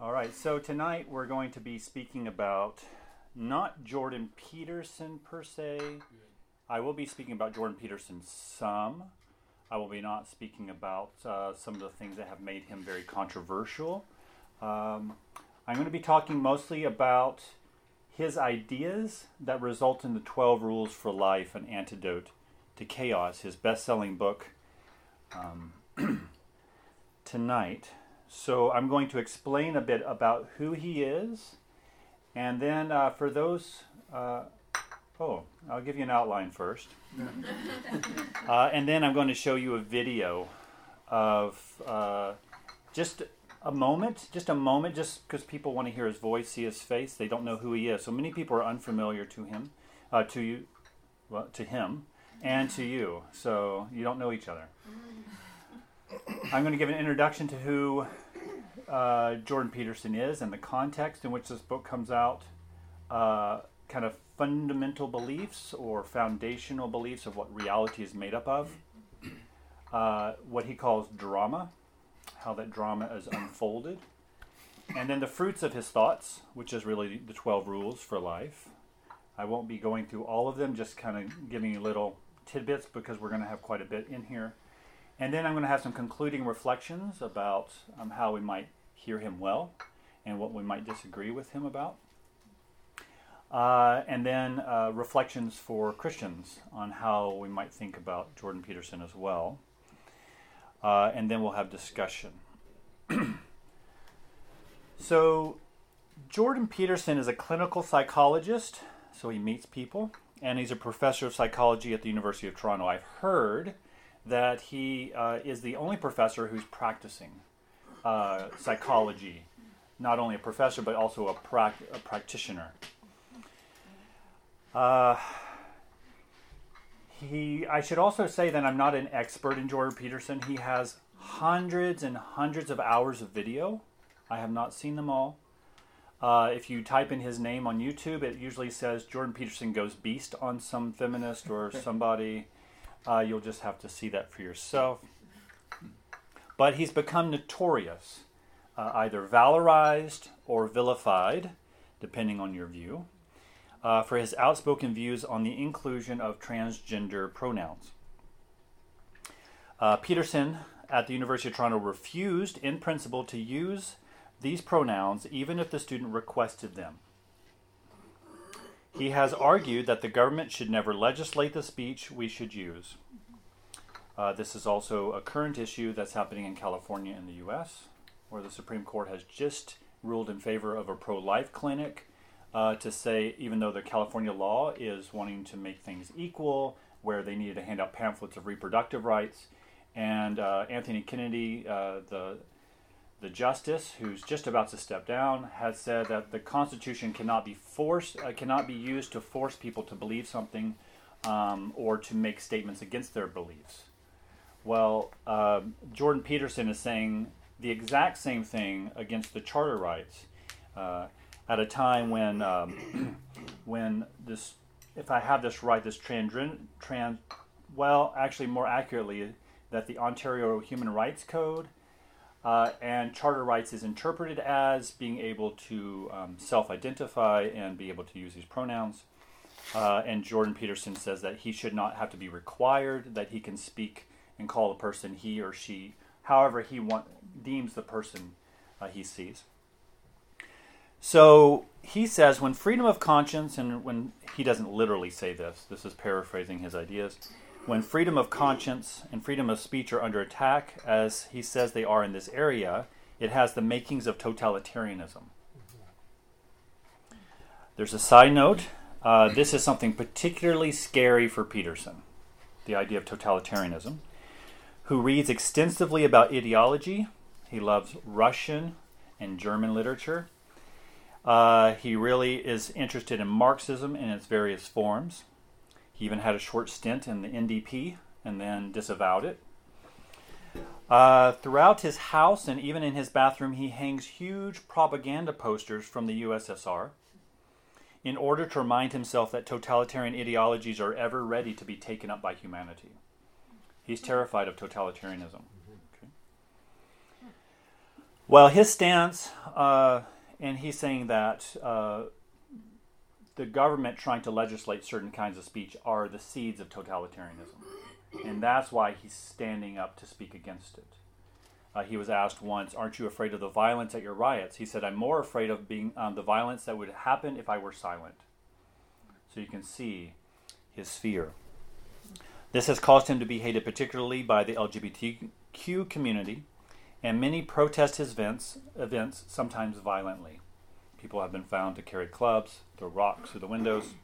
All right, so tonight we're going to be speaking about not Jordan Peterson per se. I will be speaking about Jordan Peterson some. I will be not speaking about uh, some of the things that have made him very controversial. Um, I'm going to be talking mostly about his ideas that result in the 12 Rules for Life, an antidote to chaos, his best selling book um, tonight. So I'm going to explain a bit about who he is. And then uh, for those, uh, oh, I'll give you an outline first. uh, and then I'm going to show you a video of uh, just a moment, just a moment, just because people want to hear his voice, see his face. They don't know who he is. So many people are unfamiliar to him, uh, to you, well, to him, and to you. So you don't know each other. I'm going to give an introduction to who uh, Jordan Peterson is and the context in which this book comes out, uh, kind of fundamental beliefs or foundational beliefs of what reality is made up of, uh, what he calls drama, how that drama is unfolded, and then the fruits of his thoughts, which is really the 12 rules for life. I won't be going through all of them, just kind of giving you little tidbits because we're going to have quite a bit in here. And then I'm going to have some concluding reflections about um, how we might hear him well and what we might disagree with him about. Uh, and then uh, reflections for Christians on how we might think about Jordan Peterson as well. Uh, and then we'll have discussion. so, Jordan Peterson is a clinical psychologist, so he meets people, and he's a professor of psychology at the University of Toronto. I've heard that he uh, is the only professor who's practicing uh, psychology, not only a professor but also a, pra- a practitioner. Uh, he, I should also say that I'm not an expert in Jordan Peterson. He has hundreds and hundreds of hours of video. I have not seen them all. Uh, if you type in his name on YouTube, it usually says Jordan Peterson goes beast on some feminist or somebody. Uh, you'll just have to see that for yourself. But he's become notorious, uh, either valorized or vilified, depending on your view, uh, for his outspoken views on the inclusion of transgender pronouns. Uh, Peterson at the University of Toronto refused, in principle, to use these pronouns even if the student requested them. He has argued that the government should never legislate the speech we should use. Uh, this is also a current issue that's happening in California and the U.S., where the Supreme Court has just ruled in favor of a pro life clinic uh, to say, even though the California law is wanting to make things equal, where they needed to hand out pamphlets of reproductive rights, and uh, Anthony Kennedy, uh, the the justice who's just about to step down has said that the Constitution cannot be forced, uh, cannot be used to force people to believe something um, or to make statements against their beliefs. Well, uh, Jordan Peterson is saying the exact same thing against the charter rights uh, at a time when um, when this, if I have this right, this trans, trans, well, actually more accurately, that the Ontario Human Rights Code uh, and charter rights is interpreted as being able to um, self identify and be able to use these pronouns. Uh, and Jordan Peterson says that he should not have to be required, that he can speak and call a person he or she, however he want, deems the person uh, he sees. So he says when freedom of conscience, and when he doesn't literally say this, this is paraphrasing his ideas when freedom of conscience and freedom of speech are under attack, as he says they are in this area, it has the makings of totalitarianism. There's a side note. Uh, this is something particularly scary for Peterson, the idea of totalitarianism, who reads extensively about ideology. He loves Russian and German literature. Uh, he really is interested in Marxism in its various forms. He even had a short stint in the NDP and then disavowed it. Uh, throughout his house and even in his bathroom, he hangs huge propaganda posters from the USSR in order to remind himself that totalitarian ideologies are ever ready to be taken up by humanity. He's terrified of totalitarianism. Okay. Well, his stance, uh, and he's saying that uh, the government trying to legislate certain kinds of speech are the seeds of totalitarianism. And that's why he's standing up to speak against it. Uh, he was asked once, Aren't you afraid of the violence at your riots? He said, I'm more afraid of being um, the violence that would happen if I were silent. So you can see his fear. This has caused him to be hated particularly by the LGBTQ community, and many protest his events, events sometimes violently. People have been found to carry clubs, throw rocks through the windows,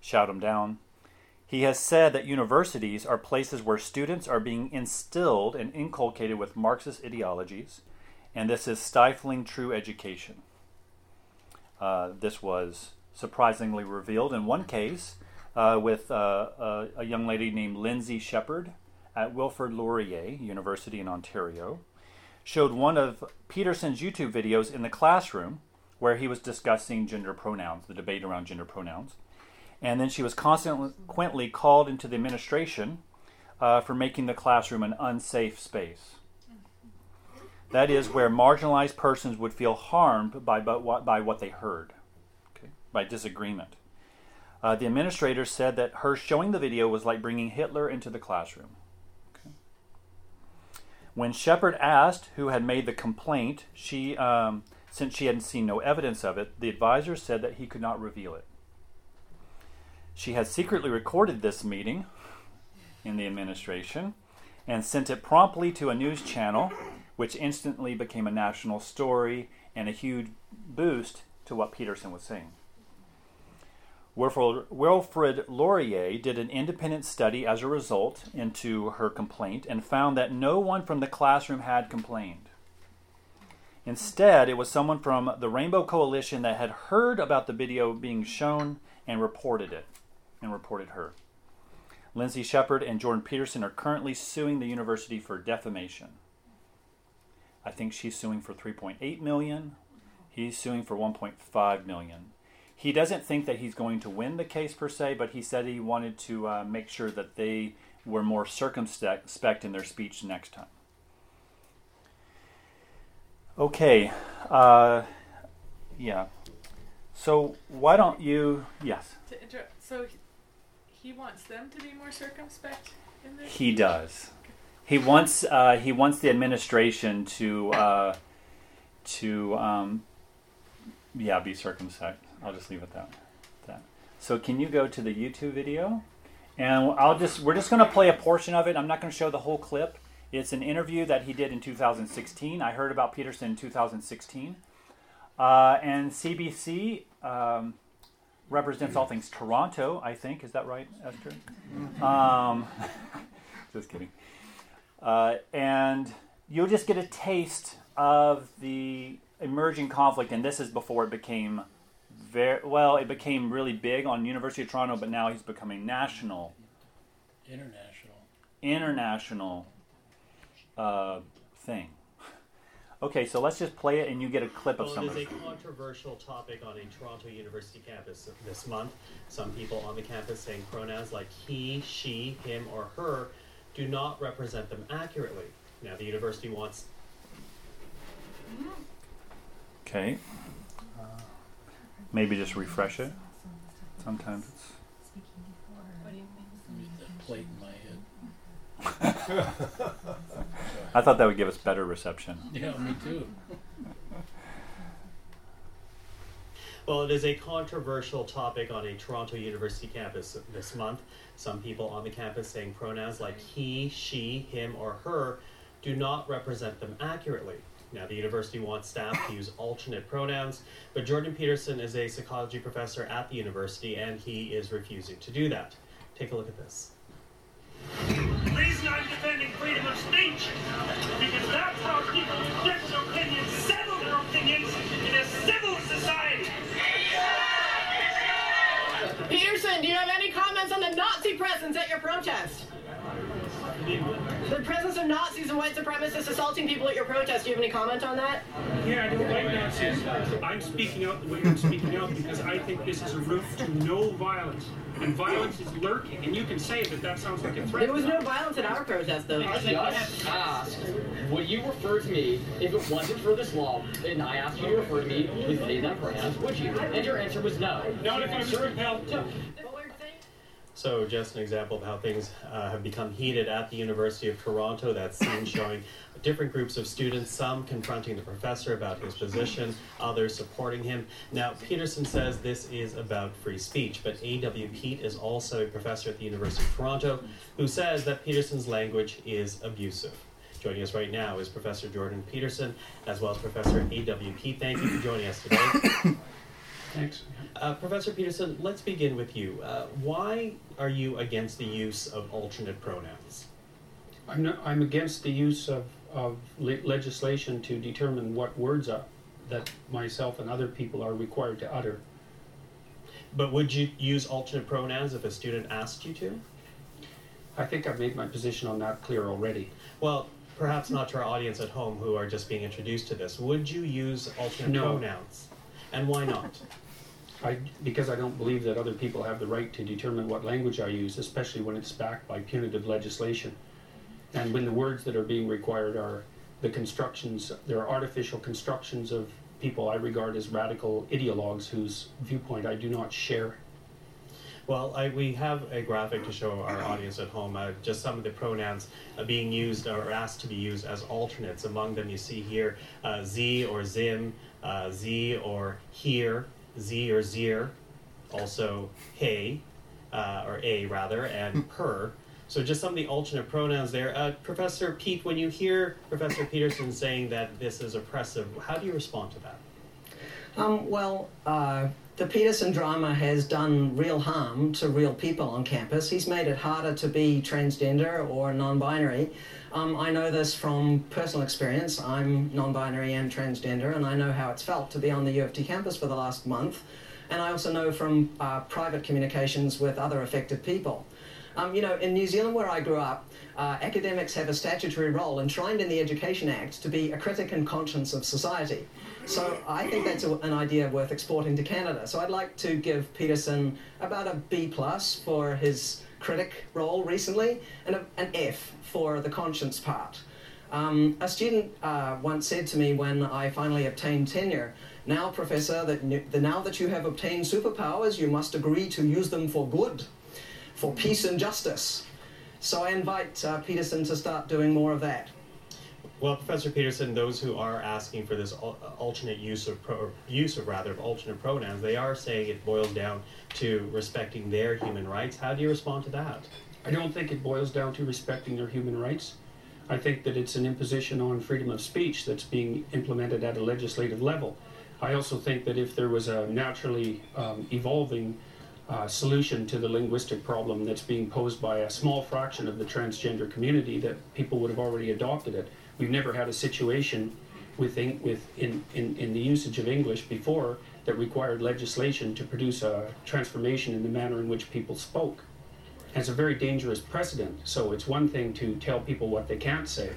shout them down. He has said that universities are places where students are being instilled and inculcated with Marxist ideologies, and this is stifling true education. Uh, this was surprisingly revealed in one case uh, with uh, a, a young lady named Lindsay Shepherd at Wilfrid Laurier University in Ontario. Showed one of Peterson's YouTube videos in the classroom where he was discussing gender pronouns, the debate around gender pronouns. And then she was consequently called into the administration uh, for making the classroom an unsafe space. That is where marginalized persons would feel harmed by, by, by what they heard, okay, by disagreement. Uh, the administrator said that her showing the video was like bringing Hitler into the classroom. Okay. When Shepherd asked who had made the complaint, she, um, since she hadn't seen no evidence of it, the advisor said that he could not reveal it. She had secretly recorded this meeting in the administration and sent it promptly to a news channel, which instantly became a national story and a huge boost to what Peterson was saying. Wilfrid Laurier did an independent study as a result into her complaint and found that no one from the classroom had complained. Instead, it was someone from the Rainbow Coalition that had heard about the video being shown and reported it and reported her. Lindsay Shepherd and Jordan Peterson are currently suing the university for defamation. I think she's suing for 3.8 million. He's suing for 1.5 million. He doesn't think that he's going to win the case per se, but he said he wanted to uh, make sure that they were more circumspect in their speech next time. Okay, uh, yeah. So why don't you? Yes. To interrupt. So he wants them to be more circumspect in this. He does. He wants uh, he wants the administration to uh, to um, yeah be circumspect. I'll just leave it that that. So can you go to the YouTube video? And I'll just we're just going to play a portion of it. I'm not going to show the whole clip. It's an interview that he did in 2016. I heard about Peterson in 2016. Uh, and CBC um, represents all things Toronto, I think. Is that right, Esther? Um, just kidding. Uh, and you'll just get a taste of the emerging conflict, and this is before it became very well. It became really big on University of Toronto, but now he's becoming national, international, international uh, thing. Okay, so let's just play it and you get a clip of well, some it is a controversial topic on a Toronto University campus this month. Some people on the campus saying pronouns like he, she, him, or her do not represent them accurately. Now, the university wants. Okay. Uh, maybe just refresh it. Sometimes it's. What do you mean? That plate in my head. I thought that would give us better reception. Yeah, me too. Well, it is a controversial topic on a Toronto University campus this month. Some people on the campus saying pronouns like he, she, him, or her do not represent them accurately. Now, the university wants staff to use alternate pronouns, but Jordan Peterson is a psychology professor at the university and he is refusing to do that. Take a look at this. Reason I'm defending freedom of speech because that's how people express their opinions, settle their opinions in a civil society. Peterson, do you have any comments on the Nazi presence at your protest? The presence of Nazis and white supremacists assaulting people at your protest. Do you have any comment on that? Yeah, I don't like Nazis. I'm speaking out the way I'm speaking out because I think this is a route to no violence. And violence is lurking. And you can say that that sounds like a threat. There was no violence at our protest, though. I just asked, would you refer to me if it wasn't for this law? And I asked you to refer to me with they, them pronouns, would you? And your answer was no. Not if I was compelled to. So, just an example of how things uh, have become heated at the University of Toronto. That scene showing different groups of students, some confronting the professor about his position, others supporting him. Now, Peterson says this is about free speech, but A.W. Peet is also a professor at the University of Toronto who says that Peterson's language is abusive. Joining us right now is Professor Jordan Peterson, as well as Professor A.W. Peet. Thank you for joining us today. Thanks. Uh, Professor Peterson, let's begin with you. Uh, why are you against the use of alternate pronouns? I'm, not, I'm against the use of, of le- legislation to determine what words are, that myself and other people are required to utter. But would you use alternate pronouns if a student asked you to? I think I've made my position on that clear already. Well, perhaps not to our audience at home who are just being introduced to this. Would you use alternate No. pronouns? And why not? I, because I don't believe that other people have the right to determine what language I use, especially when it's backed by punitive legislation. And when the words that are being required are the constructions, there are artificial constructions of people I regard as radical ideologues whose viewpoint I do not share. Well, I, we have a graphic to show our audience at home, uh, just some of the pronouns uh, being used or asked to be used as alternates. Among them, you see here uh, Z or Zim, uh, Z or here, Z or Zir, also hey, uh, or A rather, and per. So just some of the alternate pronouns there. Uh, Professor Peet, when you hear Professor Peterson saying that this is oppressive, how do you respond to that? Um, well, uh, the Peterson drama has done real harm to real people on campus. He's made it harder to be transgender or non binary. Um, I know this from personal experience. I'm non binary and transgender, and I know how it's felt to be on the U of T campus for the last month. And I also know from uh, private communications with other affected people. Um, you know, in New Zealand, where I grew up, uh, academics have a statutory role enshrined in the Education Act to be a critic and conscience of society. So I think that's a, an idea worth exporting to Canada. So I'd like to give Peterson about a B plus for his critic role recently, and a, an F for the conscience part. Um, a student uh, once said to me when I finally obtained tenure, "Now, Professor, that now that you have obtained superpowers, you must agree to use them for good, for peace and justice." So I invite uh, Peterson to start doing more of that. Well, Professor Peterson, those who are asking for this alternate use of pro- use of rather of alternate pronouns, they are saying it boils down to respecting their human rights. How do you respond to that? I don't think it boils down to respecting their human rights. I think that it's an imposition on freedom of speech that's being implemented at a legislative level. I also think that if there was a naturally um, evolving uh, solution to the linguistic problem that's being posed by a small fraction of the transgender community, that people would have already adopted it. We've never had a situation with, in, with in, in, in the usage of English before that required legislation to produce a transformation in the manner in which people spoke. It's a very dangerous precedent. So it's one thing to tell people what they can't say.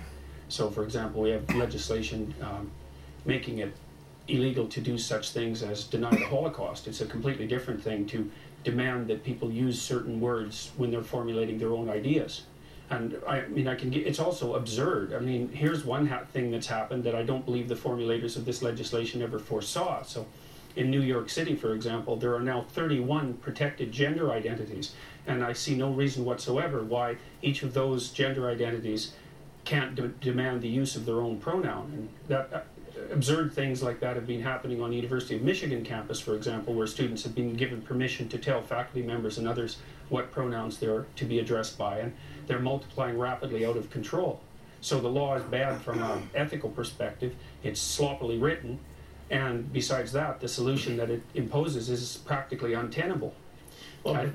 So, for example, we have legislation um, making it illegal to do such things as deny the Holocaust. It's a completely different thing to demand that people use certain words when they're formulating their own ideas. And I mean, I can get, it's also absurd. I mean, here's one thing that's happened that I don't believe the formulators of this legislation ever foresaw. So, in New York City, for example, there are now 31 protected gender identities. And I see no reason whatsoever why each of those gender identities can't de- demand the use of their own pronoun. And that uh, absurd things like that have been happening on the University of Michigan campus, for example, where students have been given permission to tell faculty members and others what pronouns they're to be addressed by, and they're multiplying rapidly out of control. So the law is bad from an ethical perspective. It's sloppily written, and besides that, the solution that it imposes is practically untenable. Well, I-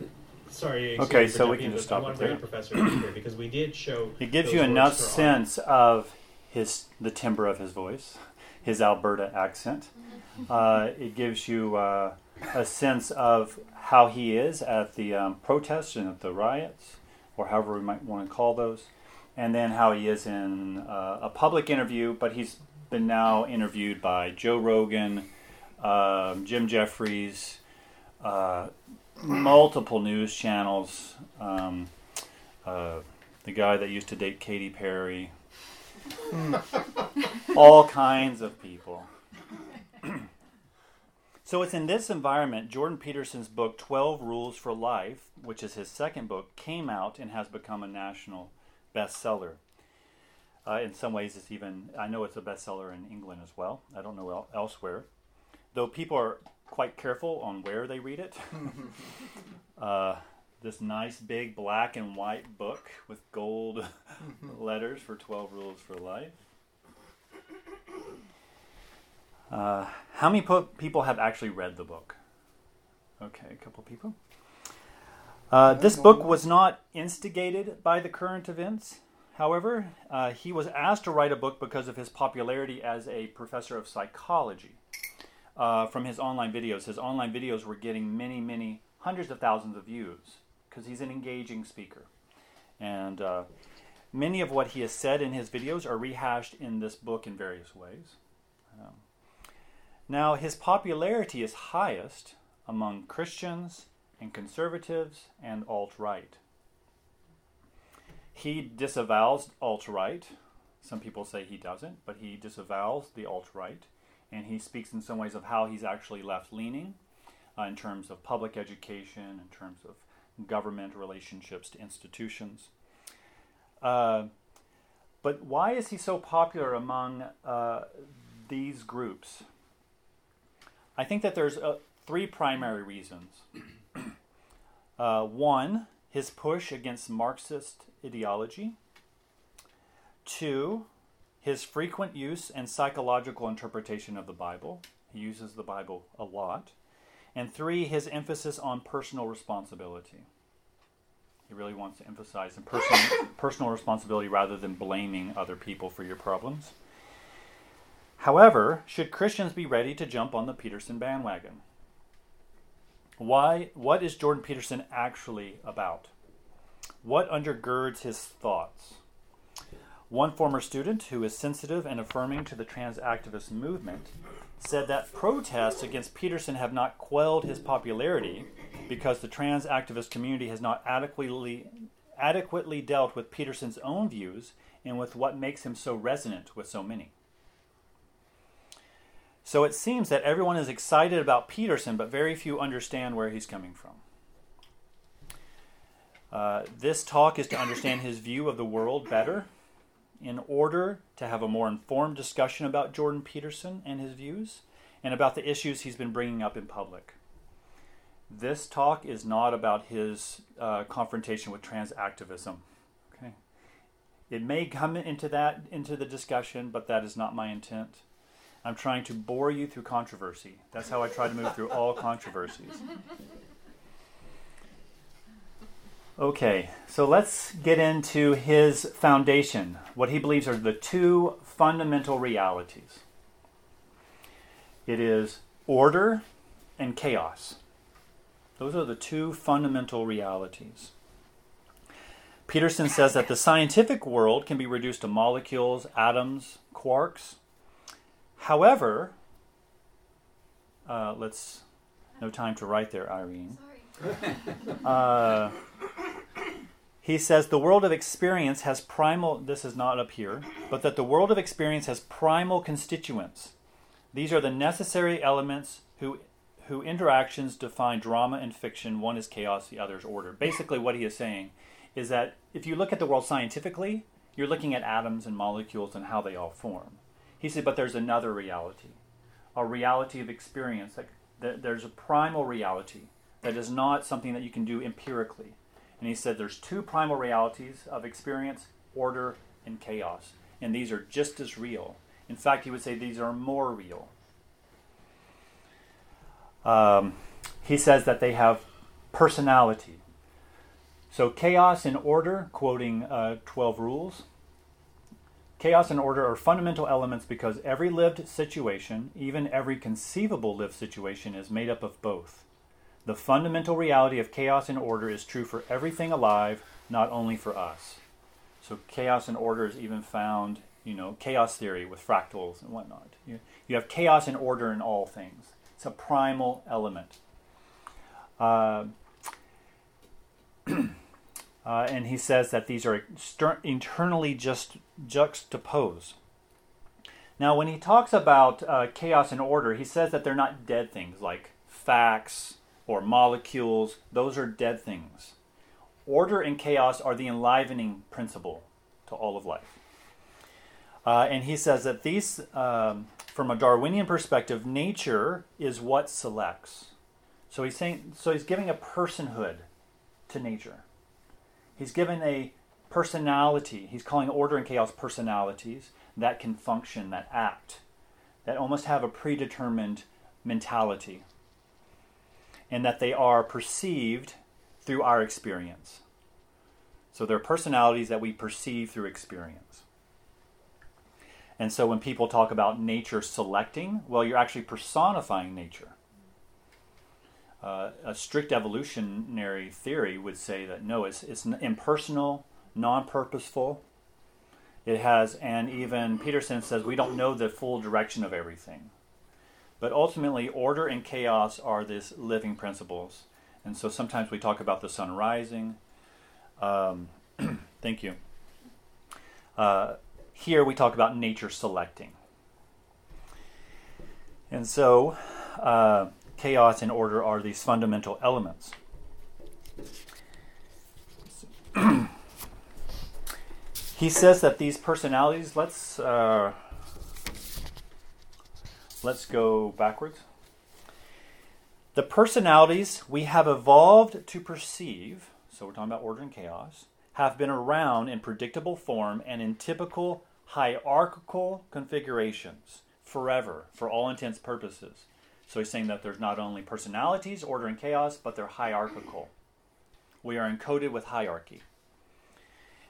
sorry. Okay, so we can just stop want it there. Professor because we did show. It gives you enough for our sense of his the timbre of his voice, his Alberta accent. Uh, it gives you uh, a sense of how he is at the um, protests and at the riots, or however we might want to call those. and then how he is in uh, a public interview, but he's been now interviewed by Joe Rogan, um, Jim Jefferies, uh, multiple news channels. Um, uh, the guy that used to date Katy Perry, all kinds of people. so it's in this environment Jordan Peterson's book 12 Rules for Life, which is his second book, came out and has become a national bestseller. Uh, in some ways, it's even, I know it's a bestseller in England as well. I don't know el- elsewhere. Though people are quite careful on where they read it. uh, this nice big black and white book with gold letters for 12 Rules for Life. Uh, how many po- people have actually read the book? Okay, a couple people. Uh, this book was not instigated by the current events. However, uh, he was asked to write a book because of his popularity as a professor of psychology. Uh, from his online videos, his online videos were getting many, many hundreds of thousands of views because he's an engaging speaker. And uh, many of what he has said in his videos are rehashed in this book in various ways. Now, his popularity is highest among Christians and conservatives and alt right. He disavows alt right. Some people say he doesn't, but he disavows the alt right. And he speaks in some ways of how he's actually left leaning uh, in terms of public education, in terms of government relationships to institutions. Uh, but why is he so popular among uh, these groups? I think that there's uh, three primary reasons. Uh, one, his push against Marxist ideology. Two, his frequent use and psychological interpretation of the Bible. He uses the Bible a lot. And three, his emphasis on personal responsibility. He really wants to emphasize personal, personal responsibility rather than blaming other people for your problems. However, should Christians be ready to jump on the Peterson bandwagon? Why, what is Jordan Peterson actually about? What undergirds his thoughts? One former student who is sensitive and affirming to the trans activist movement said that protests against Peterson have not quelled his popularity because the trans activist community has not adequately adequately dealt with Peterson's own views and with what makes him so resonant with so many. So it seems that everyone is excited about Peterson, but very few understand where he's coming from. Uh, this talk is to understand his view of the world better in order to have a more informed discussion about Jordan Peterson and his views and about the issues he's been bringing up in public. This talk is not about his uh, confrontation with trans activism. Okay, it may come into that into the discussion, but that is not my intent. I'm trying to bore you through controversy. That's how I try to move through all controversies. Okay, so let's get into his foundation, what he believes are the two fundamental realities it is order and chaos. Those are the two fundamental realities. Peterson says that the scientific world can be reduced to molecules, atoms, quarks. However, uh, let's, no time to write there, Irene. Uh, he says the world of experience has primal, this is not up here, but that the world of experience has primal constituents. These are the necessary elements who, who interactions define drama and fiction. One is chaos, the other is order. Basically, what he is saying is that if you look at the world scientifically, you're looking at atoms and molecules and how they all form. He said, but there's another reality, a reality of experience. Like there's a primal reality that is not something that you can do empirically. And he said there's two primal realities of experience, order, and chaos. And these are just as real. In fact, he would say these are more real. Um, he says that they have personality. So, chaos and order, quoting uh, 12 rules. Chaos and order are fundamental elements because every lived situation, even every conceivable lived situation, is made up of both. The fundamental reality of chaos and order is true for everything alive, not only for us. So chaos and order is even found, you know, chaos theory with fractals and whatnot. You, you have chaos and order in all things. It's a primal element. Uh, uh, and he says that these are exter- internally just juxtaposed. Now, when he talks about uh, chaos and order, he says that they're not dead things like facts or molecules. Those are dead things. Order and chaos are the enlivening principle to all of life. Uh, and he says that these, um, from a Darwinian perspective, nature is what selects. So he's saying, so he's giving a personhood to nature. He's given a personality. He's calling order and chaos personalities that can function, that act, that almost have a predetermined mentality, and that they are perceived through our experience. So they're personalities that we perceive through experience. And so when people talk about nature selecting, well, you're actually personifying nature. Uh, a strict evolutionary theory would say that no, it's, it's impersonal, non purposeful. It has, and even Peterson says we don't know the full direction of everything. But ultimately, order and chaos are these living principles. And so sometimes we talk about the sun rising. Um, thank you. Uh, here we talk about nature selecting. And so, uh, chaos and order are these fundamental elements. he says that these personalities, let's uh, let's go backwards. The personalities we have evolved to perceive, so we're talking about order and chaos, have been around in predictable form and in typical hierarchical configurations forever, for all intents purposes. So he's saying that there's not only personalities, order, and chaos, but they're hierarchical. We are encoded with hierarchy.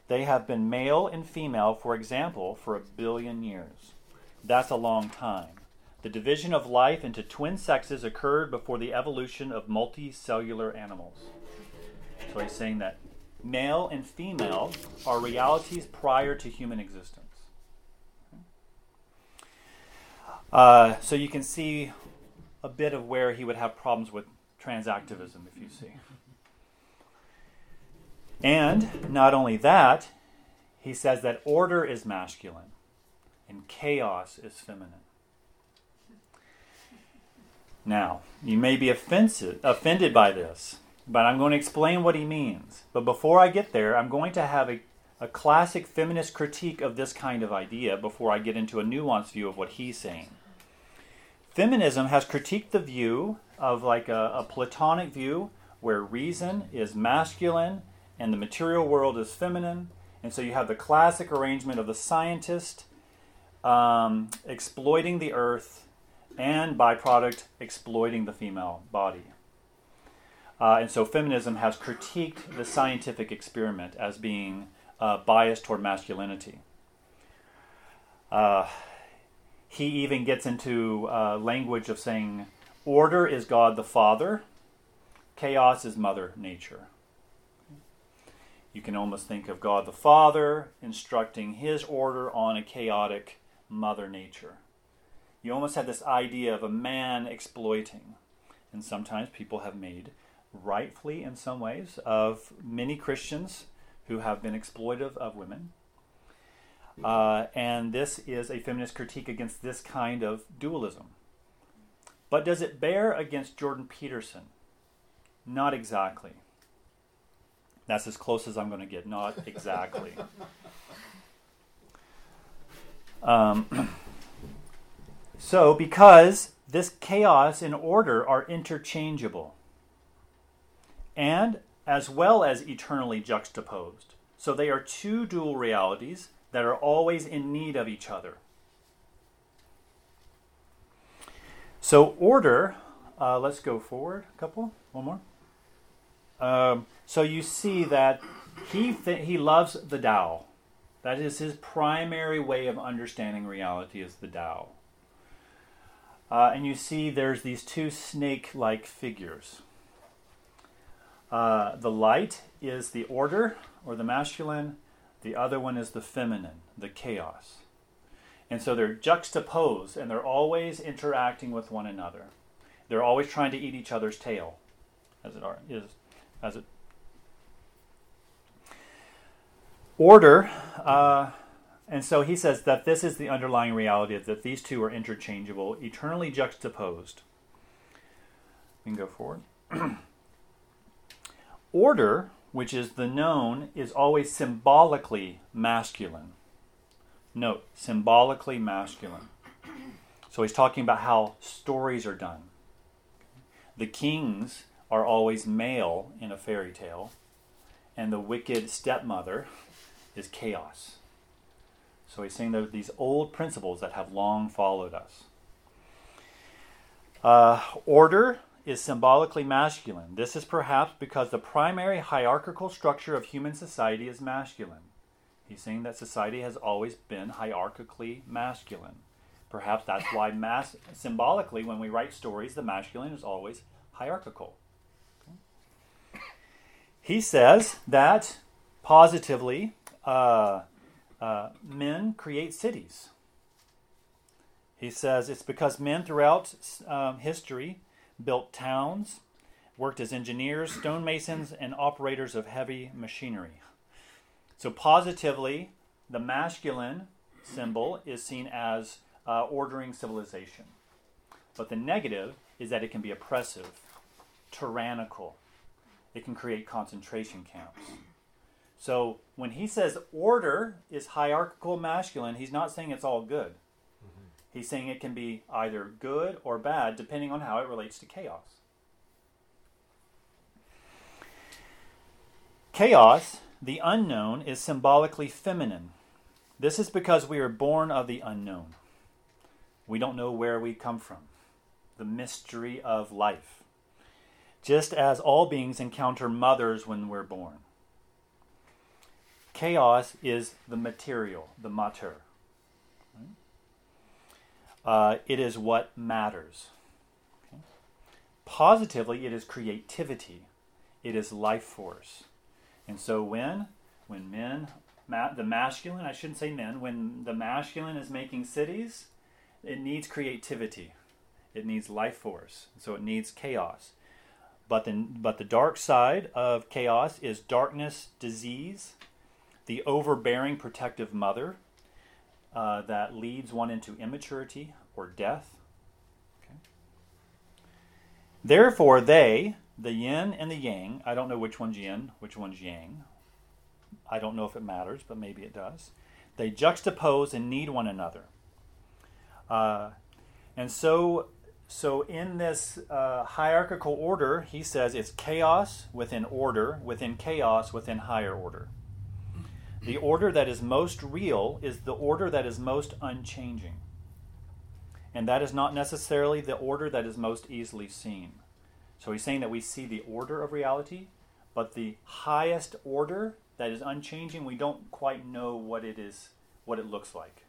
They have been male and female, for example, for a billion years. That's a long time. The division of life into twin sexes occurred before the evolution of multicellular animals. So he's saying that male and female are realities prior to human existence. Uh, so you can see a bit of where he would have problems with transactivism, if you see. And not only that, he says that order is masculine and chaos is feminine. Now, you may be offensive, offended by this, but I'm going to explain what he means. But before I get there, I'm going to have a, a classic feminist critique of this kind of idea before I get into a nuanced view of what he's saying. Feminism has critiqued the view of like a, a Platonic view where reason is masculine and the material world is feminine. And so you have the classic arrangement of the scientist um, exploiting the earth and byproduct exploiting the female body. Uh, and so feminism has critiqued the scientific experiment as being uh, biased toward masculinity. Uh, he even gets into uh, language of saying order is God the Father, chaos is Mother Nature. You can almost think of God the Father instructing his order on a chaotic Mother Nature. You almost have this idea of a man exploiting. And sometimes people have made, rightfully in some ways, of many Christians who have been exploitive of women. Uh, and this is a feminist critique against this kind of dualism. But does it bear against Jordan Peterson? Not exactly. That's as close as I'm going to get. Not exactly. um, so, because this chaos and order are interchangeable, and as well as eternally juxtaposed. So, they are two dual realities that are always in need of each other. So, order, uh, let's go forward a couple, one more. Um, so, you see that he, th- he loves the Tao. That is his primary way of understanding reality, is the Tao. Uh, and you see there's these two snake like figures. Uh, the light is the order or the masculine, The other one is the feminine, the chaos. And so they're juxtaposed and they're always interacting with one another. They're always trying to eat each other's tail, as it are, is, as it. Order, uh, and so he says that this is the underlying reality that these two are interchangeable, eternally juxtaposed. We can go forward. Order, which is the known, is always symbolically masculine. Note, symbolically masculine. So he's talking about how stories are done. The kings are always male in a fairy tale, and the wicked stepmother is chaos. So he's saying that these old principles that have long followed us. Uh, order is symbolically masculine. This is perhaps because the primary hierarchical structure of human society is masculine. He's saying that society has always been hierarchically masculine. Perhaps that's why mass symbolically when we write stories the masculine is always hierarchical. Okay. He says that positively uh, uh, men create cities. He says it's because men throughout um, history built towns, worked as engineers, stonemasons, and operators of heavy machinery. So, positively, the masculine symbol is seen as uh, ordering civilization. But the negative is that it can be oppressive, tyrannical, it can create concentration camps. So, when he says order is hierarchical masculine, he's not saying it's all good. He's saying it can be either good or bad depending on how it relates to chaos. Chaos, the unknown, is symbolically feminine. This is because we are born of the unknown. We don't know where we come from, the mystery of life. Just as all beings encounter mothers when we're born. Chaos is the material, the mater. Uh, it is what matters. Okay? Positively, it is creativity. It is life force. And so when when men, ma- the masculine, I shouldn't say men, when the masculine is making cities, it needs creativity. It needs life force. So it needs chaos. But the, but the dark side of chaos is darkness, disease, the overbearing protective mother, uh, that leads one into immaturity or death. Okay. Therefore, they, the yin and the yang, I don't know which one's yin, which one's yang. I don't know if it matters, but maybe it does. They juxtapose and need one another. Uh, and so, so in this uh, hierarchical order, he says it's chaos within order, within chaos, within higher order. The order that is most real is the order that is most unchanging. And that is not necessarily the order that is most easily seen. So he's saying that we see the order of reality, but the highest order that is unchanging, we don't quite know what it is, what it looks like.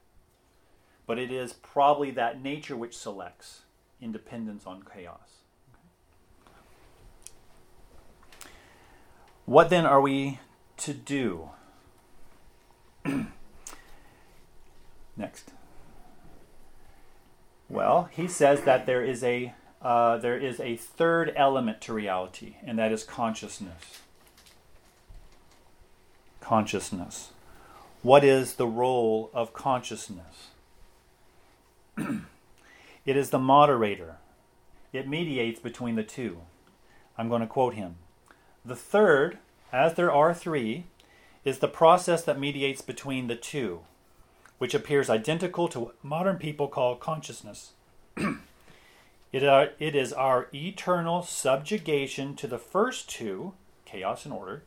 But it is probably that nature which selects independence on chaos. What then are we to do? Next. Well, he says that there is a uh, there is a third element to reality, and that is consciousness. Consciousness. What is the role of consciousness? it is the moderator. It mediates between the two. I'm going to quote him. The third, as there are three, is the process that mediates between the two, which appears identical to what modern people call consciousness. it, are, it is our eternal subjugation to the first two, chaos and order,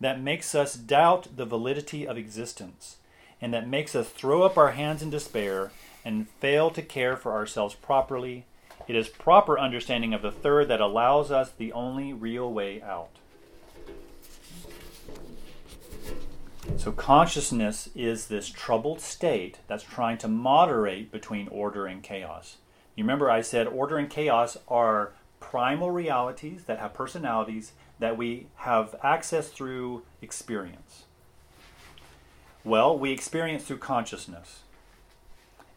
that makes us doubt the validity of existence, and that makes us throw up our hands in despair and fail to care for ourselves properly. It is proper understanding of the third that allows us the only real way out. So, consciousness is this troubled state that's trying to moderate between order and chaos. You remember I said order and chaos are primal realities that have personalities that we have access through experience. Well, we experience through consciousness.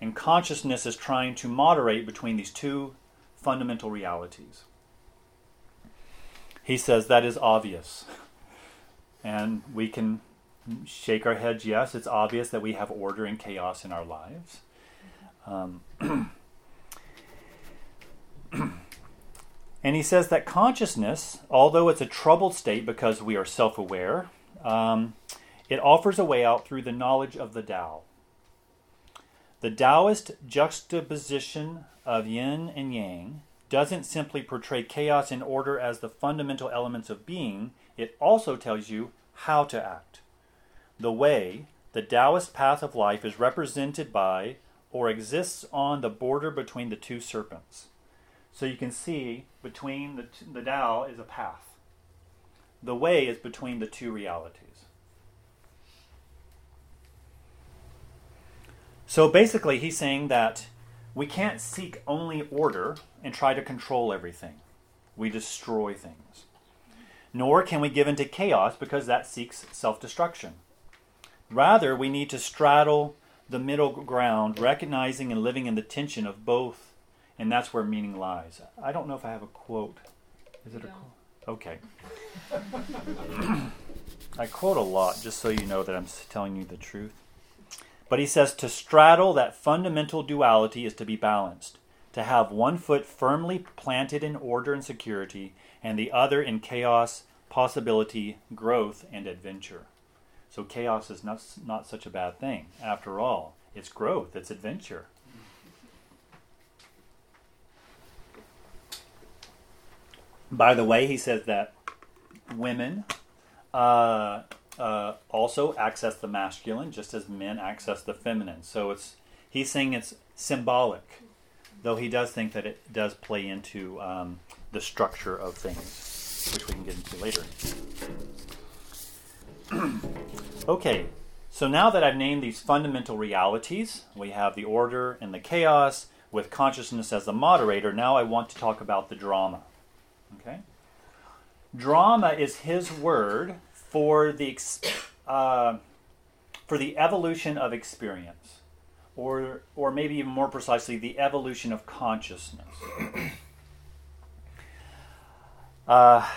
And consciousness is trying to moderate between these two fundamental realities. He says that is obvious. And we can shake our heads, yes, it's obvious that we have order and chaos in our lives. Um, and he says that consciousness, although it's a troubled state because we are self aware, um, it offers a way out through the knowledge of the Tao. The Taoist juxtaposition of yin and yang doesn't simply portray chaos and order as the fundamental elements of being, it also tells you how to act. The way, the Taoist path of life, is represented by or exists on the border between the two serpents. So you can see between the, the Tao is a path. The way is between the two realities. So basically, he's saying that we can't seek only order and try to control everything. We destroy things. Nor can we give into chaos because that seeks self destruction. Rather, we need to straddle the middle ground, recognizing and living in the tension of both, and that's where meaning lies. I don't know if I have a quote. Is it a quote? Okay. I quote a lot just so you know that I'm telling you the truth. But he says to straddle that fundamental duality is to be balanced, to have one foot firmly planted in order and security, and the other in chaos, possibility, growth, and adventure. So chaos is not, not such a bad thing. After all, it's growth, it's adventure. By the way, he says that women uh, uh, also access the masculine just as men access the feminine. So it's he's saying it's symbolic, though he does think that it does play into um, the structure of things, which we can get into later. okay, so now that I've named these fundamental realities, we have the order and the chaos with consciousness as the moderator. Now I want to talk about the drama. Okay? Drama is his word for the uh, for the evolution of experience, or or maybe even more precisely, the evolution of consciousness. Uh,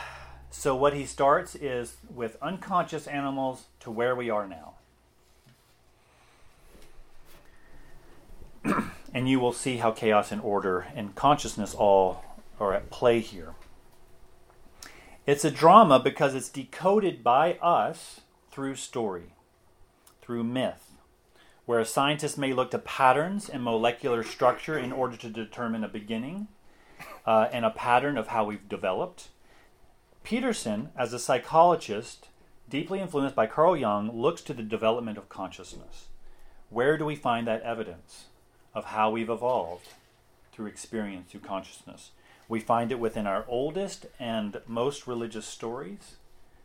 so what he starts is with unconscious animals to where we are now. and you will see how chaos and order and consciousness all are at play here. It's a drama because it's decoded by us through story, through myth, where a scientist may look to patterns and molecular structure in order to determine a beginning uh, and a pattern of how we've developed. Peterson, as a psychologist, deeply influenced by Carl Jung, looks to the development of consciousness. Where do we find that evidence of how we've evolved through experience, through consciousness? We find it within our oldest and most religious stories,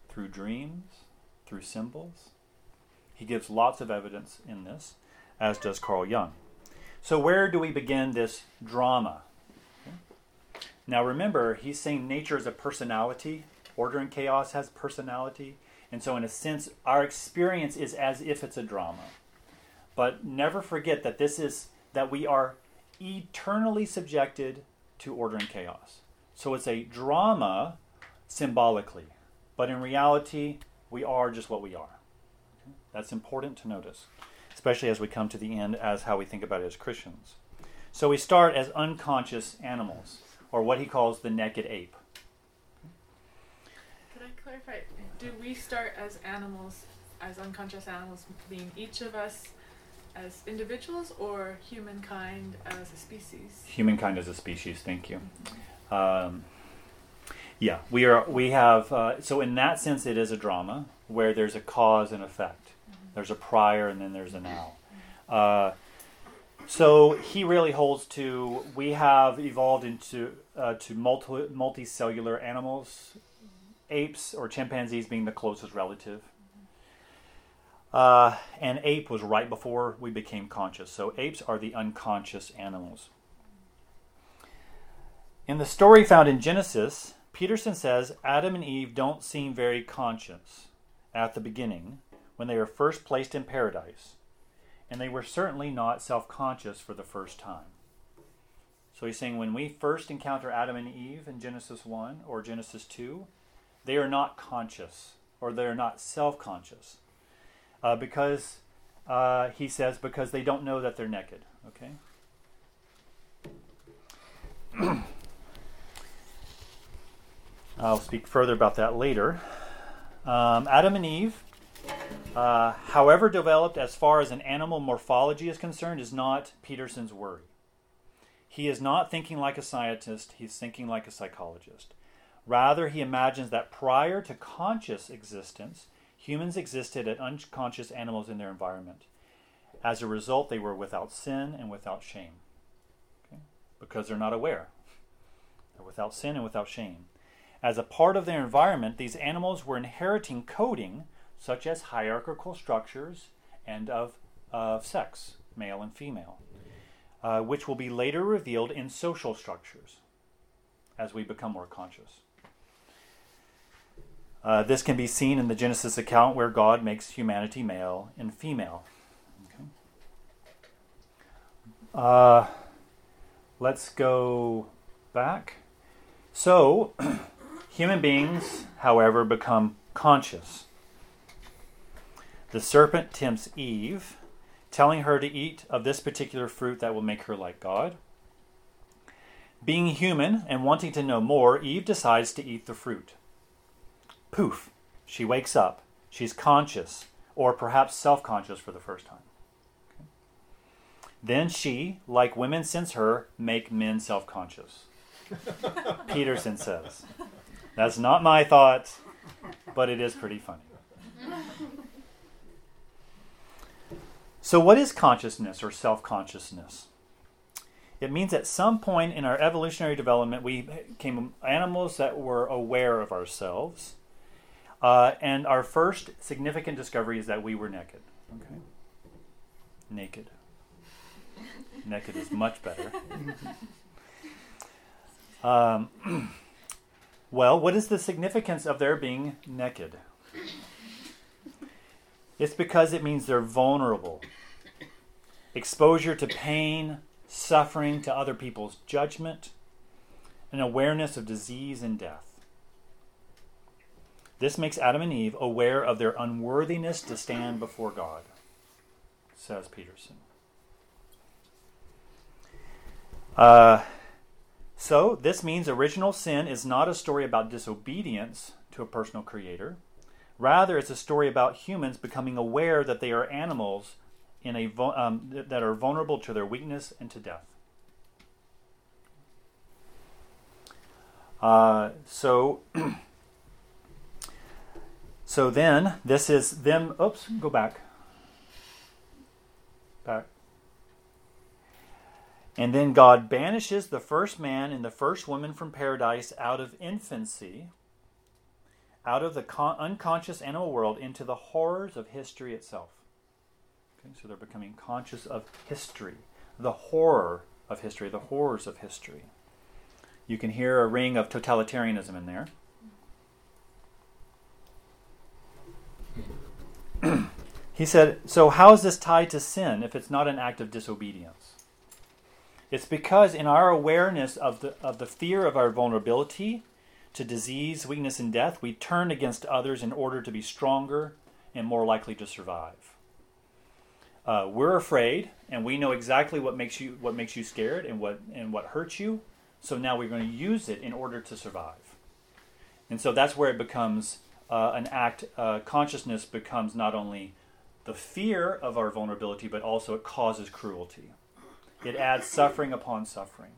through dreams, through symbols. He gives lots of evidence in this, as does Carl Jung. So, where do we begin this drama? Now, remember, he's saying nature is a personality, order and chaos has personality. And so, in a sense, our experience is as if it's a drama. But never forget that this is that we are eternally subjected to order and chaos. So it's a drama symbolically, but in reality, we are just what we are. Okay? That's important to notice, especially as we come to the end as how we think about it as Christians. So we start as unconscious animals, or what he calls the naked ape. Clarify? Do we start as animals, as unconscious animals, being each of us as individuals or humankind as a species? Humankind as a species. Thank you. Um, yeah, we are. We have. Uh, so in that sense, it is a drama where there's a cause and effect. Mm-hmm. There's a prior and then there's a now. Uh, so he really holds to. We have evolved into uh, to multi multicellular animals, apes or chimpanzees being the closest relative. Uh, and ape was right before we became conscious. So apes are the unconscious animals. In the story found in Genesis, Peterson says Adam and Eve don't seem very conscious at the beginning when they were first placed in paradise, and they were certainly not self conscious for the first time. So he's saying when we first encounter Adam and Eve in Genesis 1 or Genesis 2, they are not conscious or they are not self conscious. Uh, because, uh, he says, because they don't know that they're naked. Okay? I'll speak further about that later. Um, Adam and Eve, uh, however developed as far as an animal morphology is concerned, is not Peterson's worry. He is not thinking like a scientist, he's thinking like a psychologist. Rather, he imagines that prior to conscious existence, humans existed as unconscious animals in their environment. As a result, they were without sin and without shame. Okay? Because they're not aware. They're without sin and without shame. As a part of their environment, these animals were inheriting coding such as hierarchical structures and of, of sex, male and female, uh, which will be later revealed in social structures as we become more conscious. Uh, this can be seen in the Genesis account where God makes humanity male and female. Okay. Uh, let's go back. So, human beings, however, become conscious. The serpent tempts Eve, telling her to eat of this particular fruit that will make her like God. Being human and wanting to know more, Eve decides to eat the fruit. Poof, she wakes up. She's conscious, or perhaps self conscious for the first time. Okay. Then she, like women since her, make men self conscious. Peterson says. That's not my thought, but it is pretty funny. So, what is consciousness or self consciousness? It means at some point in our evolutionary development, we became animals that were aware of ourselves uh, and our first significant discovery is that we were naked. Okay? Naked. naked is much better. Um, well, what is the significance of their being naked? It's because it means they're vulnerable. Exposure to pain, suffering, to other people's judgment, an awareness of disease and death. This makes Adam and Eve aware of their unworthiness to stand before God, says Peterson. Uh, so, this means original sin is not a story about disobedience to a personal creator. Rather, it's a story about humans becoming aware that they are animals in a um, that are vulnerable to their weakness and to death. Uh, so, So then, this is them. Oops, go back. Back. And then God banishes the first man and the first woman from paradise out of infancy, out of the con- unconscious animal world, into the horrors of history itself. Okay, so they're becoming conscious of history, the horror of history, the horrors of history. You can hear a ring of totalitarianism in there. he said, So, how is this tied to sin if it's not an act of disobedience? It's because in our awareness of the, of the fear of our vulnerability to disease, weakness, and death, we turn against others in order to be stronger and more likely to survive. Uh, we're afraid, and we know exactly what makes you what makes you scared and what and what hurts you. So now we're going to use it in order to survive. And so that's where it becomes uh, an act, uh, consciousness becomes not only the fear of our vulnerability, but also it causes cruelty. It adds suffering upon suffering.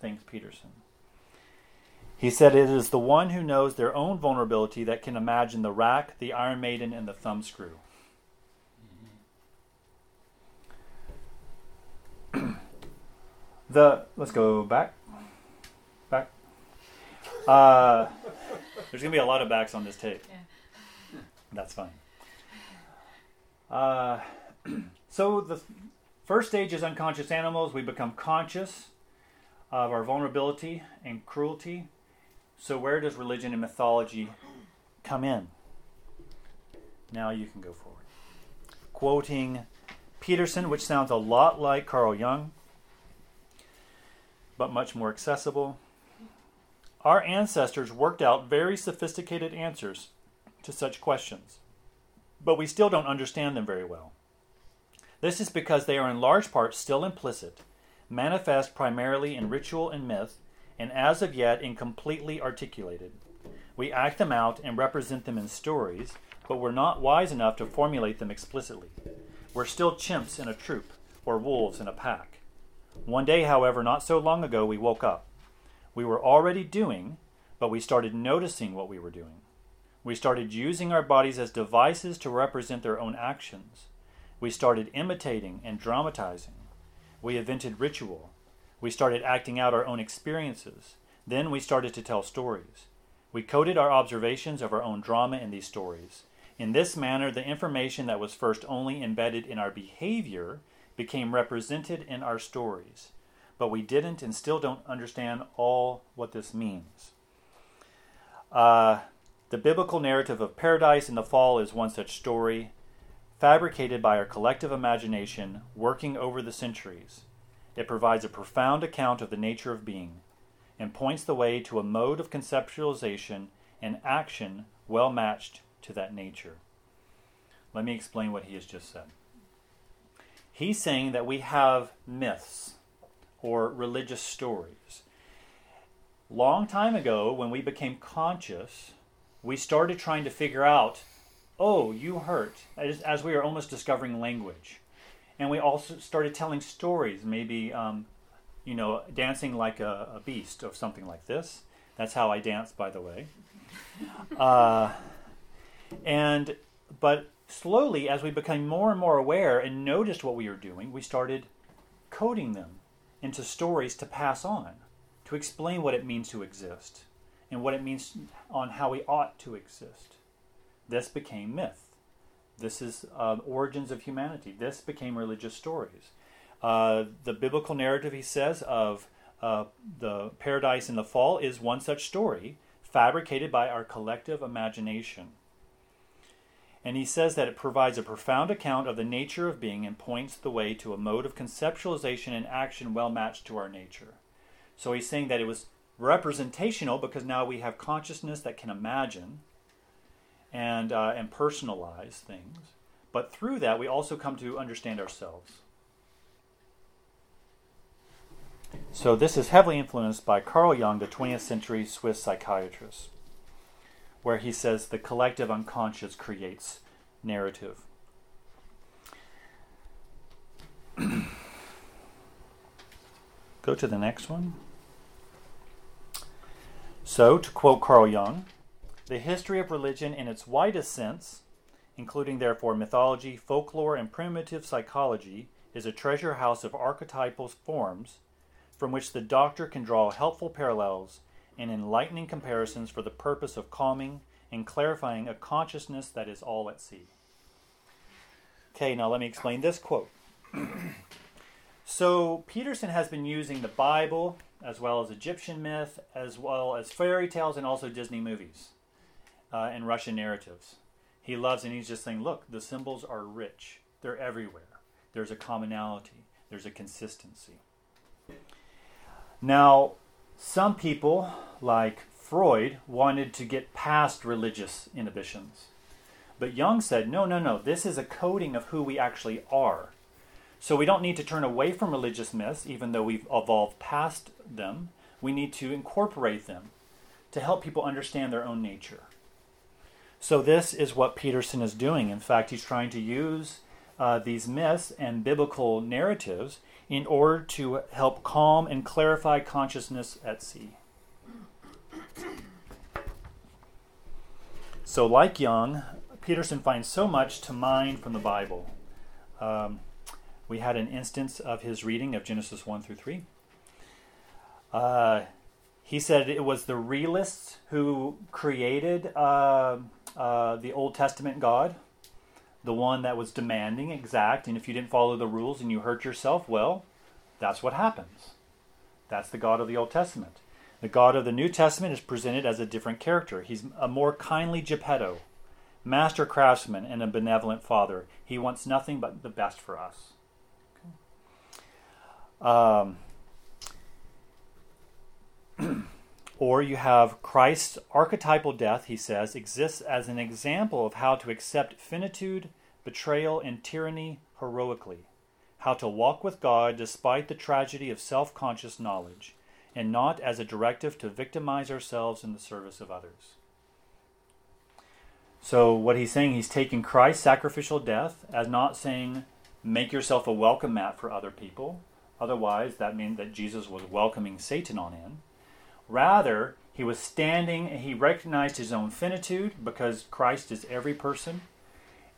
Thanks, Peterson. He said it is the one who knows their own vulnerability that can imagine the rack, the Iron Maiden, and the thumbscrew. the let's go back, back. Uh, there's going to be a lot of backs on this tape. Yeah. That's fine. Uh, so the first stage is unconscious animals. We become conscious of our vulnerability and cruelty. So where does religion and mythology come in? Now you can go forward. Quoting Peterson, which sounds a lot like Carl Jung, but much more accessible. Our ancestors worked out very sophisticated answers to such questions, but we still don't understand them very well. This is because they are in large part still implicit, manifest primarily in ritual and myth, and as of yet incompletely articulated. We act them out and represent them in stories, but we're not wise enough to formulate them explicitly. We're still chimps in a troop, or wolves in a pack. One day, however, not so long ago, we woke up. We were already doing, but we started noticing what we were doing. We started using our bodies as devices to represent their own actions. We started imitating and dramatizing. We invented ritual. We started acting out our own experiences. Then we started to tell stories. We coded our observations of our own drama in these stories. In this manner, the information that was first only embedded in our behavior became represented in our stories. But we didn't and still don't understand all what this means. Uh, the biblical narrative of paradise and the fall is one such story, fabricated by our collective imagination, working over the centuries. It provides a profound account of the nature of being and points the way to a mode of conceptualization and action well matched to that nature. Let me explain what he has just said. He's saying that we have myths or religious stories. Long time ago, when we became conscious, we started trying to figure out oh, you hurt, as, as we are almost discovering language. And we also started telling stories, maybe, um, you know, dancing like a, a, beast or something like this. That's how I dance, by the way. Uh, and, but slowly, as we became more and more aware and noticed what we were doing, we started coding them into stories to pass on, to explain what it means to exist and what it means on how we ought to exist. This became myth. This is uh, origins of humanity. This became religious stories. Uh, the biblical narrative, he says, of uh, the paradise and the fall is one such story, fabricated by our collective imagination. And he says that it provides a profound account of the nature of being and points the way to a mode of conceptualization and action well matched to our nature. So he's saying that it was representational because now we have consciousness that can imagine and, uh, and personalize things. But through that, we also come to understand ourselves. So this is heavily influenced by Carl Jung, the 20th century Swiss psychiatrist where he says the collective unconscious creates narrative. Go to the next one. So, to quote Carl Jung, the history of religion in its widest sense, including therefore mythology, folklore, and primitive psychology, is a treasure house of archetypal forms from which the doctor can draw helpful parallels and enlightening comparisons for the purpose of calming and clarifying a consciousness that is all at sea. Okay, now let me explain this quote. so, Peterson has been using the Bible as well as Egyptian myth, as well as fairy tales, and also Disney movies uh, and Russian narratives. He loves, and he's just saying, look, the symbols are rich, they're everywhere. There's a commonality, there's a consistency. Now, some people, like Freud, wanted to get past religious inhibitions. But Jung said, no, no, no, this is a coding of who we actually are. So we don't need to turn away from religious myths, even though we've evolved past them. We need to incorporate them to help people understand their own nature. So this is what Peterson is doing. In fact, he's trying to use uh, these myths and biblical narratives in order to help calm and clarify consciousness at sea. So, like Jung, Peterson finds so much to mine from the Bible. Um, we had an instance of his reading of Genesis 1 through 3. Uh, he said it was the realists who created uh, uh, the Old Testament God, the one that was demanding, exact, and if you didn't follow the rules and you hurt yourself, well, that's what happens. That's the God of the Old Testament. The God of the New Testament is presented as a different character. He's a more kindly Geppetto, master craftsman and a benevolent father. He wants nothing but the best for us. Um, or you have Christ's archetypal death, he says, exists as an example of how to accept finitude, betrayal, and tyranny heroically, how to walk with God despite the tragedy of self conscious knowledge, and not as a directive to victimize ourselves in the service of others. So, what he's saying, he's taking Christ's sacrificial death as not saying, make yourself a welcome mat for other people. Otherwise, that means that Jesus was welcoming Satan on in. Rather, he was standing, he recognized his own finitude because Christ is every person,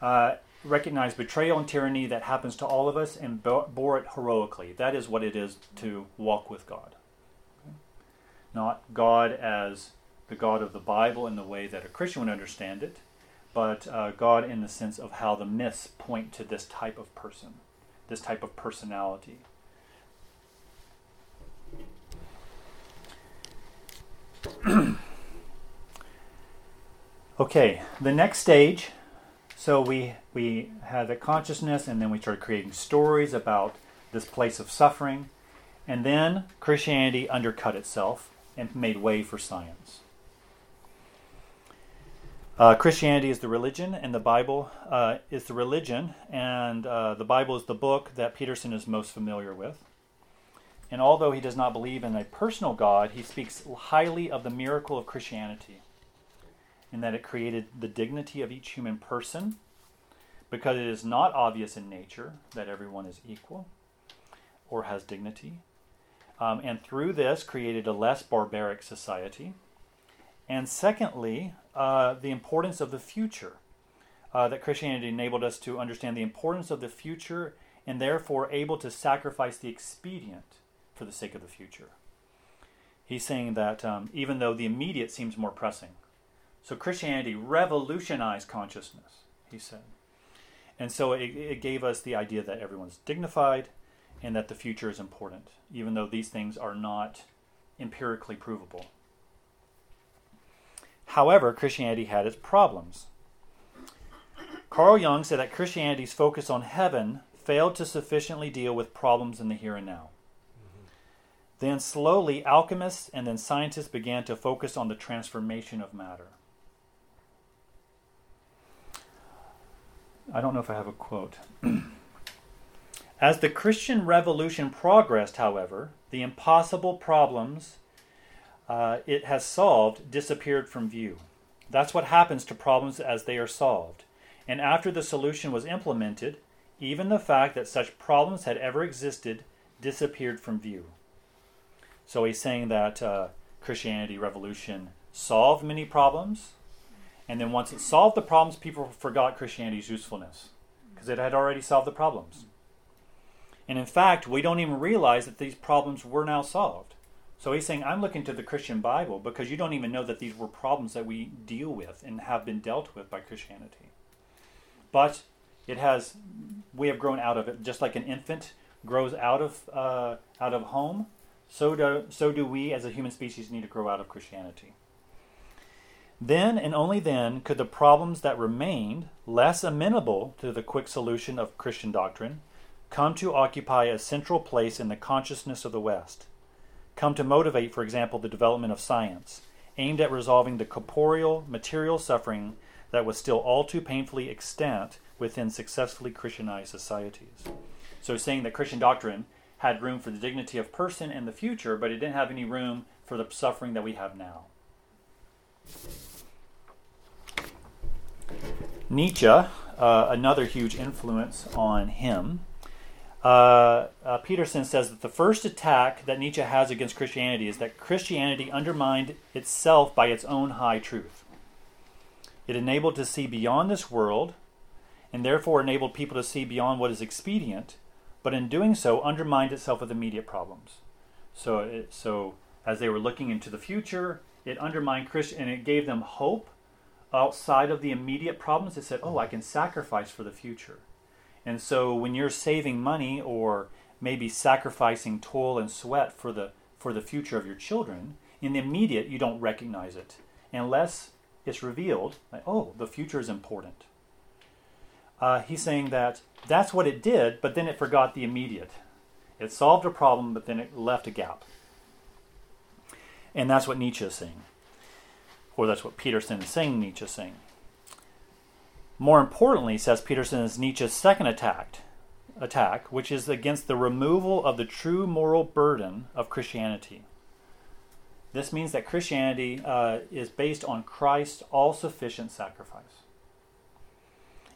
uh, recognized betrayal and tyranny that happens to all of us, and bore it heroically. That is what it is to walk with God. Okay? Not God as the God of the Bible in the way that a Christian would understand it, but uh, God in the sense of how the myths point to this type of person, this type of personality. okay, the next stage. So we we had the consciousness, and then we started creating stories about this place of suffering, and then Christianity undercut itself and made way for science. Uh, Christianity is the religion, and the Bible uh, is the religion, and uh, the Bible is the book that Peterson is most familiar with. And although he does not believe in a personal God, he speaks highly of the miracle of Christianity, in that it created the dignity of each human person, because it is not obvious in nature that everyone is equal or has dignity, um, and through this created a less barbaric society. And secondly, uh, the importance of the future. Uh, that Christianity enabled us to understand the importance of the future and therefore able to sacrifice the expedient for the sake of the future. He's saying that um, even though the immediate seems more pressing. So Christianity revolutionized consciousness, he said. And so it, it gave us the idea that everyone's dignified and that the future is important, even though these things are not empirically provable. However, Christianity had its problems. Carl Jung said that Christianity's focus on heaven failed to sufficiently deal with problems in the here and now. Then, slowly, alchemists and then scientists began to focus on the transformation of matter. I don't know if I have a quote. As the Christian revolution progressed, however, the impossible problems uh, it has solved disappeared from view. That's what happens to problems as they are solved. And after the solution was implemented, even the fact that such problems had ever existed disappeared from view. So he's saying that uh, Christianity revolution solved many problems, and then once it solved the problems, people forgot Christianity's usefulness because it had already solved the problems. And in fact, we don't even realize that these problems were now solved. So he's saying, I'm looking to the Christian Bible because you don't even know that these were problems that we deal with and have been dealt with by Christianity. But it has, we have grown out of it, just like an infant grows out of uh, out of home. So do so do we as a human species need to grow out of Christianity. Then and only then could the problems that remained, less amenable to the quick solution of Christian doctrine, come to occupy a central place in the consciousness of the West come to motivate, for example, the development of science, aimed at resolving the corporeal, material suffering that was still all too painfully extant within successfully Christianized societies. So, saying that Christian doctrine had room for the dignity of person in the future, but it didn't have any room for the suffering that we have now. Nietzsche, uh, another huge influence on him, uh, uh, Peterson says that the first attack that Nietzsche has against Christianity is that Christianity undermined itself by its own high truth. It enabled to see beyond this world, and therefore enabled people to see beyond what is expedient, but in doing so, undermined itself with immediate problems. So, it, so as they were looking into the future, it undermined Christian, and it gave them hope outside of the immediate problems. It said, "Oh, I can sacrifice for the future." And so when you're saving money or maybe sacrificing toil and sweat for the for the future of your children, in the immediate you don't recognize it unless it's revealed, like, oh, the future is important. Uh, he's saying that that's what it did, but then it forgot the immediate. It solved a problem, but then it left a gap. And that's what Nietzsche is saying. Or that's what Peterson is saying Nietzsche is saying. More importantly, says Peterson, is Nietzsche's second attack, attack, which is against the removal of the true moral burden of Christianity. This means that Christianity uh, is based on Christ's all sufficient sacrifice.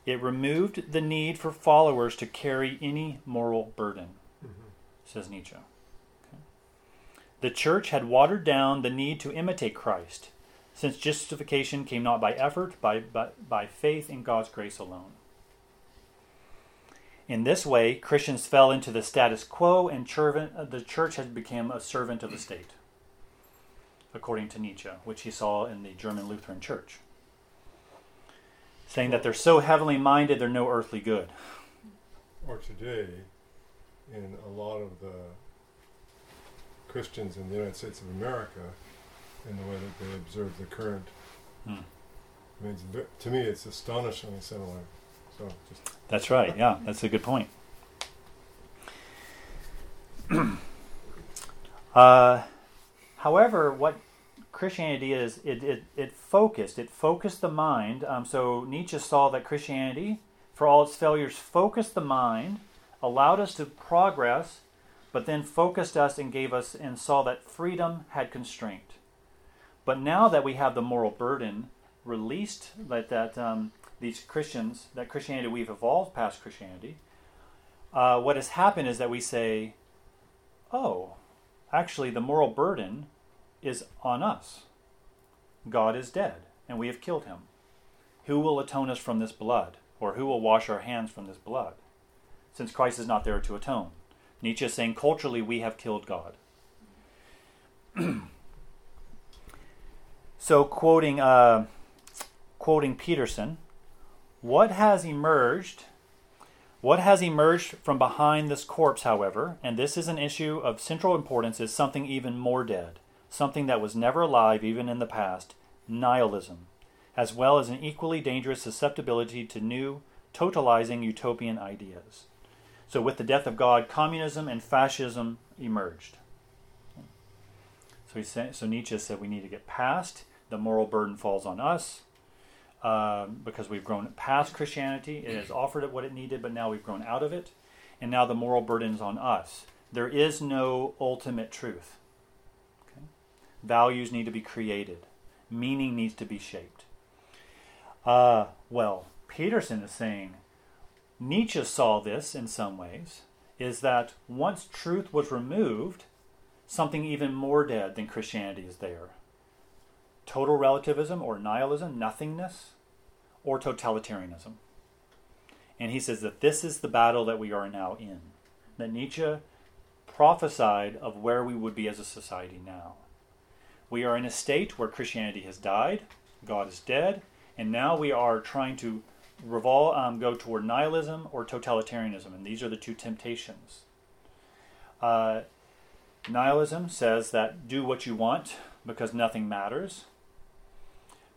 It removed the need for followers to carry any moral burden, mm-hmm. says Nietzsche. Okay. The church had watered down the need to imitate Christ, since justification came not by effort, by, by, by faith in God's grace alone. In this way, Christians fell into the status quo, and uh, the church had become a servant of the state, according to Nietzsche, which he saw in the German Lutheran Church saying that they're so heavenly minded they're no earthly good. Or today, in a lot of the Christians in the United States of America, in the way that they observe the current. Hmm. I mean, to me, it's astonishingly similar. So just that's right. Yeah, that's a good point. uh, however, what Christianity is it, it, it focused it focused the mind. Um, so Nietzsche saw that Christianity, for all its failures, focused the mind, allowed us to progress, but then focused us and gave us and saw that freedom had constraint. But now that we have the moral burden released, that that um, these Christians, that Christianity, we've evolved past Christianity. Uh, what has happened is that we say, oh, actually, the moral burden is on us. God is dead, and we have killed him. Who will atone us from this blood? Or who will wash our hands from this blood? Since Christ is not there to atone. Nietzsche is saying culturally we have killed God. so quoting uh, quoting Peterson, what has emerged what has emerged from behind this corpse, however, and this is an issue of central importance, is something even more dead something that was never alive even in the past, nihilism, as well as an equally dangerous susceptibility to new, totalizing utopian ideas. So, with the death of God, communism and fascism emerged. So, he said, so Nietzsche said we need to get past. The moral burden falls on us uh, because we've grown past Christianity. It has offered it what it needed, but now we've grown out of it. And now the moral burden is on us. There is no ultimate truth. Values need to be created. Meaning needs to be shaped. Uh, well, Peterson is saying Nietzsche saw this in some ways, is that once truth was removed, something even more dead than Christianity is there. Total relativism or nihilism, nothingness, or totalitarianism. And he says that this is the battle that we are now in. That Nietzsche prophesied of where we would be as a society now. We are in a state where Christianity has died, God is dead, and now we are trying to revolve, um, go toward nihilism or totalitarianism, and these are the two temptations. Uh, nihilism says that do what you want because nothing matters.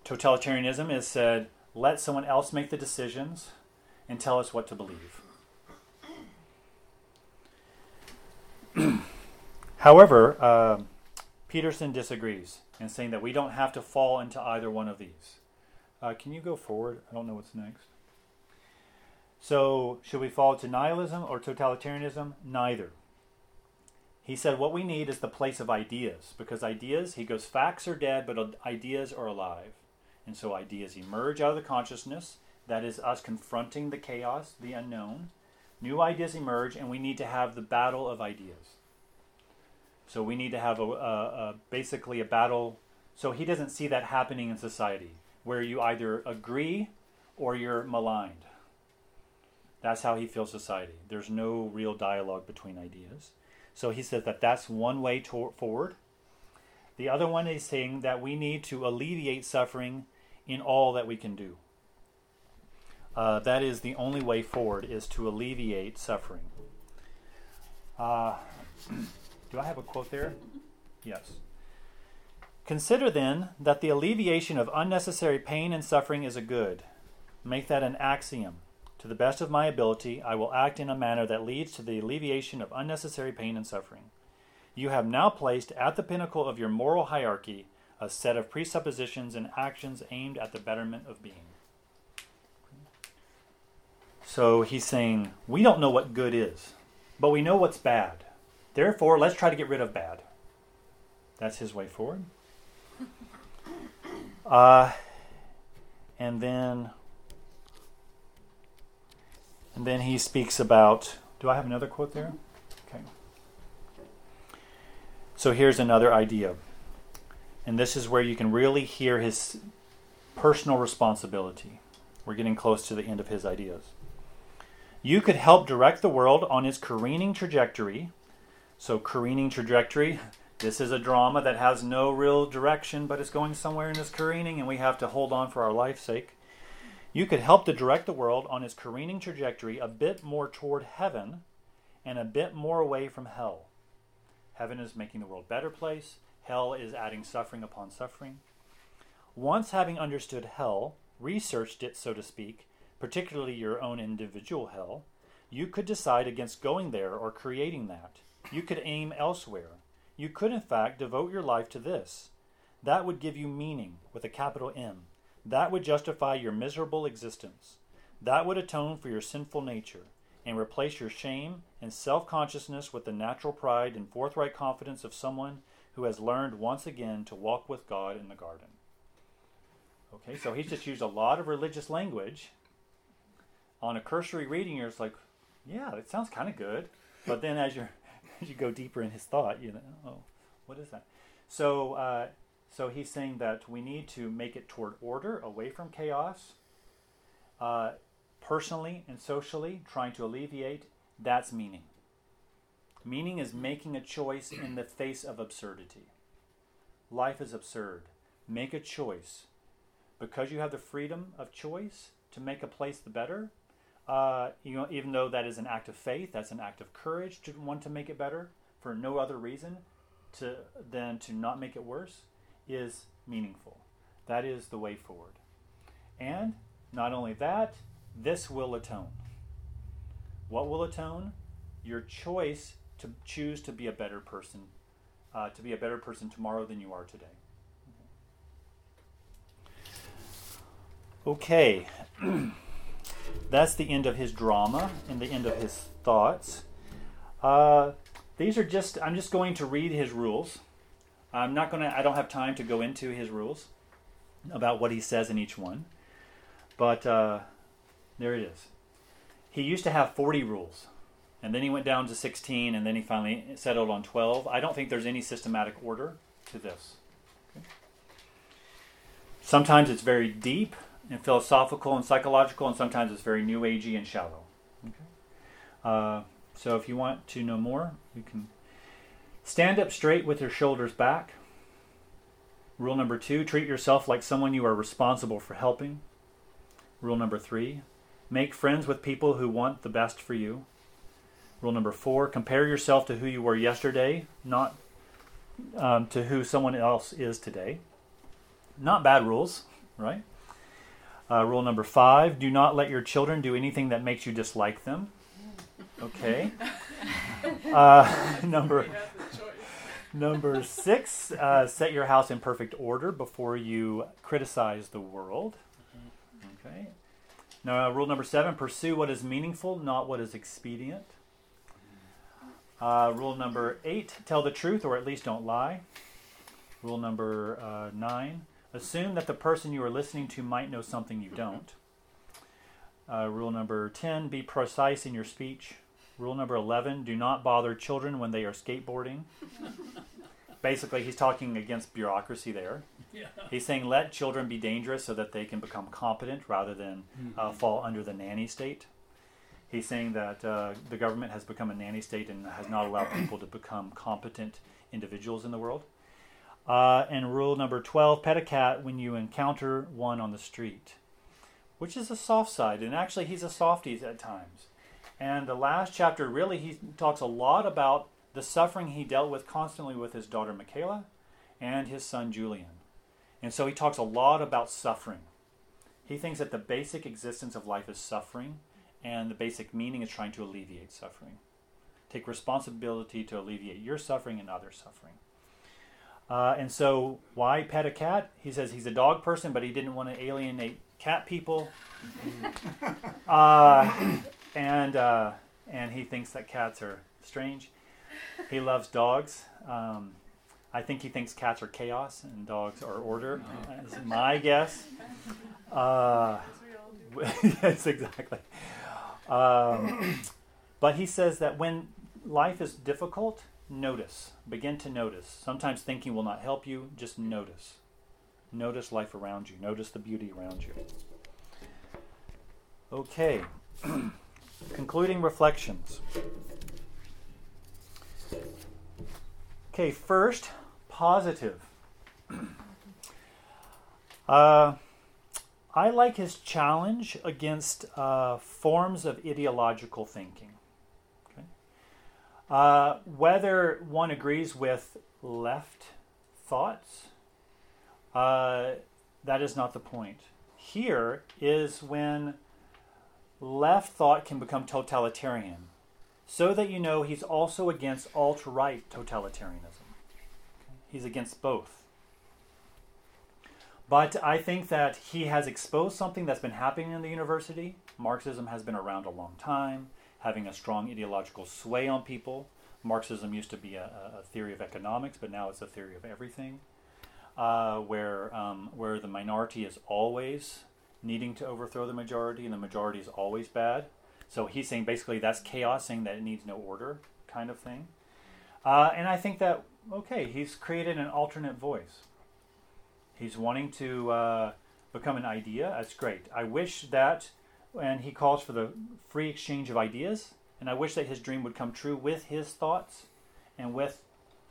Totalitarianism is said let someone else make the decisions and tell us what to believe. However, uh, Peterson disagrees and saying that we don't have to fall into either one of these. Uh, can you go forward? I don't know what's next. So, should we fall to nihilism or totalitarianism? Neither. He said what we need is the place of ideas, because ideas, he goes, facts are dead, but ideas are alive. And so ideas emerge out of the consciousness, that is us confronting the chaos, the unknown. New ideas emerge, and we need to have the battle of ideas. So we need to have a, a, a, basically a battle. So he doesn't see that happening in society where you either agree or you're maligned. That's how he feels society. There's no real dialogue between ideas. So he says that that's one way to- forward. The other one is saying that we need to alleviate suffering in all that we can do. Uh, that is the only way forward is to alleviate suffering. Uh, Do I have a quote there? Yes. Consider then that the alleviation of unnecessary pain and suffering is a good. Make that an axiom. To the best of my ability, I will act in a manner that leads to the alleviation of unnecessary pain and suffering. You have now placed at the pinnacle of your moral hierarchy a set of presuppositions and actions aimed at the betterment of being. So he's saying, we don't know what good is, but we know what's bad. Therefore, let's try to get rid of bad. That's his way forward. Uh, and then and then he speaks about do I have another quote there? Okay. So here's another idea. And this is where you can really hear his personal responsibility. We're getting close to the end of his ideas. You could help direct the world on its careening trajectory. So, careening trajectory, this is a drama that has no real direction, but it's going somewhere in this careening, and we have to hold on for our life's sake. You could help to direct the world on its careening trajectory a bit more toward heaven and a bit more away from hell. Heaven is making the world a better place, hell is adding suffering upon suffering. Once having understood hell, researched it, so to speak, particularly your own individual hell, you could decide against going there or creating that. You could aim elsewhere. You could, in fact, devote your life to this. That would give you meaning, with a capital M. That would justify your miserable existence. That would atone for your sinful nature and replace your shame and self consciousness with the natural pride and forthright confidence of someone who has learned once again to walk with God in the garden. Okay, so he's just used a lot of religious language. On a cursory reading, you're just like, yeah, it sounds kind of good. But then as you you go deeper in his thought, you know, oh, what is that? So uh, so he's saying that we need to make it toward order, away from chaos. Uh, personally and socially, trying to alleviate, that's meaning. Meaning is making a choice in the face of absurdity. Life is absurd. Make a choice. Because you have the freedom of choice to make a place the better, uh, you know, even though that is an act of faith, that's an act of courage to want to make it better for no other reason to than to not make it worse is meaningful. That is the way forward. And not only that, this will atone. What will atone? Your choice to choose to be a better person, uh, to be a better person tomorrow than you are today. Okay, that's the end of his drama and the end of his thoughts. Uh, these are just, I'm just going to read his rules. I'm not going to, I don't have time to go into his rules about what he says in each one. But uh, there it is. He used to have 40 rules, and then he went down to 16, and then he finally settled on 12. I don't think there's any systematic order to this. Okay. Sometimes it's very deep and philosophical and psychological, and sometimes it's very new agey and shallow. Okay. Uh, so if you want to know more, you can stand up straight with your shoulders back. Rule number two treat yourself like someone you are responsible for helping. Rule number three make friends with people who want the best for you. Rule number four compare yourself to who you were yesterday, not um, to who someone else is today. Not bad rules, right? Uh, rule number five do not let your children do anything that makes you dislike them. Okay. Uh, number number six: uh, set your house in perfect order before you criticize the world. Okay. Now, rule number seven: pursue what is meaningful, not what is expedient. Uh, rule number eight: tell the truth, or at least don't lie. Rule number uh, nine: assume that the person you are listening to might know something you don't. Uh, rule number 10 be precise in your speech. Rule number 11 do not bother children when they are skateboarding. Basically, he's talking against bureaucracy there. Yeah. He's saying let children be dangerous so that they can become competent rather than uh, fall under the nanny state. He's saying that uh, the government has become a nanny state and has not allowed people to become competent individuals in the world. Uh, and rule number 12 pet a cat when you encounter one on the street, which is a soft side. And actually, he's a softie at times. And the last chapter, really, he talks a lot about the suffering he dealt with constantly with his daughter Mikhaila and his son Julian. And so he talks a lot about suffering. He thinks that the basic existence of life is suffering, and the basic meaning is trying to alleviate suffering. Take responsibility to alleviate your suffering and other suffering. Uh, and so, why pet a cat? He says he's a dog person, but he didn't want to alienate cat people. uh, and uh, and he thinks that cats are strange. He loves dogs. Um, I think he thinks cats are chaos and dogs are order. That's my guess. Uh, yes, exactly. Um, but he says that when life is difficult, notice. Begin to notice. Sometimes thinking will not help you. Just notice. Notice life around you. Notice the beauty around you. Okay. Concluding reflections. Okay, first, positive. uh, I like his challenge against uh, forms of ideological thinking. Uh, whether one agrees with left thoughts, uh, that is not the point. Here is when left thought can become totalitarian, so that you know he's also against alt right totalitarianism. He's against both. But I think that he has exposed something that's been happening in the university. Marxism has been around a long time, having a strong ideological sway on people. Marxism used to be a, a theory of economics, but now it's a theory of everything, uh, where, um, where the minority is always needing to overthrow the majority and the majority is always bad. So he's saying basically that's chaos, saying that it needs no order, kind of thing. Uh, and I think that, okay, he's created an alternate voice. He's wanting to uh, become an idea. That's great. I wish that, and he calls for the free exchange of ideas, and I wish that his dream would come true with his thoughts and with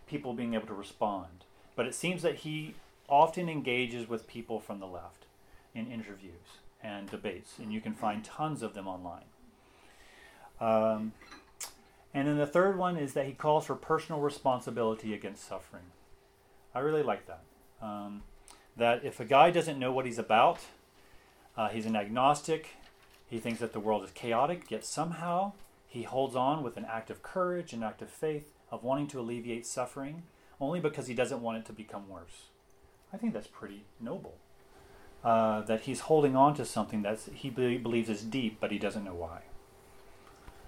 people being able to respond. But it seems that he often engages with people from the left in interviews and debates, and you can find tons of them online. Um, and then the third one is that he calls for personal responsibility against suffering. I really like that. Um, that if a guy doesn't know what he's about, uh, he's an agnostic, he thinks that the world is chaotic, yet somehow he holds on with an act of courage, an act of faith, of wanting to alleviate suffering, only because he doesn't want it to become worse. I think that's pretty noble. Uh, that he's holding on to something that he be- believes is deep, but he doesn't know why.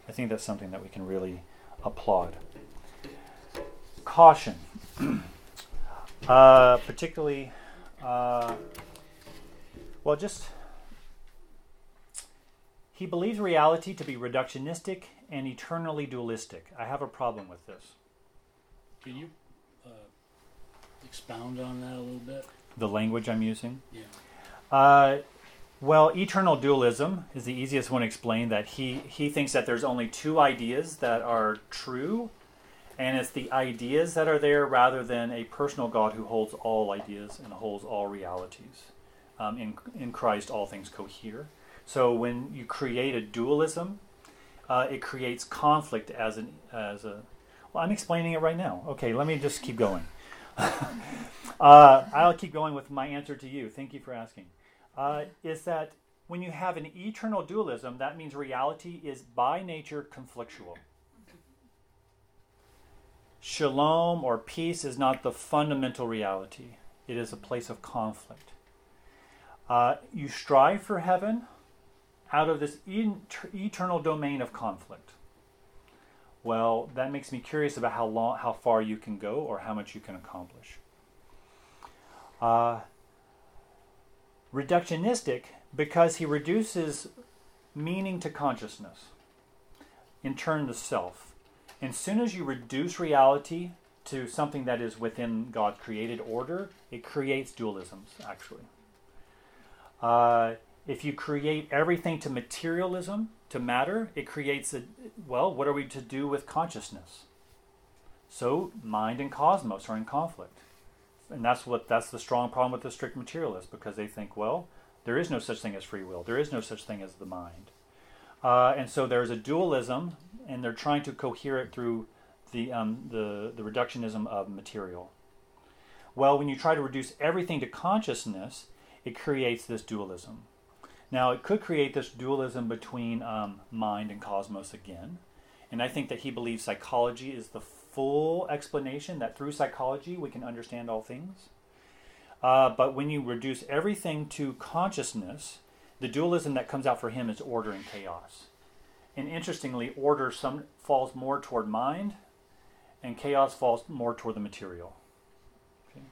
I think that's something that we can really applaud. Caution, uh, particularly, uh, well, just he believes reality to be reductionistic and eternally dualistic. I have a problem with this. Can you uh, expound on that a little bit? The language I'm using. Yeah. Uh, well, eternal dualism is the easiest one to explain. That he he thinks that there's only two ideas that are true, and it's the ideas that are there rather than a personal God who holds all ideas and holds all realities. Um, in in Christ, all things cohere. So when you create a dualism, uh, it creates conflict as an as a. Well, I'm explaining it right now. Okay, let me just keep going. uh, I'll keep going with my answer to you. Thank you for asking uh, is that when you have an eternal dualism, that means reality is by nature conflictual. Shalom or peace is not the fundamental reality, it is a place of conflict. Uh, you strive for heaven out of this eternal domain of conflict. Well, that makes me curious about how long, how far you can go, or how much you can accomplish. Uh, reductionistic because he reduces meaning to consciousness, in turn, the self. And as soon as you reduce reality to something that is within God's created order, it creates dualisms, actually. Uh, if you create everything to materialism, to matter, it creates a, well, what are we to do with consciousness? So, mind and cosmos are in conflict and that's what that's the strong problem with the strict materialists because they think, well, there is no such thing as free will. There is no such thing as the mind. Uh, and so there's a dualism, and they're trying to cohere it through the, um, the, the reductionism of material. Well, when you try to reduce everything to consciousness, it creates this dualism. Now, it could create this dualism between um, mind and cosmos again. And I think that he believes psychology is the full explanation, that through psychology we can understand all things. Uh, but when you reduce everything to consciousness, the dualism that comes out for him is order and chaos. And interestingly, order some falls more toward mind, and chaos falls more toward the material. Okay?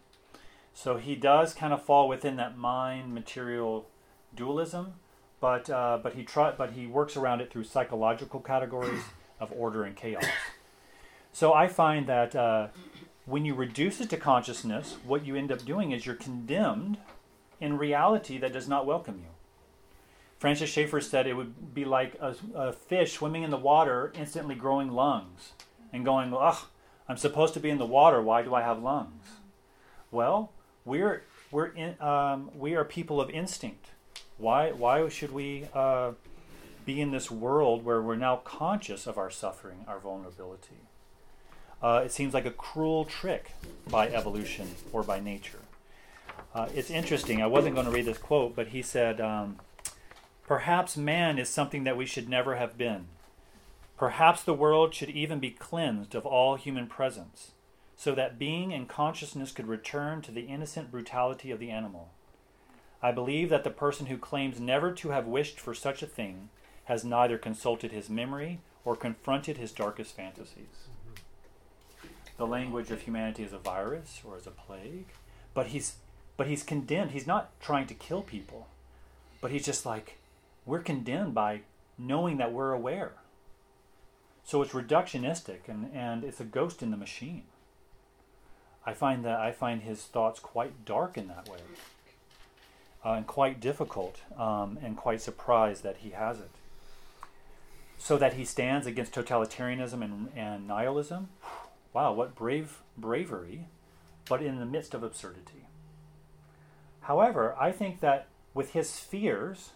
So he does kind of fall within that mind material dualism, but uh, but he try, but he works around it through psychological categories of order and chaos. So I find that uh, when you reduce it to consciousness, what you end up doing is you're condemned in reality that does not welcome you. Francis Schaeffer said it would be like a, a fish swimming in the water, instantly growing lungs, and going, ugh, I'm supposed to be in the water. Why do I have lungs? Well, we're we're in, um, we are people of instinct. Why why should we uh, be in this world where we're now conscious of our suffering, our vulnerability? Uh, it seems like a cruel trick by evolution or by nature. Uh, it's interesting. I wasn't going to read this quote, but he said. Um, Perhaps man is something that we should never have been. Perhaps the world should even be cleansed of all human presence, so that being and consciousness could return to the innocent brutality of the animal. I believe that the person who claims never to have wished for such a thing has neither consulted his memory or confronted his darkest fantasies. The language of humanity is a virus or as a plague, but he's but he's condemned. He's not trying to kill people, but he's just like we're condemned by knowing that we're aware. So it's reductionistic and, and it's a ghost in the machine. I find that I find his thoughts quite dark in that way, uh, and quite difficult, um, and quite surprised that he has it. So that he stands against totalitarianism and, and nihilism. Wow, what brave bravery, but in the midst of absurdity. However, I think that with his fears,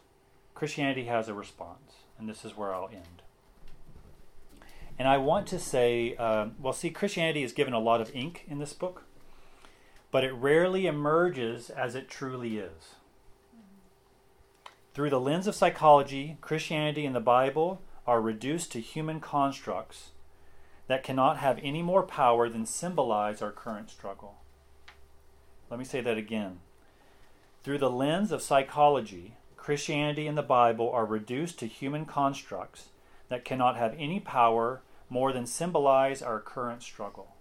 Christianity has a response, and this is where I'll end. And I want to say, uh, well, see, Christianity is given a lot of ink in this book, but it rarely emerges as it truly is. Through the lens of psychology, Christianity and the Bible are reduced to human constructs that cannot have any more power than symbolize our current struggle. Let me say that again. Through the lens of psychology, Christianity and the Bible are reduced to human constructs that cannot have any power more than symbolize our current struggle.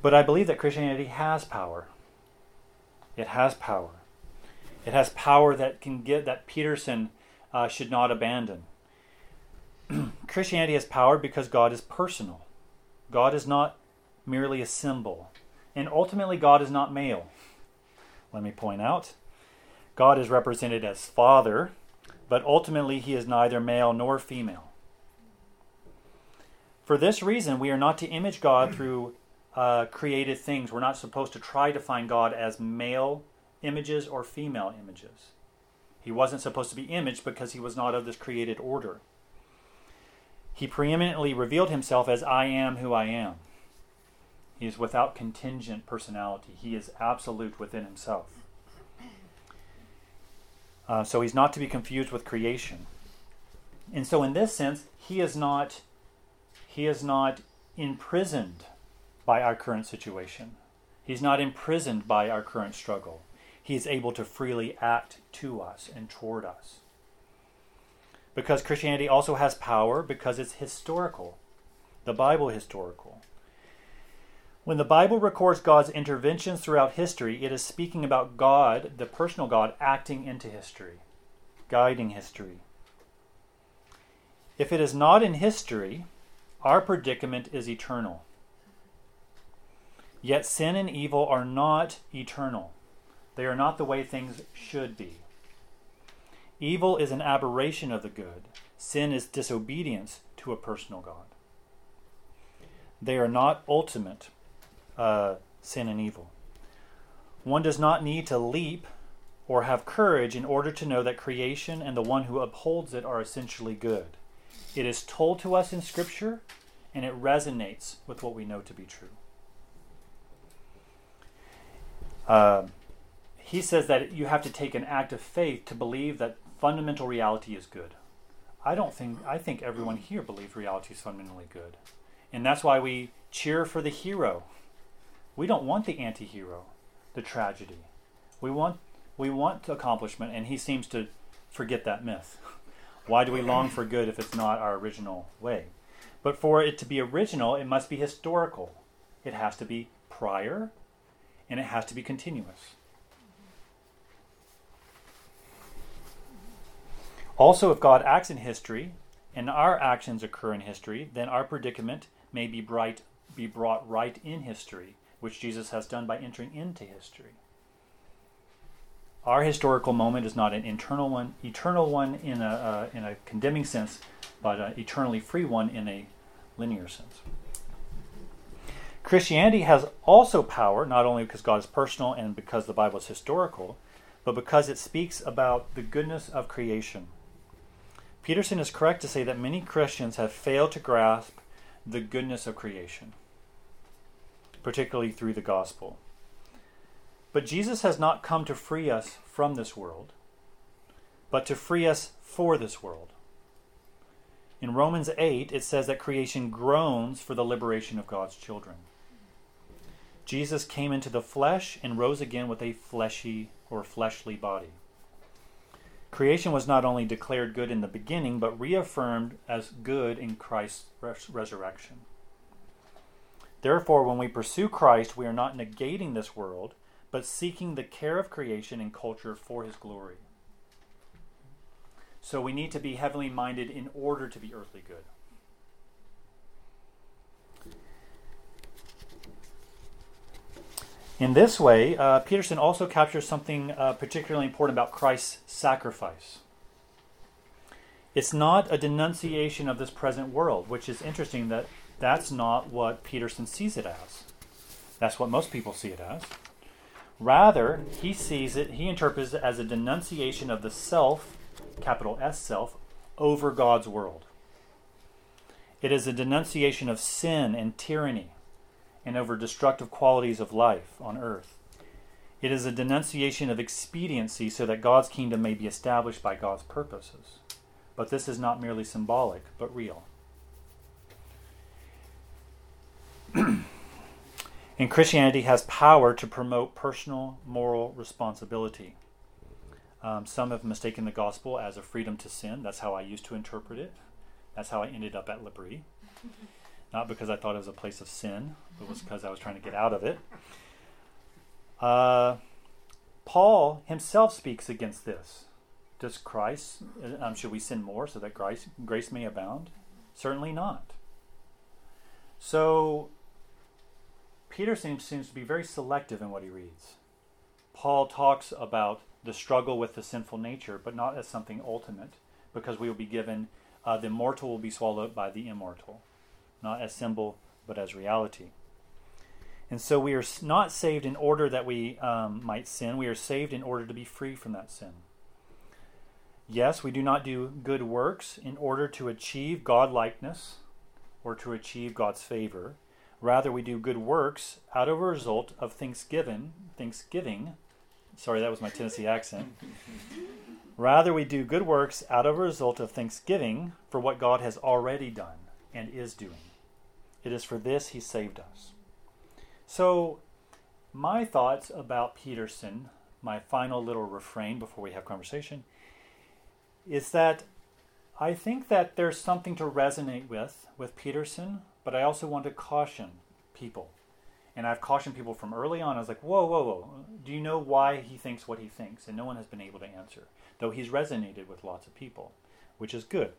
But I believe that Christianity has power. It has power. It has power that can get that Peterson uh, should not abandon. Christianity has power because God is personal. God is not merely a symbol. And ultimately, God is not male let me point out. God is represented as Father, but ultimately he is neither male nor female. For this reason, we are not to image God through uh, created things. We're not supposed to try to find God as male images or female images. He wasn't supposed to be imaged because he was not of this created order. He preeminently revealed himself as I am who I am. He is without contingent personality. He is absolute within himself. Uh, so he's not to be confused with creation. And so, in this sense, he is not he is not imprisoned by our current situation. He's not imprisoned by our current struggle. He is able to freely act to us and toward us. Because Christianity also has power because it's historical. The Bible historical. When the Bible records God's interventions throughout history, it is speaking about God, the personal God, acting into history, guiding history. If it is not in history, our predicament is eternal. Yet sin and evil are not eternal. They are not the way things should be. Evil is an aberration of the good. Sin is disobedience to a personal God. They are not ultimate uh, sin and evil. One does not need to leap or have courage in order to know that creation and the one who upholds it are essentially good. It is told to us in Scripture, and it resonates with what we know to be true. Uh, he says that you have to take an act of faith to believe that fundamental reality is good. I don't think I think everyone here believes reality is fundamentally good. And that's why we cheer for the hero. We don't want the anti-hero, the tragedy. We want we want accomplishment and he seems to forget that myth. Why do we long for good if it's not our original way? But for it to be original, it must be historical. It has to be prior and it has to be continuous. Also, if God acts in history and our actions occur in history, then our predicament may be, bright, be brought right in history, which Jesus has done by entering into history. Our historical moment is not an internal one, eternal one in a, uh, in a condemning sense, but an eternally free one in a linear sense. Christianity has also power, not only because God is personal and because the Bible is historical, but because it speaks about the goodness of creation. Peterson is correct to say that many Christians have failed to grasp the goodness of creation, particularly through the gospel. But Jesus has not come to free us from this world, but to free us for this world. In Romans 8, it says that creation groans for the liberation of God's children. Jesus came into the flesh and rose again with a fleshy or fleshly body. Creation was not only declared good in the beginning, but reaffirmed as good in Christ's res- resurrection. Therefore, when we pursue Christ, we are not negating this world, but seeking the care of creation and culture for his glory. So we need to be heavenly minded in order to be earthly good. In this way, uh, Peterson also captures something uh, particularly important about Christ's sacrifice. It's not a denunciation of this present world, which is interesting that that's not what Peterson sees it as. That's what most people see it as. Rather, he sees it, he interprets it as a denunciation of the self, capital S self, over God's world. It is a denunciation of sin and tyranny and over destructive qualities of life on earth. It is a denunciation of expediency so that God's kingdom may be established by God's purposes. But this is not merely symbolic, but real. and Christianity has power to promote personal moral responsibility. Um, some have mistaken the gospel as a freedom to sin. That's how I used to interpret it. That's how I ended up at L'Abri. Not because I thought it was a place of sin, it was because I was trying to get out of it. Uh, Paul himself speaks against this. Does Christ, um, should we sin more so that grace, grace may abound? Certainly not. So, Peter seems, seems to be very selective in what he reads. Paul talks about the struggle with the sinful nature, but not as something ultimate, because we will be given, uh, the mortal will be swallowed by the immortal not as symbol, but as reality. And so we are not saved in order that we um, might sin. We are saved in order to be free from that sin. Yes, we do not do good works in order to achieve God likeness or to achieve God's favor. Rather, we do good works out of a result of thanksgiving. Thanksgiving. Sorry, that was my Tennessee accent. Rather, we do good works out of a result of thanksgiving for what God has already done and is doing. It is for this he saved us. So, my thoughts about Peterson, my final little refrain before we have conversation, is that I think that there's something to resonate with with Peterson, but I also want to caution people. And I've cautioned people from early on. I was like, whoa, whoa, whoa. Do you know why he thinks what he thinks? And no one has been able to answer, though he's resonated with lots of people, which is good.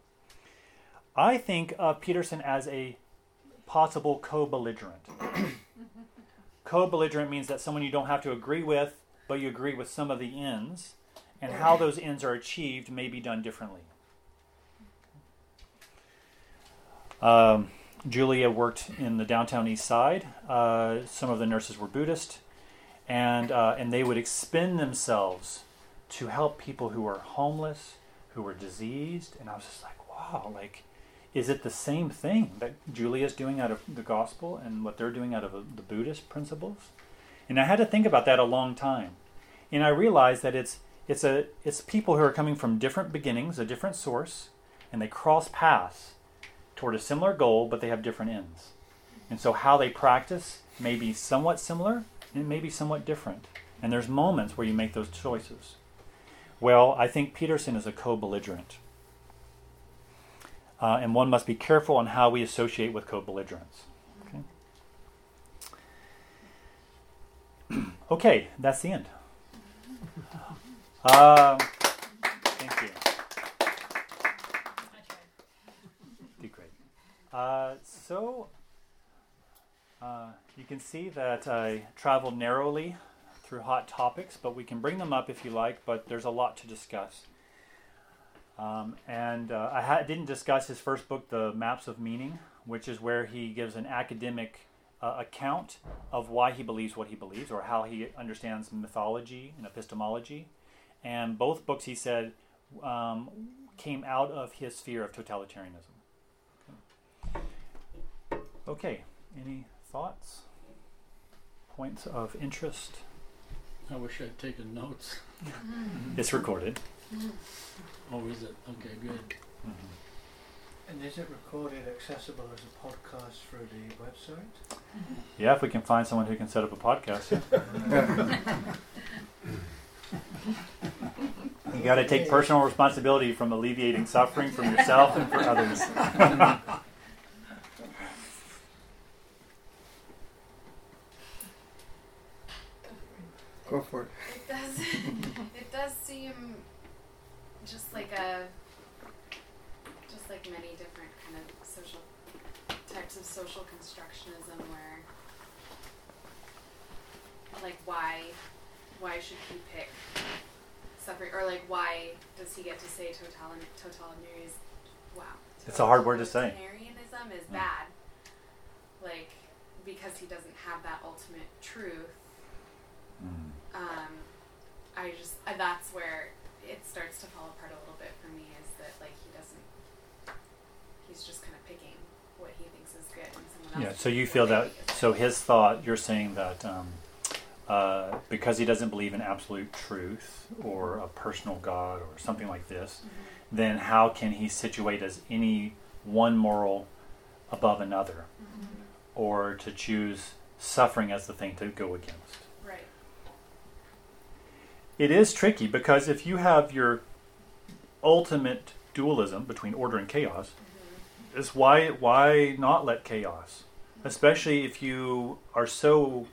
I think of Peterson as a possible co belligerent. co belligerent means that someone you don't have to agree with, but you agree with some of the ends, and how those ends are achieved may be done differently. Um, Julia worked in the downtown east side. Uh, some of the nurses were Buddhist, and, uh, and they would expend themselves to help people who were homeless, who were diseased. And I was just like, wow, like is it the same thing that Julia is doing out of the gospel and what they're doing out of uh, the Buddhist principles? And I had to think about that a long time. And I realized that it's it's a it's people who are coming from different beginnings, a different source, and they cross paths toward a similar goal, but they have different ends. And so how they practice may be somewhat similar and it may be somewhat different. And there's moments where you make those choices. Well, I think Peterson is a co belligerent. Uh, and one must be careful on how we associate with co belligerents. Okay? okay, that's the end. Uh, thank you. Did great. Uh, so, uh, you can see that I traveled narrowly through hot topics, but we can bring them up if you like, but there's a lot to discuss. Um, and uh, I ha- didn't discuss his first book, The Maps of Meaning, which is where he gives an academic uh, account of why he believes what he believes or how he understands mythology and epistemology. And both books, he said, um, came out of his sphere of totalitarianism. Okay. okay, any thoughts? Points of interest? I wish I'd taken notes. it's recorded. Oh, is it? Okay, good. Mm-hmm. And is it recorded accessible as a podcast through the website? Yeah, if we can find someone who can set up a podcast. Yeah. you got to take personal responsibility from alleviating suffering from yourself and for others. Go for it. It does. it does seem just like a, just like many different kind of social types of social constructionism, where, like, why, why should he pick suffering, or like, why does he get to say totalitarianism? Totalitarianism. Wow. It's a hard word to say. Totalitarianism is Mm. bad. Like, because he doesn't have that ultimate truth Mm. um, I just uh, that's where it starts to fall apart a little bit for me. Is that like he doesn't? He's just kind of picking what he thinks is good, and someone else. Yeah, so you feel that, so his thought, you're saying that um, uh, because he doesn't believe in absolute truth or a personal God or something like this, Mhm. then how can he situate as any one moral above another Mhm. or to choose suffering as the thing to go against? It is tricky because if you have your ultimate dualism between order and chaos, is why why not let chaos? Especially if you are so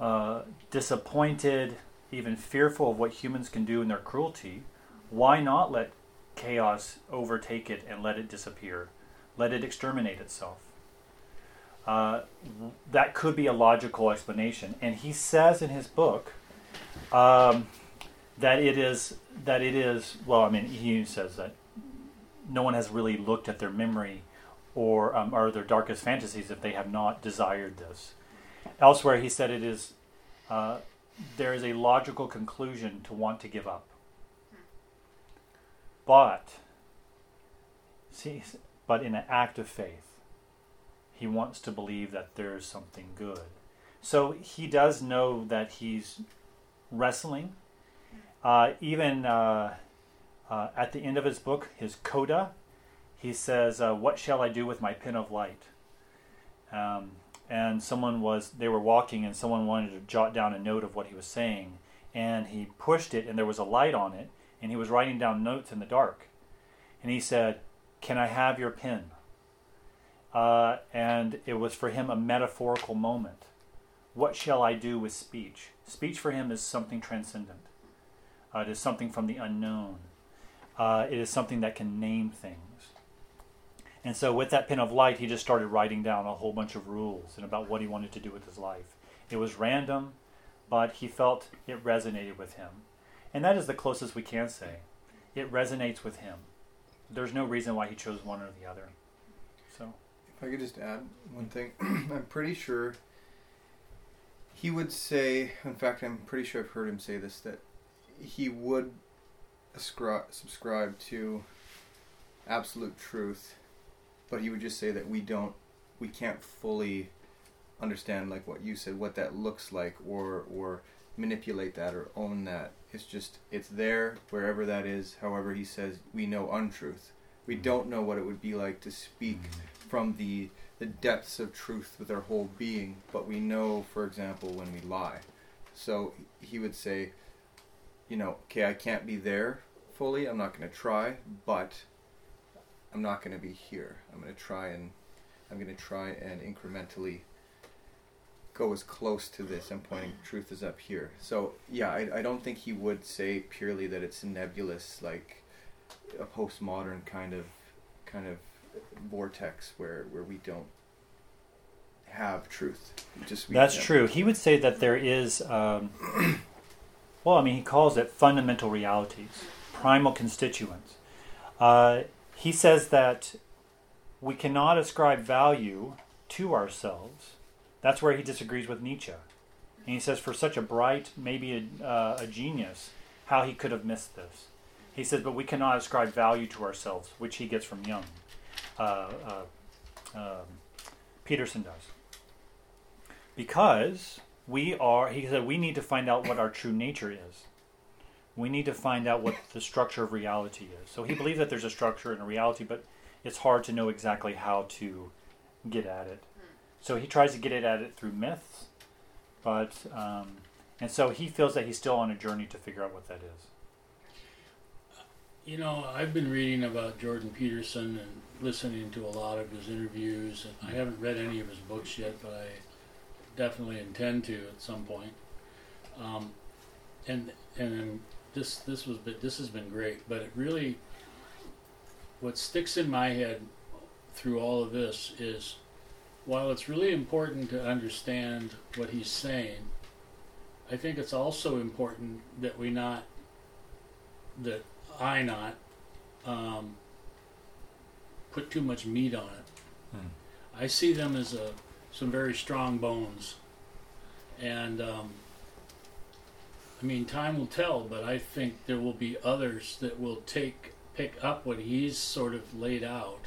uh, disappointed, even fearful of what humans can do in their cruelty, why not let chaos overtake it and let it disappear? Let it exterminate itself. Uh, that could be a logical explanation. And he says in his book um, that it is that it is well. I mean, he says that no one has really looked at their memory or um, or their darkest fantasies if they have not desired this. Elsewhere, he said it is uh, there is a logical conclusion to want to give up, but see, but in an act of faith, he wants to believe that there is something good. So he does know that he's wrestling. Uh, even uh, uh, at the end of his book, his coda, he says, uh, "What shall I do with my pin of light?" Um, and someone was they were walking, and someone wanted to jot down a note of what he was saying, and he pushed it, and there was a light on it, and he was writing down notes in the dark, and he said, "Can I have your pen?" Uh, and it was for him a metaphorical moment. What shall I do with speech? Speech for him is something transcendent. Uh, it is something from the unknown. Uh, it is something that can name things. And so, with that pin of light, he just started writing down a whole bunch of rules and about what he wanted to do with his life. It was random, but he felt it resonated with him. And that is the closest we can say. It resonates with him. There's no reason why he chose one or the other. So, If I could just add one thing, I'm pretty sure he would say, in fact, I'm pretty sure I've heard him say this, that he would ascri- subscribe to absolute truth but he would just say that we don't, we can't fully understand like what you said, what that looks like, or or manipulate that or own that. It's just it's there wherever that is. However, he says we know untruth. We mm-hmm. don't know what it would be like to speak mm-hmm. from the the depths of truth with our whole being, but we know, for example, when we lie. So he would say, you know, okay, I can't be there fully. I'm not going to try, but I'm not going to be here. I'm going to try and I'm going to try and incrementally go as close to this. I'm pointing truth is up here. So yeah, I, I don't think he would say purely that it's nebulous, like a postmodern kind of kind of vortex where where we don't have truth. Just we That's true. He would say that there is, um, well, I mean, he calls it fundamental realities, primal constituents. Uh, he says that we cannot ascribe value to ourselves. That's where he disagrees with Nietzsche. And he says, for such a bright, maybe a, uh, a genius, how he could have missed this. He says, but we cannot ascribe value to ourselves, which he gets from Jung. Uh, uh, um, Peterson does. Because we are he said we need to find out what our true nature is. We need to find out what the structure of reality is. So he believes that there's a structure and a reality but it's hard to know exactly how to get at it. So he tries to get it at it through myths but um, and so he feels that he's still on a journey to figure out what that is You know, I've been reading about Jordan Peterson and listening to a lot of his interviews, I haven't read any of his books yet, but I definitely intend to at some point. Um, and and this this was but this has been great, but it really what sticks in my head through all of this is while it's really important to understand what he's saying, I think it's also important that we not that I not um, put too much meat on it. I see them as a some very strong bones, and um, I mean time will tell. But I think there will be others that will take pick up what he's sort of laid out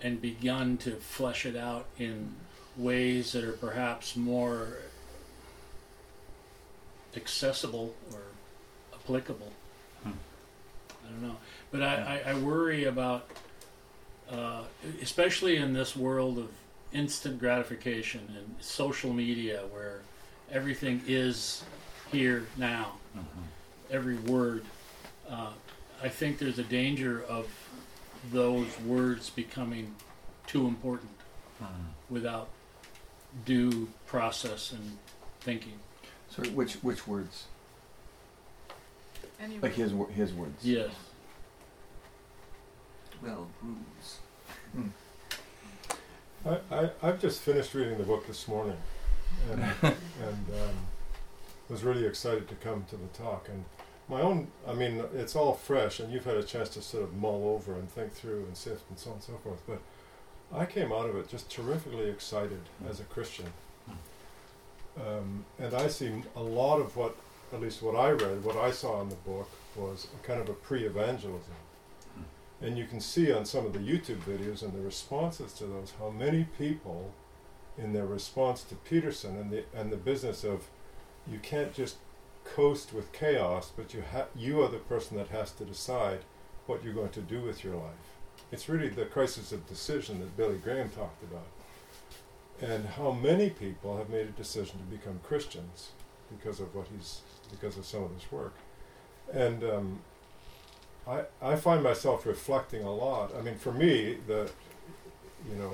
and begun to flesh it out in ways that are perhaps more accessible or applicable. I don't know, but I, I, I worry about, uh, especially in this world of instant gratification and social media, where everything is here now, every word. Uh, I think there's a danger of those words becoming too important without due process and thinking. So, which which words? Any Like his wo- his words. Yes. Well, rules. I, I, I've just finished reading the book this morning and, and um, was really excited to come to the talk. And my own, I mean, it's all fresh, and you've had a chance to sort of mull over and think through and sift and so on and so forth. But I came out of it just terrifically excited as a Christian. Um, and I see a lot of what, at least what I read, what I saw in the book, was a kind of a pre evangelism. And you can see on some of the YouTube videos and the responses to those how many people, in their response to Peterson and the and the business of, you can't just coast with chaos, but you ha- you are the person that has to decide what you're going to do with your life. It's really the crisis of decision that Billy Graham talked about, and how many people have made a decision to become Christians because of what he's because of some of this work, and. Um, I, I find myself reflecting a lot. I mean, for me, the, you know,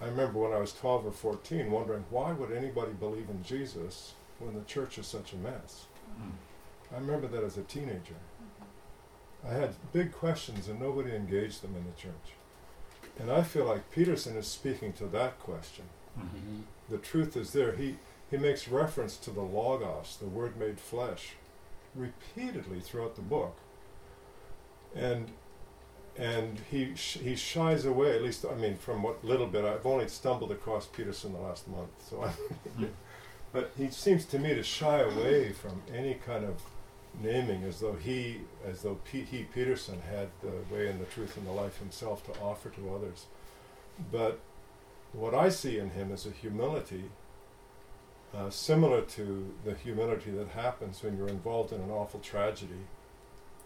I remember when I was 12 or 14 wondering why would anybody believe in Jesus when the church is such a mess? I remember that as a teenager. I had big questions and nobody engaged them in the church. And I feel like Peterson is speaking to that question. Mhm. The truth is there. He, he makes reference to the Logos, the Word made flesh, repeatedly throughout the book. And and he sh- he shies away. At least I mean, from what little bit I've only stumbled across Peterson the last month. So, I, but he seems to me to shy away from any kind of naming as though he, as though P- he Peterson had the way and the truth and the life himself to offer to others. But what I see in him is a humility uh, similar to the humility that happens when you're involved in an awful tragedy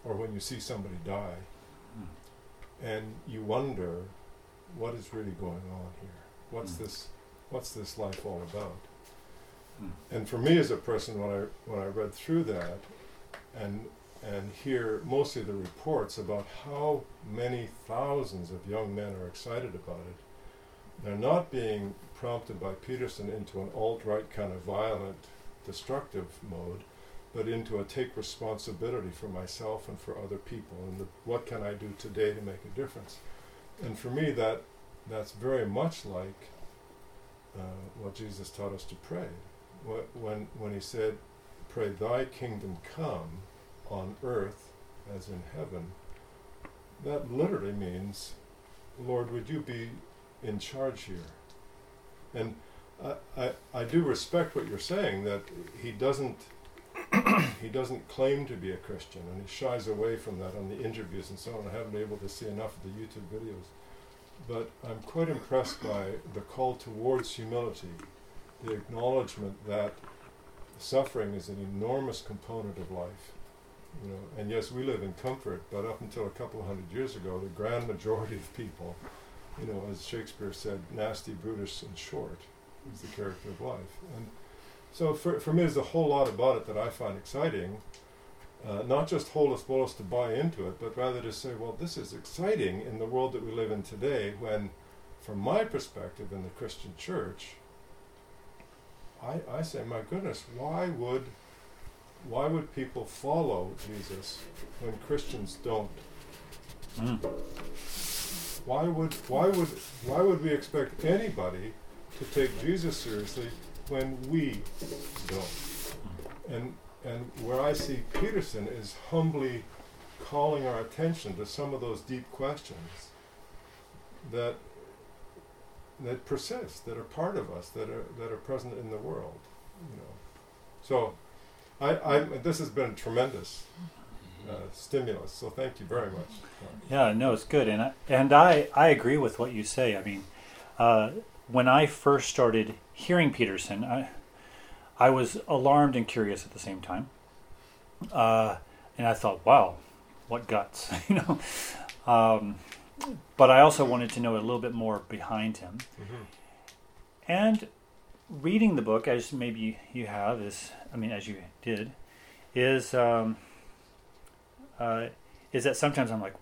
or when you see somebody die and you wonder what is really going on here what's Mm. this what's this life all about Mm. and for me as a person when I when I read through that and and hear mostly the reports about how many thousands of young men are excited about it they're not being prompted by Peterson into an alt-right kind of violent destructive mode but into a take responsibility for myself and for other people and the, what can I do today to make a difference? And for me that that's very much like uh, what Jesus taught us to pray. Wh- when when he said pray thy kingdom come on earth as in heaven that literally means Lord would you be in charge here and I, I, I do respect what you're saying that he doesn't he doesn't claim to be a Christian and he shies away from that on the interviews and so on. I haven't been able to see enough of the YouTube videos. But I'm quite impressed by the call towards humility, the acknowledgement that suffering is an enormous component of life. You know, and yes, we live in comfort, but up until a couple hundred years ago, the grand majority of people, you know, as Shakespeare said, nasty, brutish, and short is the character of life. And so for, for me, there's a whole lot about it that I find exciting. Uh, not just holus bolus to buy into it, but rather to say, well, this is exciting in the world that we live in today when, from my perspective in the Christian church, I, I say, my goodness, why would why would people follow Jesus when Christians don't? Mm. Why would why would why would we expect anybody to take Jesus seriously when we don't? And and where I see Peterson is humbly calling our attention to some of those deep questions that that persist, that are part of us, that are that are present in the world. You know. So I, I this has been tremendous uh, stimulus. So thank you very much. Yeah, no, it's good, and I, and I I agree with what you say. I mean, uh, when I first started hearing Peterson, I I was alarmed and curious at the same time, uh, and I thought, wow, what guts, you know. Um, but I also wanted to know a little bit more behind him, Mhm. and reading the book as maybe you have is, I mean, as you did, is. Um, uh, is that sometimes I'm like,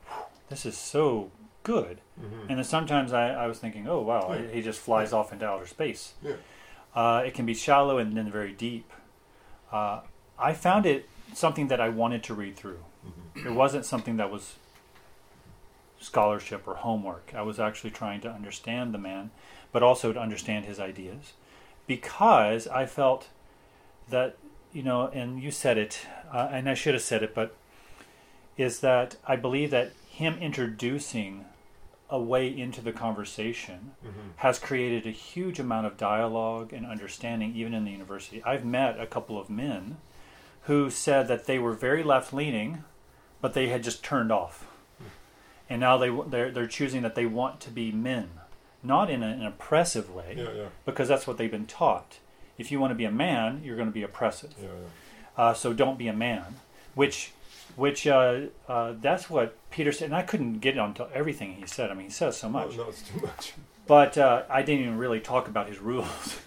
this is so good, Mhm. and then sometimes I, I was thinking, oh wow, Yeah. he just flies off into outer space. Yeah. Uh, it can be shallow and then very deep. Uh, I found it something that I wanted to read through. Mm-hmm. It wasn't something that was scholarship or homework. I was actually trying to understand the man, but also to understand his ideas, because I felt that you know, and you said it, uh, and I should have said it, but is that I believe that him introducing a way into the conversation Mhm. has created a huge amount of dialogue and understanding, even in the university. I've met a couple of men who said that they were very left leaning, but they had just turned off, and now they, they're, they're choosing that they want to be men, not in an oppressive way, Yeah, yeah. because that's what they've been taught. If you want to be a man, you're going to be oppressive. Yeah. Uh, so don't be a man. Which, which uh, uh, that's what Peter said. And I couldn't get onto everything he said. I mean, he says so much. No, no, it's too much. But uh, I didn't even really talk about his rules.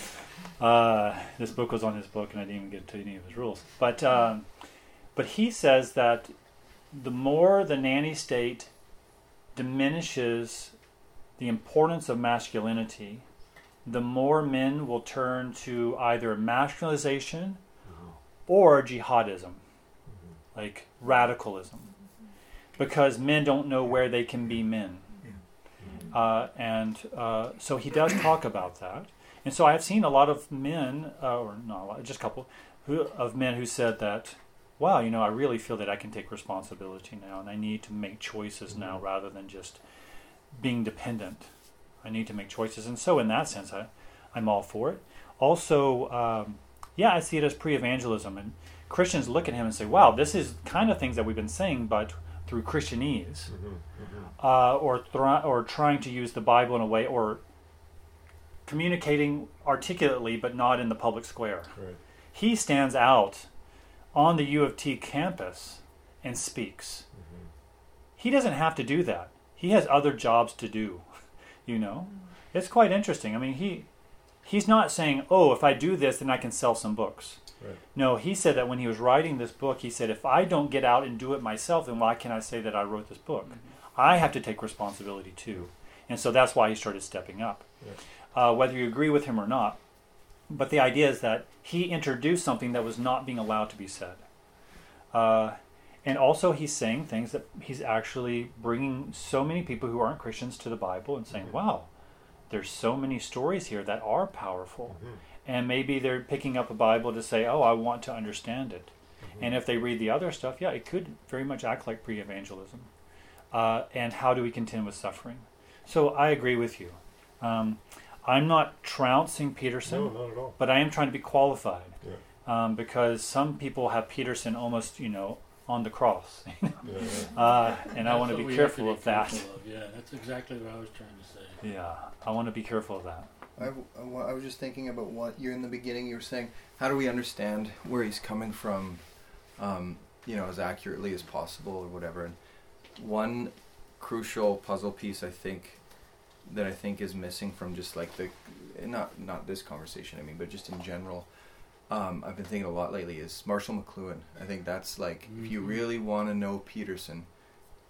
uh, this book was on his book, and I didn't even get to any of his rules. But um, but he says that the more the nanny state diminishes the importance of masculinity, the more men will turn to either masculinization or jihadism, like radicalism, because men don't know where they can be men. Uh, and uh, so he does talk about that. And so I've seen a lot of men, uh, or not a lot, just a couple, who, of men who said that, wow, you know, I really feel that I can take responsibility now and I need to make choices now rather than just being dependent. I need to make choices. And so, in that sense, I, I'm all for it. Also, um, yeah, I see it as pre evangelism. And Christians look at him and say, "Wow, this is kind of things that we've been saying, but through Christianese, mm-hmm, mm-hmm. uh, or thr- or trying to use the Bible in a way, or communicating articulately, but not in the public square." Right. He stands out on the U of T campus and speaks. Mm-hmm. He doesn't have to do that. He has other jobs to do. You know, mm. it's quite interesting. I mean, he he's not saying, "Oh, if I do this, then I can sell some books." Right. No, he said that when he was writing this book, he said, "If I don't get out and do it myself, then why can I say that I wrote this book? I have to take responsibility too." And so that's why he started stepping up. Uh, whether you agree with him or not, but the idea is that he introduced something that was not being allowed to be said. Uh, and also, he's saying things that he's actually bringing so many people who aren't Christians to the Bible and saying, wow, there's so many stories here that are powerful. And maybe they're picking up a Bible to say, oh, I want to understand it. And if they read the other stuff, yeah, it could very much act like pre evangelism. Uh, and how do we contend with suffering? So I agree with you. Um, I'm not trouncing Peterson, No, not at all. but I am trying to be qualified Yeah. um, because some people have Peterson almost, you know, on the cross. Yeah, yeah. uh, and I want to be careful of that. of. Yeah, that's exactly what I was trying to say. Yeah, I want to be careful of that. I, I was just thinking about what you're in the beginning you were saying. How do we understand where he's coming from, um, you know, as accurately as possible or whatever? And one crucial puzzle piece I think that I think is missing from just like the not not this conversation I mean, but just in general. Um, I've been thinking a lot lately is Marshall McLuhan. I think that's like if you Mhm. really want to know Peterson,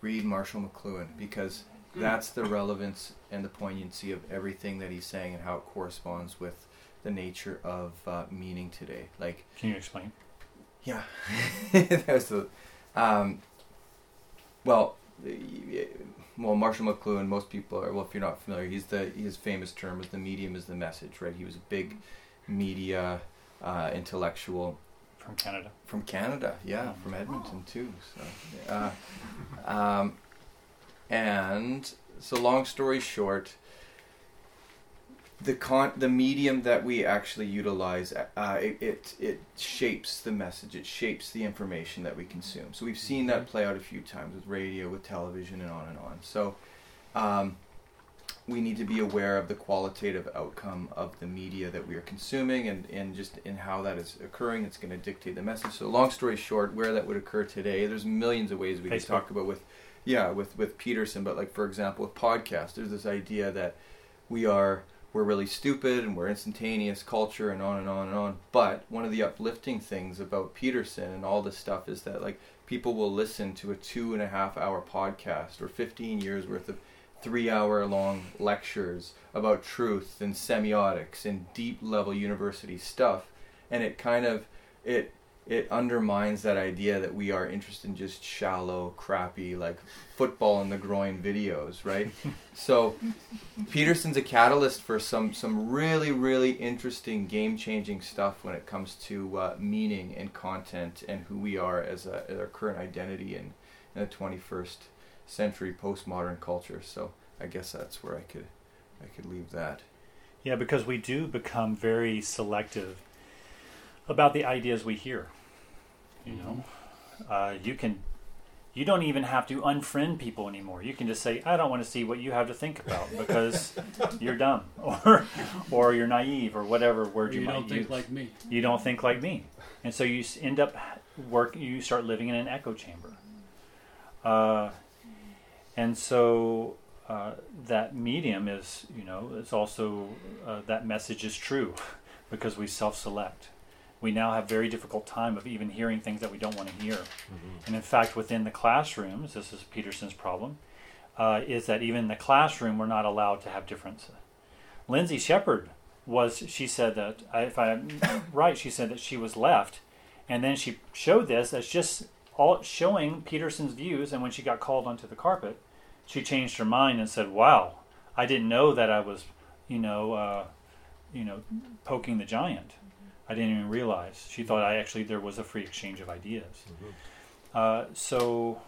read Marshall McLuhan because that's the relevance and the poignancy of everything that he's saying and how it corresponds with the nature of uh, meaning today. Like, Can you explain? yeah, that was the, um, well, well, Marshall McLuhan. Most people are well. If you're not familiar, he's the his famous term is the medium is the message, right? He was a big media uh, intellectual From Canada. from Canada, yeah, from Edmonton too. So, uh, um, and so long story short, the con the medium that we actually utilize, uh, it, it it shapes the message, it shapes the information that we consume. So we've seen that play out a few times with radio, with television, and on and on. So. Um, we need to be aware of the qualitative outcome of the media that we are consuming and, and just in how that is occurring. It's going to dictate the message. So, long story short, where that would occur today, there's millions of ways we can Facebook. talk about with, yeah, with with Peterson. But like for example, with podcasts, there's this idea that we are we're really stupid and we're instantaneous culture and on and on and on. But one of the uplifting things about Peterson and all this stuff is that like people will listen to a two and a half hour podcast or 15 years worth of three hour long lectures about truth and semiotics and deep level university stuff and it kind of it it undermines that idea that we are interested in just shallow crappy like football in the groin videos right so peterson's a catalyst for some some really really interesting game changing stuff when it comes to uh, meaning and content and who we are as, a, as our current identity in, in the 21st century postmodern culture. So I guess that's where I could I could leave that. Yeah, because we do become very selective about the ideas we hear. You know, uh, you can, you don't even have to unfriend people anymore. You can just say, "I don't want to see what you have to think about because you're dumb or or you're naive or whatever word Or you, you might don't think use. like me. You don't think like me, and so you end up work. You start living in an echo chamber. Uh, and so uh, that medium is, you know, it's also uh, that message is true because we self-select. We now have very difficult time of even hearing things that we don't want to hear. And in fact, within the classrooms, this is Peterson's problem, uh, is that even in the classroom we're not allowed to have difference. Lindsay Shepherd was, she said that, if I'm right, she said that she was left, and then she showed this as just all showing Peterson's views, and when she got called onto the carpet, she changed her mind and said, "Wow, I didn't know that I was, you know, uh, you know, poking the giant. I didn't even realize. She thought I actually there was a free exchange of ideas. Uh, so,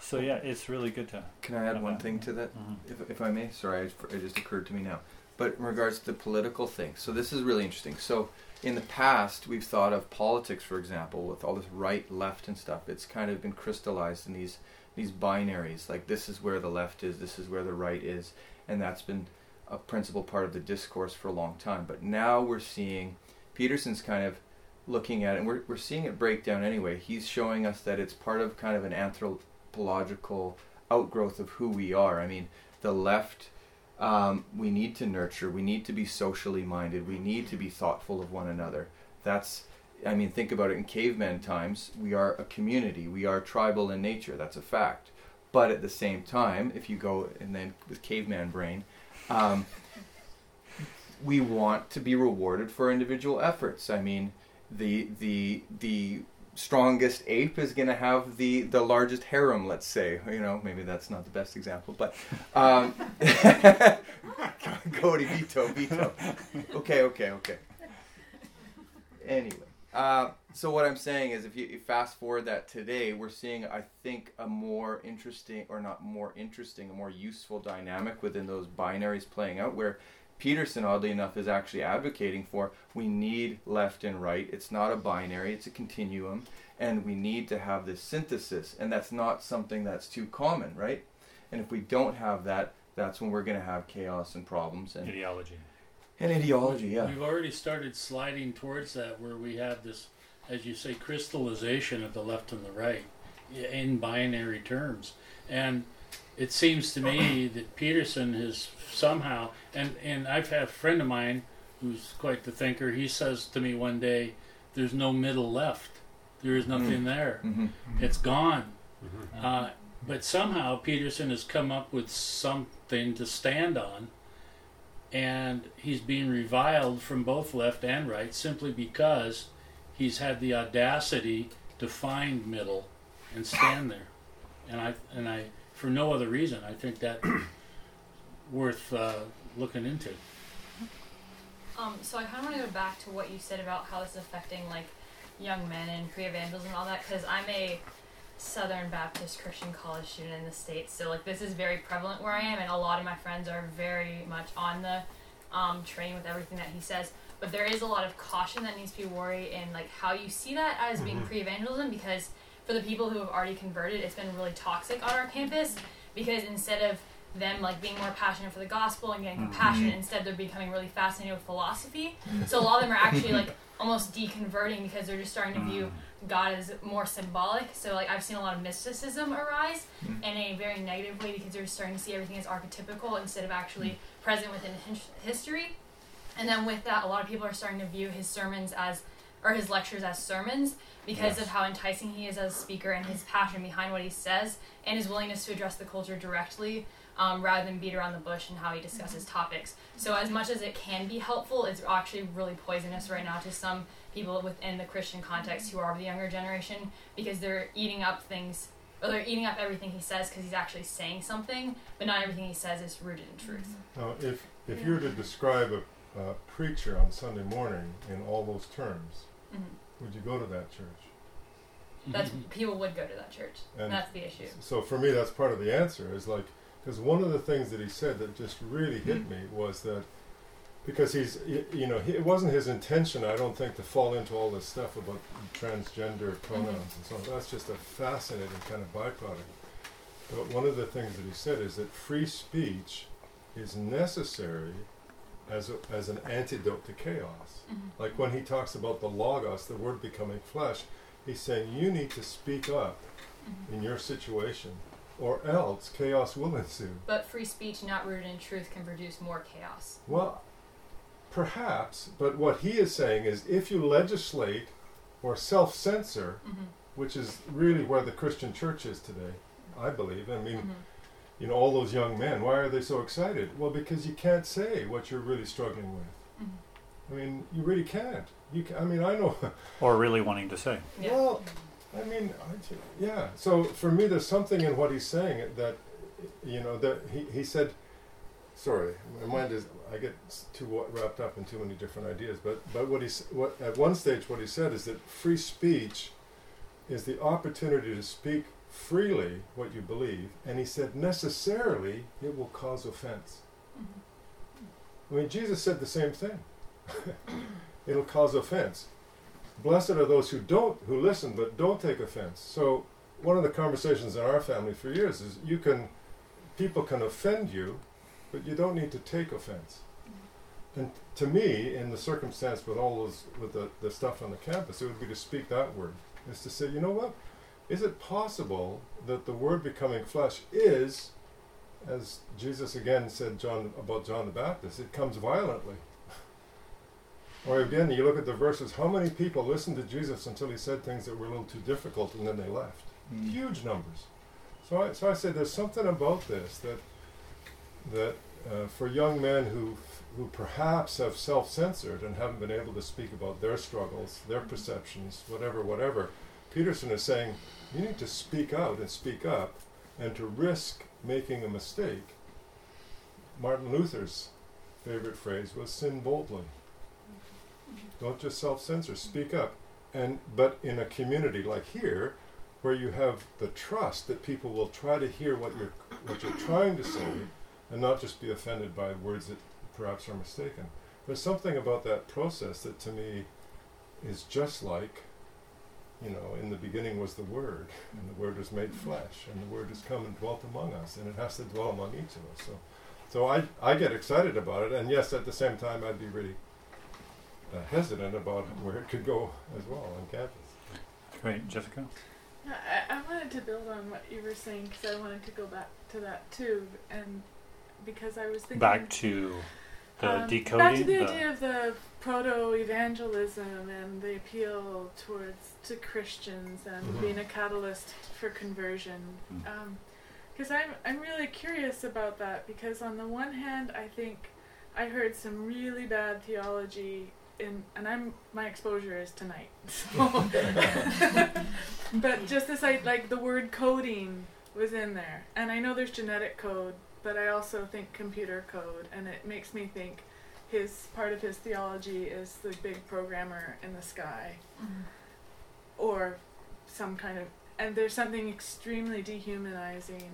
so yeah, it's really good to. Can I add one that. thing to that, Mhm. if, if I may? Sorry, it it just occurred to me now. But in regards to the political thing, so this is really interesting. So in the past we've thought of politics, for example, with all this right, left, and stuff. It's kind of been crystallized in these these binaries. Like this is where the left is, this is where the right is, and that's been a principal part of the discourse for a long time. But now we're seeing Peterson's kind of looking at it, and we're, we're seeing it break down anyway. He's showing us that it's part of kind of an anthropological outgrowth of who we are. I mean, the left, um, we need to nurture, we need to be socially minded, we need to be thoughtful of one another. That's, I mean, think about it in caveman times. We are a community, we are tribal in nature, that's a fact. But at the same time, if you go and then with caveman brain, um, we want to be rewarded for individual efforts. I mean, the the the strongest ape is going to have the the largest harem. Let's say, you know, maybe that's not the best example, but um, Cody veto veto. Okay, okay, okay. Anyway, uh, so what I'm saying is, if you, you fast forward that today, we're seeing, I think, a more interesting, or not more interesting, a more useful dynamic within those binaries playing out, where Peterson, oddly enough, is actually advocating for we need left and right. It's not a binary, it's a continuum, and we need to have this synthesis, and that's not something that's too common, right? And if we don't have that, that's when we're going to have chaos and problems and ideology. And ideology, yeah. We've already started sliding towards that where we have this, as you say, crystallization of the left and the right in binary terms. And it seems to me that Peterson has somehow, and, and I've had a friend of mine who's quite the thinker, he says to me one day, there's no middle left. There is nothing Mm. there. Mhm. It's gone. Uh, but somehow Peterson has come up with something to stand on, and he's being reviled from both left and right simply because he's had the audacity to find middle and stand there. And I and I for no other reason I think that worth uh, looking into. Um, so I kind of want to go back to what you said about how it's affecting like young men and pre-evangelism and all that because I'm a Southern Baptist Christian college student in the states, so like this is very prevalent where I am, and a lot of my friends are very much on the um, train with everything that he says. But there is a lot of caution that needs to be worried in like how you see that as being Mhm. pre-evangelism because for the people who have already converted, it's been really toxic on our campus because instead of them like being more passionate for the gospel and getting mm-hmm. compassion, instead they're becoming really fascinated with philosophy. So a lot of them are actually like almost deconverting because they're just starting to view mm. God as more symbolic. So like I've seen a lot of mysticism arise Mm. in a very negative way because they're starting to see everything as archetypical instead of actually mm. present within his- history. And then with that, a lot of people are starting to view his sermons as, or his lectures as sermons because Yes. of how enticing he is as a speaker and his passion behind what he says and his willingness to address the culture directly um, rather than beat around the bush and how he discusses topics. So as much as it can be helpful, it's actually really poisonous right now to some people within the Christian context who are the younger generation because they're eating up things. Or they're eating up everything he says because he's actually saying something, but not everything he says is rooted in truth. Now, if, if you were to describe a, a preacher on Sunday morning in all those terms, Mhm. would you go to that church? That's mm-hmm. people would go to that church. And that's the issue. So for me, that's part of the answer. Is like because one of the things that he said that just really hit mm-hmm. me was that because he's you know he, it wasn't his intention I don't think to fall into all this stuff about transgender mm-hmm. pronouns and so on. That's just a fascinating kind of byproduct. But one of the things that he said is that free speech is necessary as a, as an antidote to chaos. Mhm. Like when he talks about the logos, the word becoming flesh, he's saying you need to speak up in your situation, or else chaos will ensue. But free speech not rooted in truth can produce more chaos. Well, perhaps, but what he is saying is if you legislate or self censor, Mhm. which is really where the Christian church is today, I believe. I mean, Mhm. You know, all those young men, why are they so excited? Well, because you can't say what you're really struggling with. Mhm. I mean, you really can't. You can, I mean, I know. Or really wanting to say. Well, I mean, I yeah. So for me, there's something in what he's saying that, you know, that he, he said. Sorry, my mind is. I get too wrapped up in too many different ideas. But but what he's what at one stage what he said is that free speech is the opportunity to speak freely what you believe, and he said necessarily it will cause offense. Mm-hmm. I mean, Jesus said the same thing. it'll cause offense. Blessed are those who don't, who listen but don't take offense. So one of the conversations in our family for years is you can, people can offend you, but you don't need to take offense. Mm-hmm. And to me, in the circumstance with all those, with the, the stuff on the campus, it would be to speak that word. Is to say, you know what? Is it possible that the word becoming flesh is, as Jesus again said John about John the Baptist, it comes violently. Or again, you look at the verses, how many people listened to Jesus until he said things that were a little too difficult and then they left? Mm. Huge numbers. So I, so I say there's something about this that, that uh, for young men who, who perhaps have self censored and haven't been able to speak about their struggles, their perceptions, whatever, whatever, Peterson is saying you need to speak out and speak up and to risk making a mistake. Martin Luther's favorite phrase was sin boldly. Don't just self-censor, speak up. And but in a community like here, where you have the trust that people will try to hear what you're what you're trying to say and not just be offended by words that perhaps are mistaken. There's something about that process that to me is just like you know, in the beginning was the Word, and the Word was made flesh, and the Word has come and dwelt among us, and it has to dwell among each of us. So, so I, I get excited about it, and yes, at the same time, I'd be really uh, hesitant about where it could go as well on campus. Great, Jessica. Yeah, I, I wanted to build on what you were saying because I wanted to go back to that too, and because I was thinking Back to the um, decoding. Back to the, the- idea of the proto evangelism and the appeal towards to Christians and Mhm. being a catalyst for conversion. Because I'm I'm really curious about that because on the one hand I think I heard some really bad theology in and I'm my exposure is tonight. So but just this I like the word coding was in there. And I know there's genetic code, but I also think computer code and it makes me think his part of his theology is the big programmer in the sky. Or some kind of and there's something extremely dehumanizing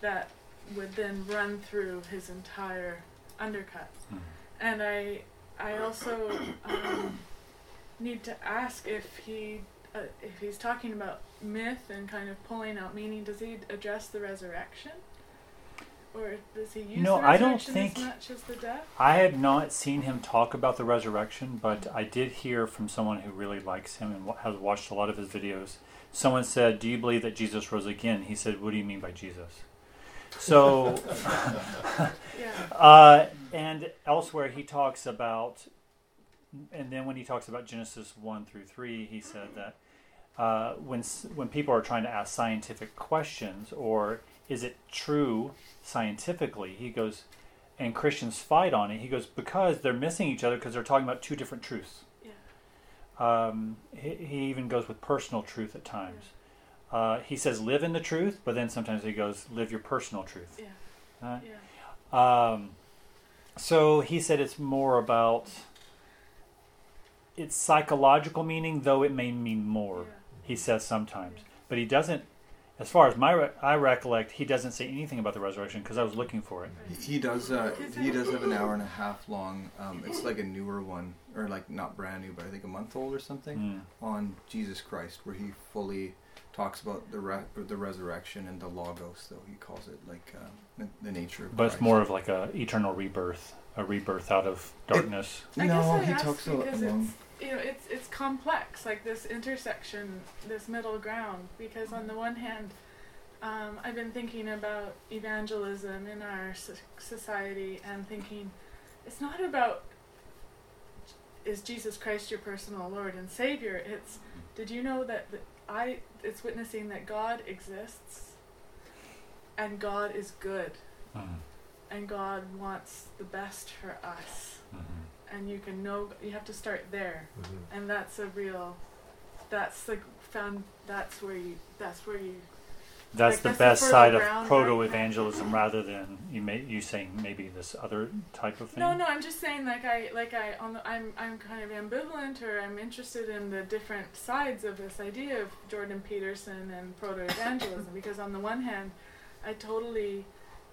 that would then run through his entire undercut. Mhm. and i i also um, need to ask if he uh, if he's talking about myth and kind of pulling out meaning does he address the resurrection or does he use No, the I don't think- as much as the death I have not seen him talk about the resurrection, but I did hear from someone who really likes him and has watched a lot of his videos. Someone said, "Do you believe that Jesus rose again?" He said, "What do you mean by Jesus?" So, uh, and elsewhere he talks about, and then when he talks about Genesis one through three, he said that uh, when when people are trying to ask scientific questions or is it true scientifically, he goes, and Christians fight on it. He goes because they're missing each other because they're talking about two different truths. Yeah. Um, he, he even goes with personal truth at times. Uh, he says live in the truth, but then sometimes he goes live your personal truth. Yeah. Uh, yeah. um, so he said it's more about its psychological meaning, though it may mean more. He says sometimes, but he doesn't. As far as my re- I recollect, he doesn't say anything about the resurrection because I was looking for it. He- He does. Uh, he does have an hour and a half long. Um, it's like a newer one, or like not brand new, but I think a month old or something, on Jesus Christ, where he fully talks about the re- the resurrection and the logos, though he calls it like uh, the, the nature of. But it's more of like a eternal rebirth, a rebirth out of darkness. I guess No, I he talks a- because along- it's you know it's it's complex like this intersection, this middle ground. Because on the mm-hmm. one hand, um, I've been thinking about evangelism in our so- society and thinking it's not about is Jesus Christ your personal Lord and Savior. It's mm-hmm. did you know that the, I it's witnessing that God exists and God is good mm-hmm. and God wants the best for us. And you can know you have to start there, Mhm. and that's a real. That's like found. That's where you. That's where you. That's like, the that's best fertile side of proto evangelism rather than you may you saying maybe this other type of thing. No, no, I'm just saying like I like I on the, I'm I'm kind of ambivalent or I'm interested in the different sides of this idea of Jordan Peterson and proto evangelism because on the one hand, I totally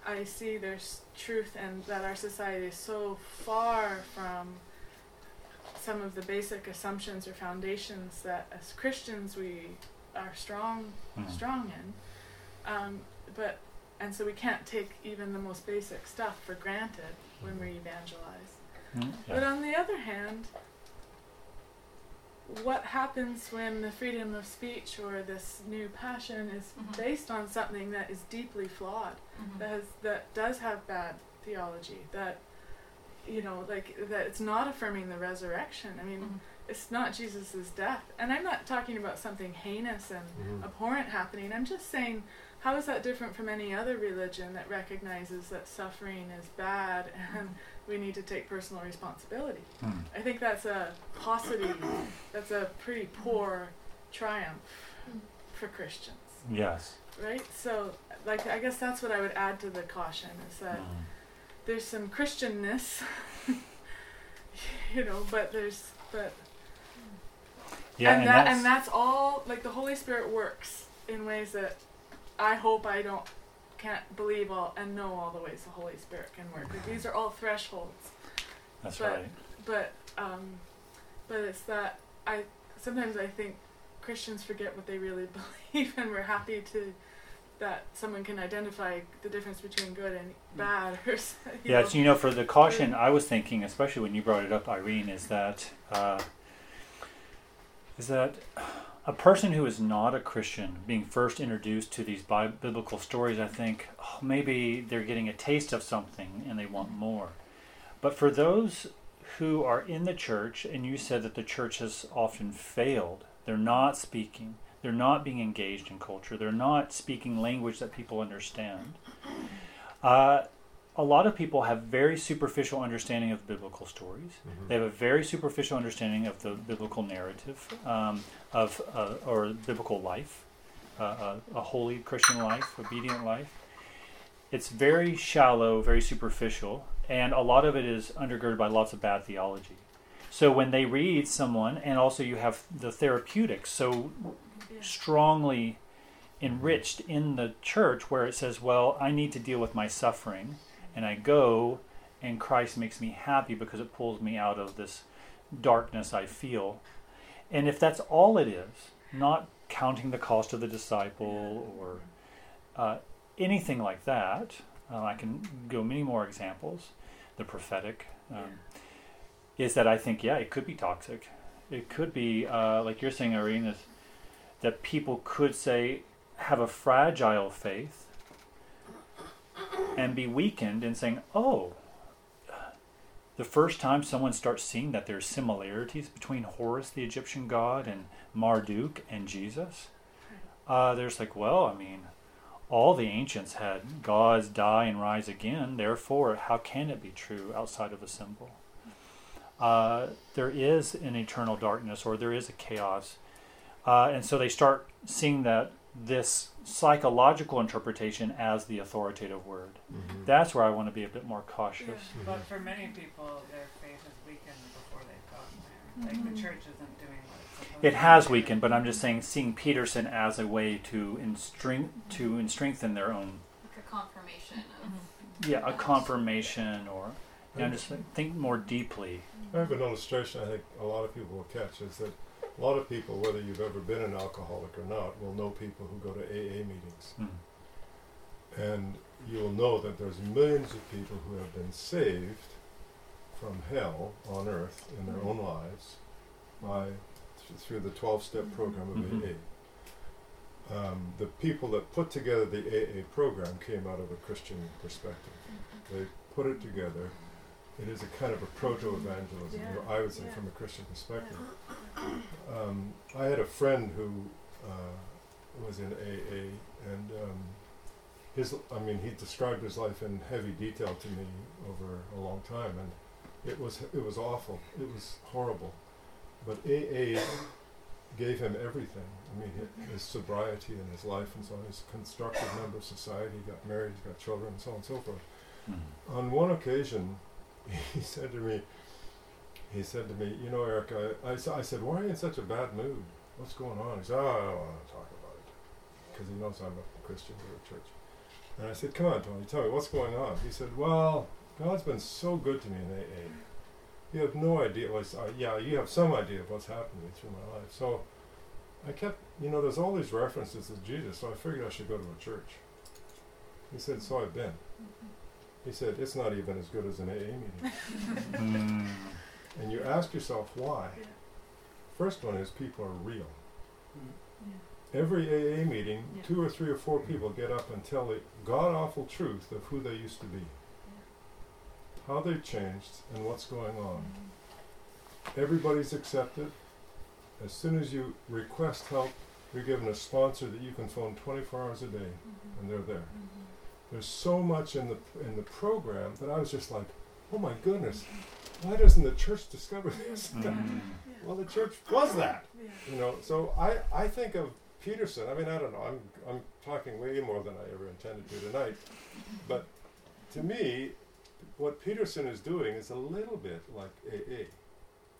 I see there's truth and that our society is so far from some of the basic assumptions or foundations that as Christians we are strong Mhm. strong in. Um, but and so we can't take even the most basic stuff for granted when we evangelize. Mm, But on the other hand, what happens when the freedom of speech or this new passion is Mhm. based on something that is deeply flawed, Mhm. that has that does have bad theology, that you know, like that it's not affirming the resurrection. I mean, Mhm. it's not Jesus' death. And I'm not talking about something heinous and Mhm. abhorrent happening. I'm just saying how is that different from any other religion that recognizes that suffering is bad and we need to take personal responsibility? Mm. I think that's a paucity, that's a pretty poor triumph for Christians, Yes. right? So, like, I guess that's what I would add to the caution is that Mm. there's some Christianness, you know, but there's, but, Yeah, and, and that, that's- and that's all, like, the Holy Spirit works in ways that I hope I don't, can't believe all and know all the ways the Holy Spirit can work. Like, these are all thresholds. That's but, right. But um, but it's that I sometimes I think Christians forget what they really believe, and we're happy to that someone can identify the difference between good and bad. Or Yeah, know. so you know, for the caution, I was thinking, especially when you brought it up, Irene, is that uh, is that a person who is not a Christian being first introduced to these bi- biblical stories, I think oh, maybe they're getting a taste of something and they want more. But for those who are in the church, and you said that the church has often failed, they're not speaking, they're not being engaged in culture, they're not speaking language that people understand. Uh, a lot of people have very superficial understanding of biblical stories. Mhm. They have a very superficial understanding of the biblical narrative um, of uh, or biblical life, uh, a, a holy Christian life, obedient life. It's very shallow, very superficial, and a lot of it is undergirded by lots of bad theology. So when they read someone, and also you have the therapeutics so strongly enriched in the church where it says, well, I need to deal with my suffering, and I go, and Christ makes me happy because it pulls me out of this darkness I feel. And if that's all it is, not counting the cost of the disciple or uh, anything like that, uh, I can go many more examples. The prophetic um, is that I think, yeah, it could be toxic. It could be, uh, like you're saying, Irene, is that people could say, have a fragile faith and be weakened in saying, oh, the first time someone starts seeing that there's similarities between Horus, the Egyptian god, and Marduk and Jesus, uh, there's like, well, I mean, all the ancients had gods die and rise again. Therefore, how can it be true outside of a symbol? Uh, there is an eternal darkness, or there is a chaos, uh, and so they start seeing that this psychological interpretation as the authoritative word. Mhm. That's where I want to be a bit more cautious. Mm-hmm. But for many people, their faith is weakened before they've gotten there. Like the mm-hmm. church isn't doing what it's supposed It has do. weakened, but I'm just saying seeing Peterson as a way to in strength to in strengthen their own Like a confirmation of. Mm-hmm. yeah a confirmation or you know, just think more deeply. I have an illustration I think a lot of people will catch is that a lot of people, whether you've ever been an alcoholic or not, will know people who go to AA meetings. Mm. And you will know that there's millions of people who have been saved from hell on earth in their own lives by th- through the 12-step program of Mhm. AA. Um, the people that put together the AA program came out of a Christian perspective. They put it together. It is a kind of a proto-evangelism, Yeah, I would say, yeah. from a Christian perspective. Um, I had a friend who uh, was in AA, and um, his, I mean, he described his life in heavy detail to me over a long time, and it was it was awful. It was horrible. But AA gave him everything. I mean, his sobriety and his life and so on. He's a constructive member of society. He got married. He's got children, and so on and so forth. Mhm. On one occasion, he said to me, he said to me, you know, Eric, I said, why are you in such a bad mood? What's going on? He said, oh, I don't want to talk about it. Because he knows I'm a Christian, we're a church. And I said, come on, Tony, tell me, what's going on? He said, well, God's been so good to me in AA. you have no idea what's, uh, yeah, you have some idea of what's happened to me through my life. So I kept, you know, there's all these references to Jesus, so I figured I should go to a church. He said, so I've been. He said, it's not even as good as an AA meeting. Mm. And you ask yourself why. First one is people are real. Mm. Every AA meeting, Yeah. two or three or four mm. people get up and tell the god awful truth of who they used to be, how they've changed, and what's going on. Mm. Everybody's accepted. As soon as you request help, you're given a sponsor that you can phone 24 hours a day, mm-hmm. and they're there. Mm-hmm. There's so much in the in the program that I was just like, oh my goodness, mm-hmm. Why doesn't the church discover this? Mm. well, the church was that, you know. So I I think of Peterson. I mean, I don't know. I'm I'm talking way more than I ever intended to tonight, but to me, what Peterson is doing is a little bit like AA.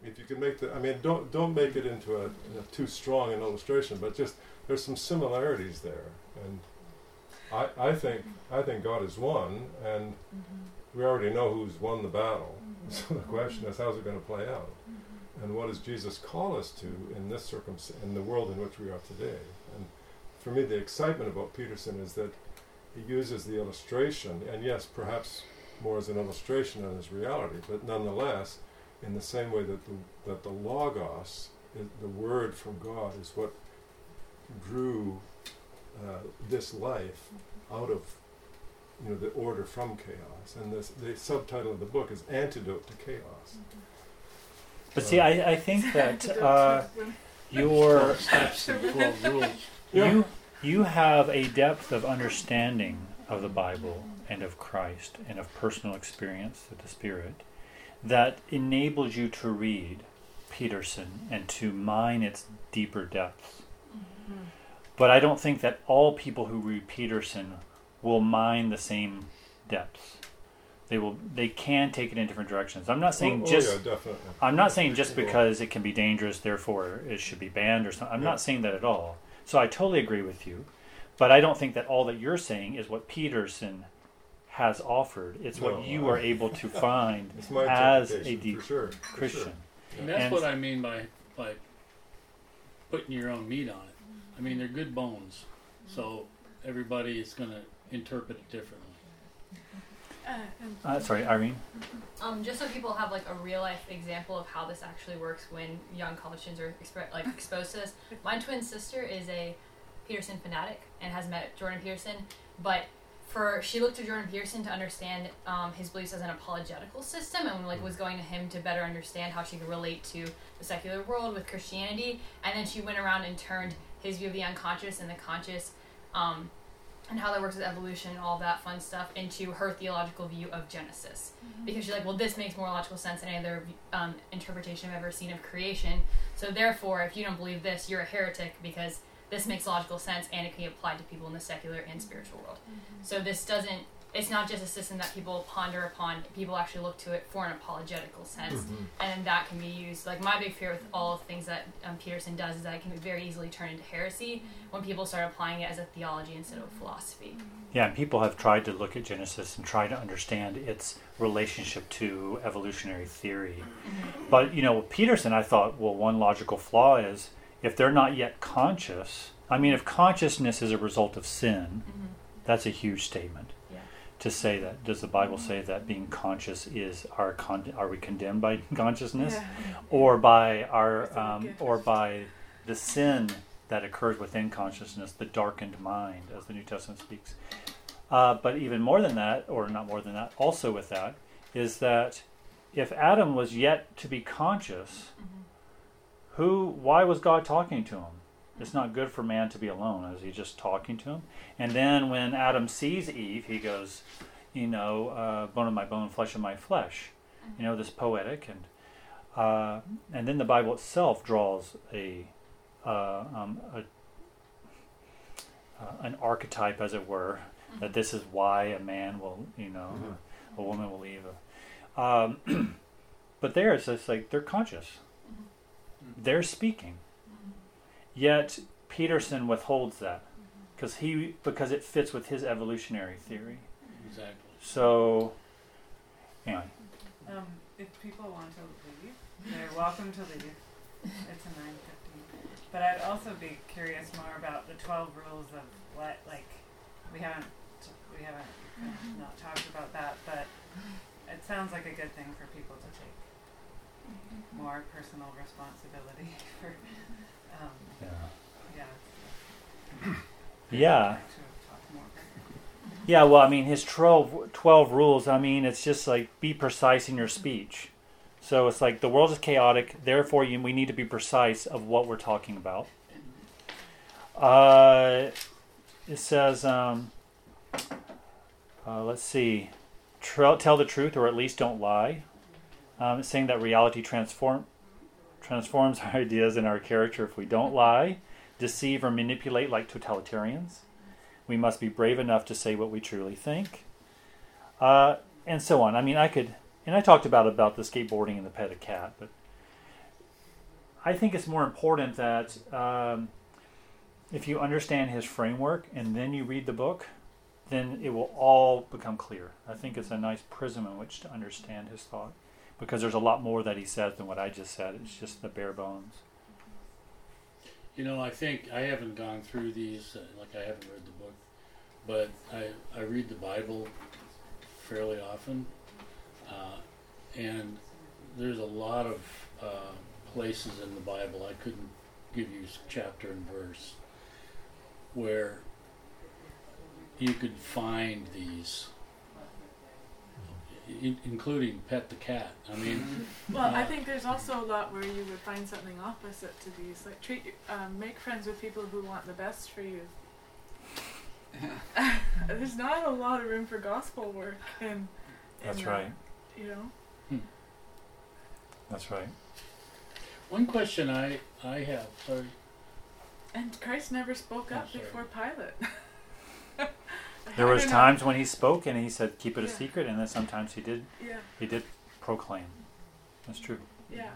If you can make the, I mean, don't don't make it into a, a too strong an illustration, but just there's some similarities there, and I I think I think God is one, and we already know who's won the battle. So the question is, how's it going to play out? And what does Jesus call us to in this circumstance, in the world in which we are today? And for me, the excitement about Peterson is that he uses the illustration, and yes, perhaps more as an illustration than as reality, but nonetheless, in the same way that the, that the logos, the word from God, is what drew uh, this life out of you know the order from chaos, and this, the subtitle of the book is Antidote to Chaos. But see, I, I think that uh, your Steps and 12 rules. you you have a depth of understanding of the Bible and of Christ and of personal experience with the Spirit that enables you to read Peterson and to mine its deeper depths. But I don't think that all people who read Peterson will mine the same depths. They will. They can take it in different directions. I'm not oh, saying Oh, oh, just. yeah, definitely. I'm not saying just because it can be dangerous, therefore it should be banned or something. I'm Yeah. not saying that at all. So I totally agree with you, but I don't think that all that you're saying is what Peterson has offered. It's No, what you I- are able to find as a deep for sure, for Christian. sure. And that's And- what I mean by by putting your own meat on it. I mean, they're good bones, so everybody is going to interpret it differently. Uh, Uh, sorry, Irene. Um, just so people have like a real life example of how this actually works when young college students are exp- like exposed to this. My twin sister is a Peterson fanatic and has met Jordan Peterson, but for she looked to Jordan Peterson to understand um, his beliefs as an apologetical system and like was going to him to better understand how she could relate to the secular world with Christianity. And then she went around and turned his view of the unconscious and the conscious. Um, and how that works with evolution and all that fun stuff into her theological view of Genesis. Because she's like, well, this makes more logical sense than any other um, interpretation I've ever seen of creation. So therefore, if you don't believe this, you're a heretic because this makes logical sense and it can be applied to people in the secular and spiritual world. So this doesn't. It's not just a system that people ponder upon. People actually look to it for an apologetical sense, Mhm. and that can be used. Like my big fear with all of things that um, Peterson does is that it can very easily turn into heresy when people start applying it as a theology instead of philosophy. Yeah, and people have tried to look at Genesis and try to understand its relationship to evolutionary theory. But, you know, Peterson, I thought, well, one logical flaw is if they're not yet conscious, I mean, if consciousness is a result of sin, that's a huge statement. To say that, does the Bible say that being conscious is our con- are we condemned by consciousness, Yeah. or by our um, or by the sin that occurs within consciousness, the darkened mind, as the New Testament speaks? Uh, but even more than that, or not more than that, also with that, is that if Adam was yet to be conscious, who, why was God talking to him? It's not good for man to be alone. Is he just talking to him? And then when Adam sees Eve, he goes, you know, uh, bone of my bone, flesh of my flesh. You know, this poetic and uh, and then the Bible itself draws a, uh, um, a uh, an archetype, as it were, that this is why a man will, you know, a woman will leave. A, um, but there it's just like they're conscious, they're speaking. Yet Peterson withholds that because he because it fits with his evolutionary theory. Exactly. So, anyway, Um, if people want to leave, they're welcome to leave. It's a nine fifteen. But I'd also be curious more about the twelve rules of what like we haven't we haven't uh, not talked about that, but it sounds like a good thing for people to take more personal responsibility for um, Yeah. yeah. Yeah. Like to talk more. Yeah, well, I mean, his 12, 12 rules, I mean, it's just like be precise in your speech. So it's like the world is chaotic, therefore, you, we need to be precise of what we're talking about. Uh, it says, um, uh, let's see, tell the truth or at least don't lie. Um, it's saying that reality transform transforms our ideas and our character if we don't lie, deceive, or manipulate like totalitarians. We must be brave enough to say what we truly think, uh, and so on. I mean, I could, and I talked about about the skateboarding and the pet a cat, but I think it's more important that um, if you understand his framework and then you read the book, then it will all become clear. I think it's a nice prism in which to understand his thought, because there's a lot more that he says than what I just said. It's just the bare bones. You know, I think I haven't gone through these, uh, like I haven't read the book, but I, I read the Bible fairly often, uh, and there's a lot of uh, places in the Bible I couldn't give you chapter and verse where you could find these, in, including pet the cat. I mean, Well, I uh, think there's also a lot where you would find something opposite to these. Like treat, um, make friends with people who want the best for you. there's not a lot of room for gospel work in. in That's that, right. You know. That's right. One question I I have, sorry. And Christ never spoke Oh, up sorry. before Pilate. There was don't know. times when he spoke and he said, "Keep it a secret," and then sometimes he did. Yeah. He did proclaim. That's true. Yeah.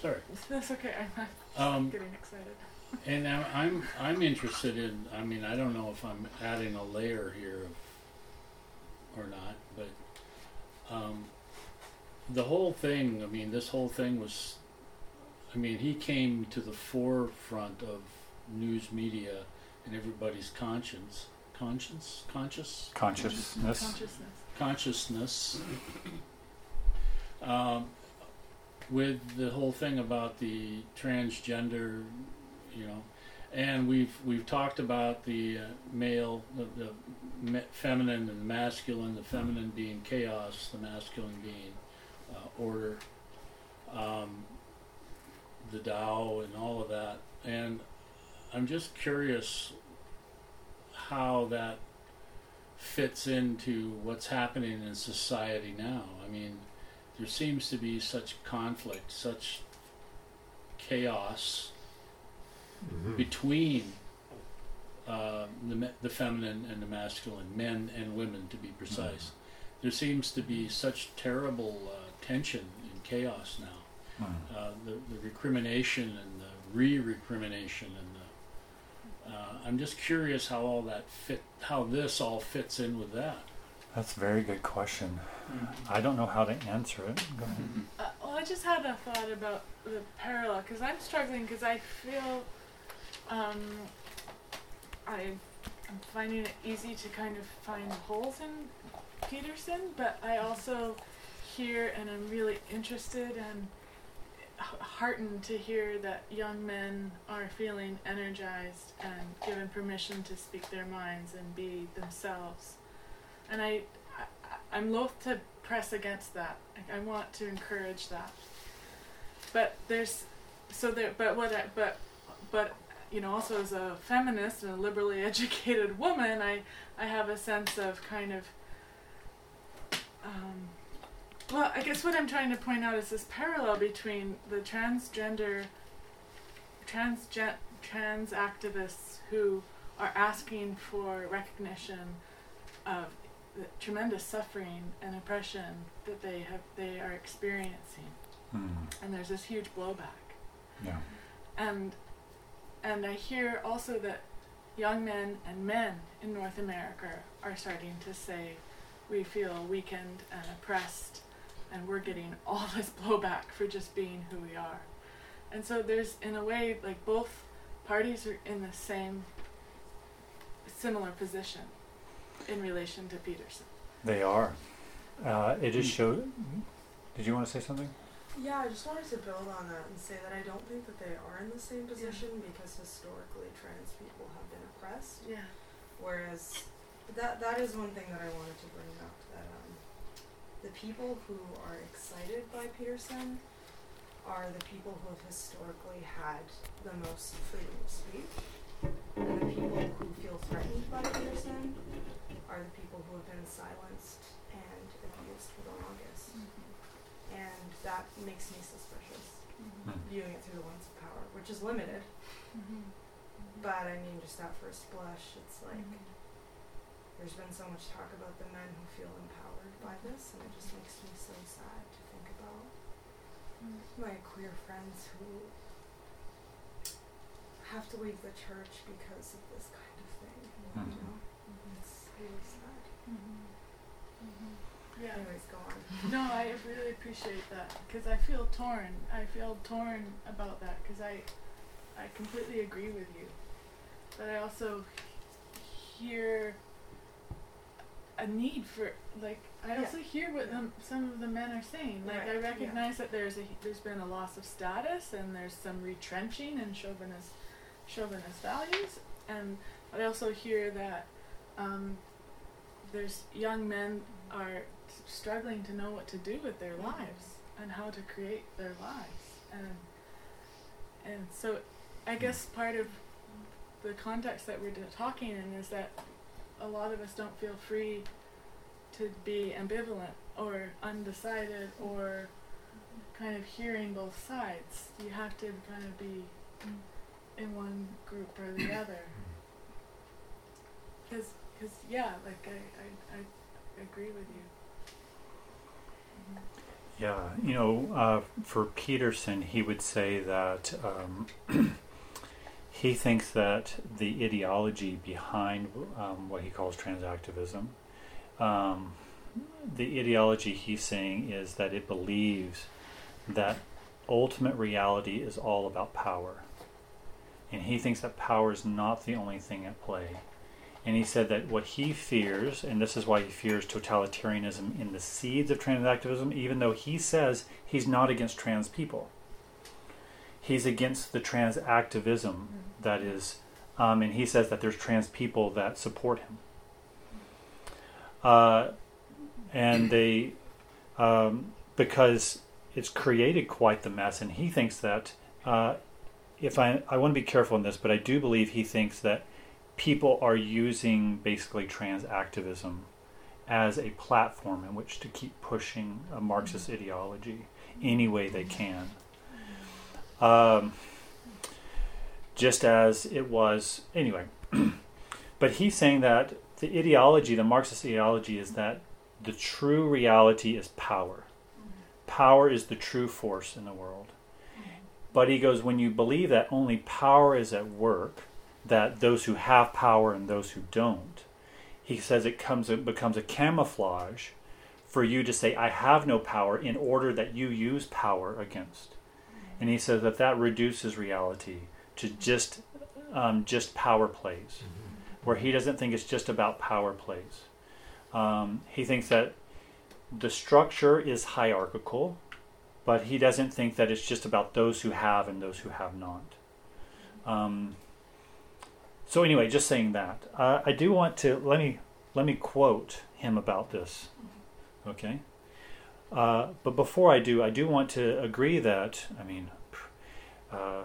Sorry. That's okay. I'm not Um, getting excited. And I'm, I'm I'm interested in. I mean, I don't know if I'm adding a layer here of, or not, but um, the whole thing. I mean, this whole thing was. I mean, he came to the forefront of news media and everybody's conscience, conscience, conscious, Consciousness. Consciousness. consciousness. Um, with the whole thing about the transgender, you know, and we've we've talked about the uh, male, the, the me- feminine and the masculine. The feminine being chaos, the masculine being uh, order. Um, the Tao and all of that, and I'm just curious how that fits into what's happening in society now. I mean, there seems to be such conflict, such chaos between uh, the, the feminine and the masculine, men and women to be precise. There seems to be such terrible uh, tension and chaos now. Uh, the, the recrimination and the re-recrimination and the uh, I'm just curious how all that fit, how this all fits in with that. That's a very good question. I don't know how to answer it. Go ahead. Uh, well, I just had a thought about the parallel because I'm struggling because I feel um, I I'm finding it easy to kind of find holes in Peterson, but I also hear and I'm really interested and h- heartened to hear that young men are feeling energized and given permission to speak their minds and be themselves. And I, I I'm loath to press against that. Like, I want to encourage that. But there's so there but what I, but but you know also as a feminist and a liberally educated woman I I have a sense of kind of um, well, I guess what I'm trying to point out is this parallel between the transgender, trans trans activists who are asking for recognition of the tremendous suffering and oppression that they have they are experiencing, Hmm. and there's this huge blowback. Yeah. And and I hear also that young men and men in North America are starting to say we feel weakened and oppressed and we're getting all this blowback for just being who we are. And so there's, in a way, like both parties are in the same, similar position in relation to Peterson. They are. Uh, it just showed. Did you want to say something? Yeah, I just wanted to build on that and say that I don't think that they are in the same position because historically trans people have been oppressed. Yeah. Whereas that that is one thing that I wanted to bring up that um, the people who are excited by Peterson are the people who have historically had the most freedom of speech, and the people who feel threatened by Peterson are the people who have been silenced and abused for the longest. Mm-hmm. And that makes me suspicious, Mhm. viewing it through the lens of power, which is limited. Mm-hmm. But I mean, just at first blush, it's like mm-hmm. there's been so much talk about the men who feel empowered by this, and it just makes me so sad to think about mm. my queer friends who have to leave the church because of this kind of thing. You Mhm. know, mm-hmm. Mm-hmm. it's really sad. Mm-hmm. Yeah. Anyways, go on. No, I really appreciate that because I feel torn. I feel torn about that because I, I completely agree with you, but I also hear a need for like I Yeah. also hear what them, some of the men are saying. Like Right, I yeah. recognize that there's a there's been a loss of status and there's some retrenching and chauvinist chauvinist values, and I also hear that um, there's young men are struggling to know what to do with their lives and how to create their lives and and so I guess part of the context that we're talking in is that a lot of us don't feel free to be ambivalent or undecided or kind of hearing both sides. You have to kind of be in one group or the other. Because, cause, yeah, like I, I, I agree with you. Yeah, you know, uh, for Peterson, he would say that um, he thinks that the ideology behind um, what he calls transactivism, um, the ideology he's saying is that it believes that ultimate reality is all about power. And he thinks that power is not the only thing at play. And he said that what he fears, and this is why he fears totalitarianism in the seeds of transactivism, even though he says he's not against trans people. He's against the trans activism that is, um, and he says that there's trans people that support him. Uh, and they, um, because it's created quite the mess, and he thinks that, uh, if I, I want to be careful in this, but I do believe he thinks that people are using basically trans activism as a platform in which to keep pushing a Marxist ideology any way they can. Um, just as it was, anyway. but he's saying that the ideology, the Marxist ideology, is that the true reality is power. Power is the true force in the world. But he goes, when you believe that only power is at work, that those who have power and those who don't, he says it comes it becomes a camouflage for you to say I have no power in order that you use power against. And he says that that reduces reality to just um, just power plays, where he doesn't think it's just about power plays. Um, he thinks that the structure is hierarchical, but he doesn't think that it's just about those who have and those who have not. Um, so anyway, just saying that, uh, I do want to let me let me quote him about this. Okay. Uh, but before I do, I do want to agree that I mean, uh,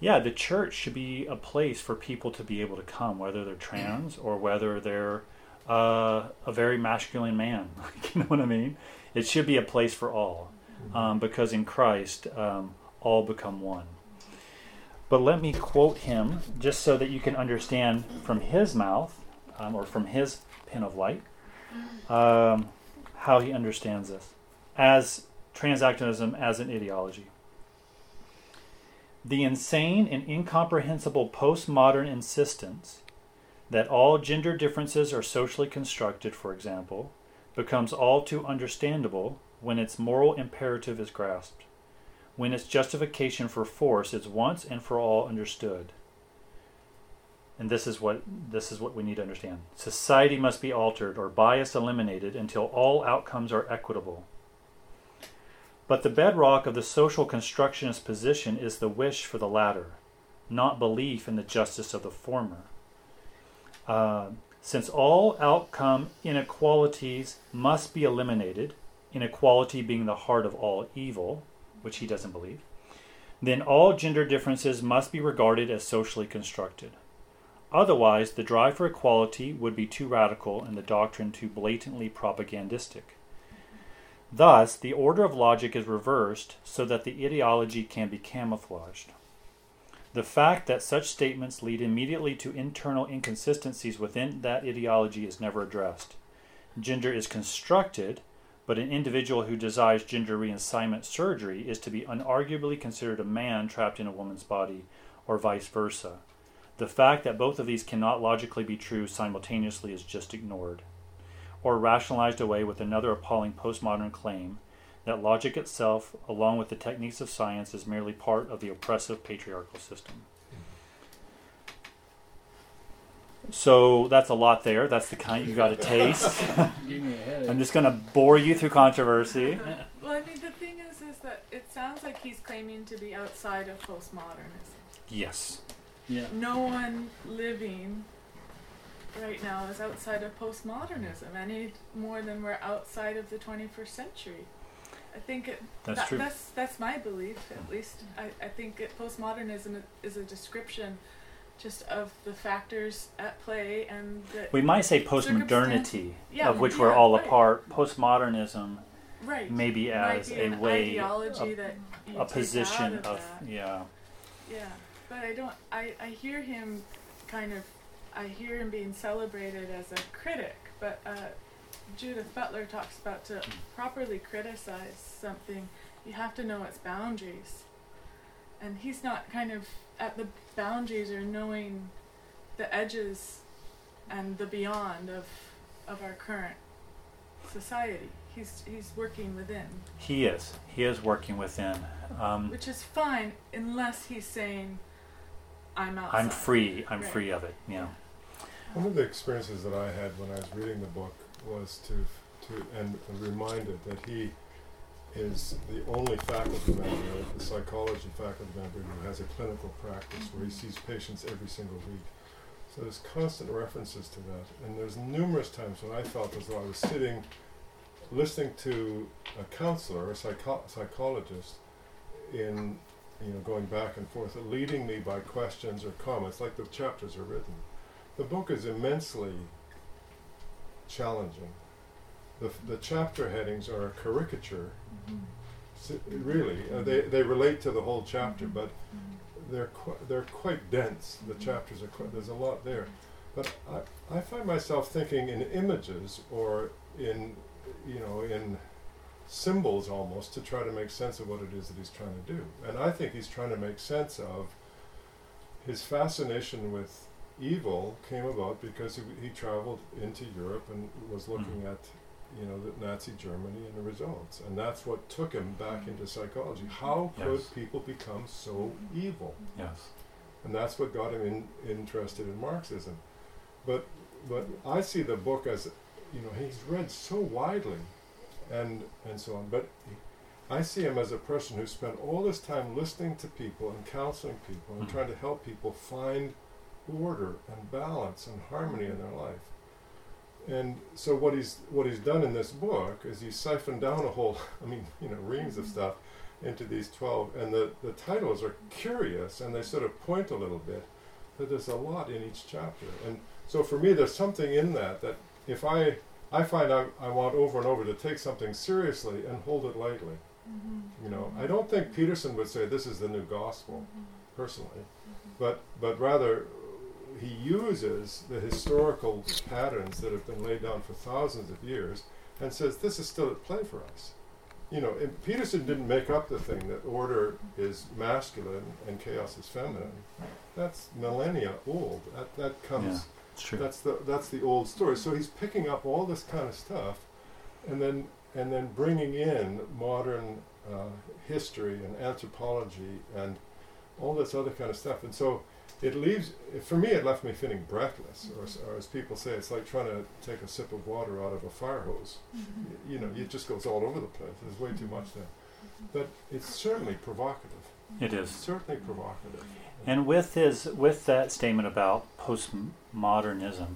yeah, the church should be a place for people to be able to come, whether they're trans or whether they're uh, a very masculine man. you know what I mean? It should be a place for all, um, because in Christ, um, all become one. But let me quote him just so that you can understand from his mouth um, or from his pin of light um, how he understands this as transactionism as an ideology. The insane and incomprehensible postmodern insistence that all gender differences are socially constructed, for example, becomes all too understandable when its moral imperative is grasped, when its justification for force is once and for all understood. And this is what this is what we need to understand. Society must be altered or bias eliminated until all outcomes are equitable. But the bedrock of the social constructionist position is the wish for the latter, not belief in the justice of the former. Uh, since all outcome inequalities must be eliminated, inequality being the heart of all evil, which he doesn't believe, then all gender differences must be regarded as socially constructed. Otherwise, the drive for equality would be too radical and the doctrine too blatantly propagandistic. Thus, the order of logic is reversed so that the ideology can be camouflaged. The fact that such statements lead immediately to internal inconsistencies within that ideology is never addressed. Gender is constructed, but an individual who desires gender reassignment surgery is to be unarguably considered a man trapped in a woman's body, or vice versa. The fact that both of these cannot logically be true simultaneously is just ignored, or rationalized away with another appalling postmodern claim that logic itself, along with the techniques of science, is merely part of the oppressive patriarchal system. So that's a lot there. That's the kind you got to taste. Give me. I'm just going to bore you through controversy. Well, I mean, the thing is, is that it sounds like he's claiming to be outside of postmodernism. Yes. Yeah. No one living right now is outside of postmodernism any more than we're outside of the 21st century. I think it, That's that- true. That's that's my belief, at least. I, I think it, postmodernism is a description just of the factors at play and the We might say postmodernity, Yeah, of which we're yeah, all a part. Postmodernism, Right. maybe as a an way, ideology a, a position of of, yeah. Yeah, but I don't. I, I hear him kind of. I hear him being celebrated as a critic, but uh, Judith Butler talks about to properly criticize something, you have to know its boundaries. And he's not kind of at the boundaries or knowing the edges and the beyond of of our current society. He's he's working within. He is. He is working within. Um, Which is fine unless he's saying, I'm outside. I'm free. I'm Right. free of it. Yeah. One of the experiences that I had when I was reading the book was to, to and reminded that he is the only faculty member, the psychology faculty member, who has a clinical practice where he mm-hmm. sees patients every single week. So there's constant references to that, and there's numerous times when I felt as though I was sitting, listening to a counselor, a psycho- psychologist, in you know going back and forth, leading me by questions or comments, like the chapters are written. The book is immensely challenging. The, the chapter headings are a caricature. Mm-hmm. S- really, uh, they, they relate to the whole chapter, mm-hmm. but mm-hmm. they're qu- they're quite dense. The chapters are quite, there's a lot there, but I, I find myself thinking in images or in you know in symbols almost to try to make sense of what it is that he's trying to do. And I think he's trying to make sense of his fascination with evil came about because he, he traveled into Europe and was looking at you know the Nazi Germany and the results, and that's what took him back into psychology. How could Yes. people become so evil? Yes. and that's what got him in, interested in Marxism. But but I see the book as you know he's read so widely, and and so on. But I see him as a person who spent all this time listening to people and counseling people and Mhm. trying to help people find order and balance and harmony in their life. And so what he's what he's done in this book is he's siphoned down a whole I mean you know reams of mm-hmm. stuff into these 12 and the, the titles are curious and they sort of point a little bit but there's a lot in each chapter. And so for me there's something in that that if i i find I, I want over and over to take something seriously and hold it lightly. Mm-hmm. You know i don't think peterson would say this is the new gospel mm-hmm. personally. But but rather he uses the historical patterns that have been laid down for thousands of years and says this is still at play for us you know, and Peterson didn't make up the thing that order is masculine and chaos is feminine. That's millennia old. That that comes. Yeah. That's the that's the old story. So he's picking up all this kind of stuff, and then and then bringing in modern uh, history and anthropology and all this other kind of stuff. And so it leaves, for me, it left me feeling breathless, or, s- or as people say, it's like trying to take a sip of water out of a fire hose. Mm-hmm. Y- You know, it just goes all over the place. There's way too much there. Mm-hmm. But it's certainly provocative. It is. It's certainly provocative. And with his with that statement about postmodernism,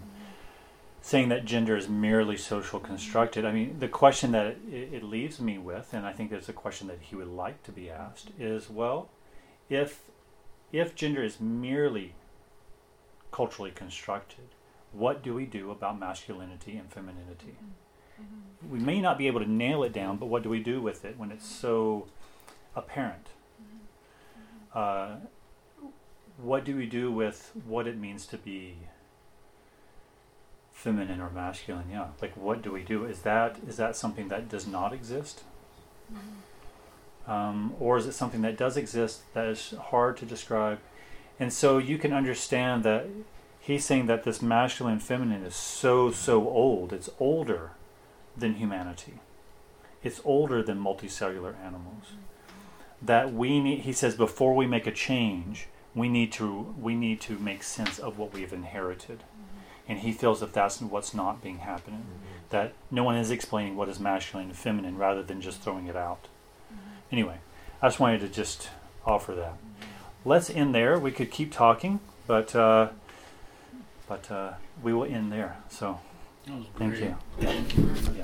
saying that gender is merely social constructed, I mean, the question that it, it leaves me with, and I think it's a question that he would like to be asked, is well, if if gender is merely culturally constructed, what do we do about masculinity and femininity? Mm-hmm. Mm-hmm. We may not be able to nail it down, but what do we do with it when it's so apparent? Mm-hmm. Uh, what do we do with what it means to be feminine or masculine? Yeah, like what do we do? Is that is that something that does not exist, um, or is it something that does exist that is hard to describe? And so you can understand that he's saying that this masculine and feminine is so so old. It's older than humanity. It's older than multicellular animals. That we need, he says, before we make a change, we need to we need to make sense of what we've inherited, and he feels that that's what's not being happening. That no one is explaining what is masculine and feminine, rather than just throwing it out anyway, I just wanted to just offer that. Let's end there. We could keep talking, but uh, but uh, we will end there. So thank you. Yeah. Mm-hmm.